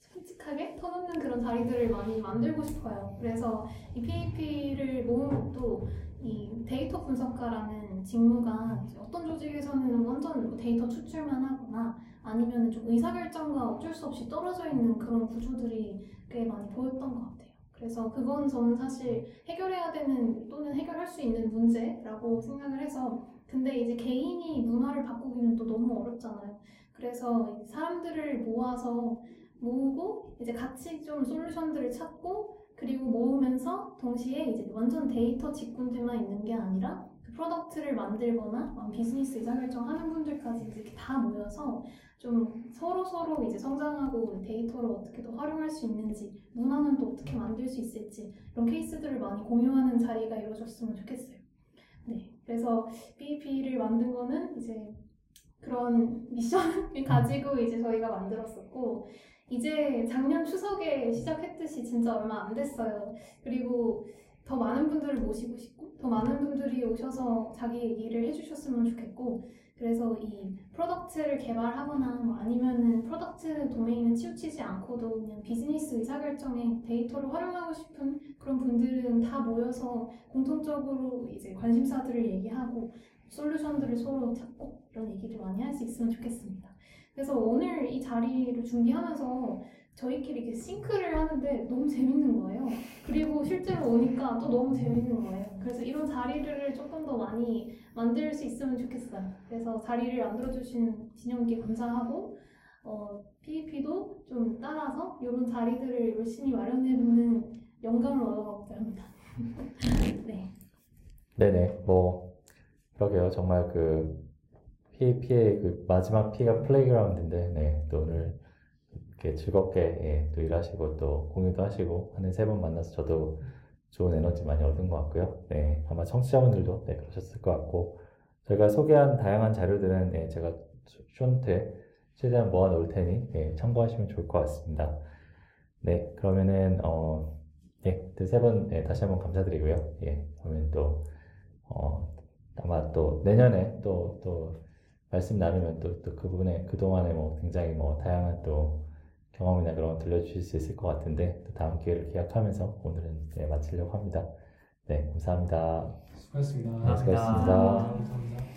S2: 솔직하게 터놓는 그런 자리들을 많이 만들고 싶어요. 그래서 이 PAP를 모은 것도 이 데이터 분석가라는 직무가 어떤 조직에서는 완전 뭐 데이터 추출만 하거나 아니면 좀 의사결정과 어쩔 수 없이 떨어져 있는 그런 구조들이 꽤 많이 보였던 것 같아요. 그래서 그건 저는 사실 해결해야 되는 또는 해결할 수 있는 문제라고 생각을 해서 근데 이제 개인이 문화를 바꾸기는 또 너무 어렵잖아요. 그래서 사람들을 모아서 모으고 이제 같이 좀 솔루션들을 찾고 그리고 모으면서 동시에 이제 완전 데이터 직군들만 있는 게 아니라 프로덕트를 만들거나 비즈니스 이사 결정하는 분들까지 이렇게 다 모여서 좀 서로 서로 이제 성장하고 데이터를 어떻게 더 활용할 수 있는지 문화는 또 어떻게 만들 수 있을지 이런 케이스들을 많이 공유하는 자리가 이루어졌으면 좋겠어요. 네, 그래서 BEP를 만든 거는 이제 그런 미션을 (laughs) 가지고 이제 저희가 만들었었고 이제 작년 추석에 시작했듯이 진짜 얼마 안 됐어요. 그리고 더 많은 분들을 모시고 싶. 더 많은 분들이 오셔서 자기 얘기를 해주셨으면 좋겠고 그래서 이 프로덕트를 개발하거나 뭐 아니면은 프로덕트 도메인은 치우치지 않고도 그냥 비즈니스 의사결정에 데이터를 활용하고 싶은 그런 분들은 다 모여서 공통적으로 이제 관심사들을 얘기하고 솔루션들을 서로 찾고 이런 얘기를 많이 할 수 있으면 좋겠습니다. 그래서 오늘 이 자리를 준비하면서 저희끼리 이렇게 싱크를 하는데 너무 재밌는 거예요. 그리고 실제로 오니까 또 너무 재밌는 거예요. 그래서 이런 자리를 조금 더 많이 만들 수 있으면 좋겠어요. 그래서 자리를 만들어주신 진영님께 감사하고 어, PEP도 좀 따라서 이런 자리들을 열심히 마련해보는 영감을 얻어가고자 합니다. (laughs) 네.
S3: 네네. 뭐 그러게요. 정말 그 p e p 의그 마지막 P가 플레이그라운드인데 네, 또 오늘 이렇게 즐겁게 예, 또 일하시고 또 공유도 하시고 하는 세분 만나서 저도 좋은 에너지 많이 얻은 것 같고요. 네, 아마 청취자분들도 네, 그러셨을 것 같고 제가 소개한 다양한 자료들은 네, 제가 쇼한테 최대한 모아놓을 테니 네, 참고하시면 좋을 것 같습니다. 네, 그러면은 어, 예, 네, 세분 네, 다시 한번 감사드리고요. 예, 그러면 또 어, 아마 또 내년에 또또 또 말씀 나누면 또, 또 그분의 그동안에 뭐 굉장히 뭐 다양한 또 경험이나 그런 걸 들려주실 수 있을 것 같은데 다음 기회를 기약하면서 오늘은 네, 마치려고 합니다. 네, 감사합니다.
S5: 수고하셨습니다.
S3: 네, 수고하셨습니다. 감사합니다.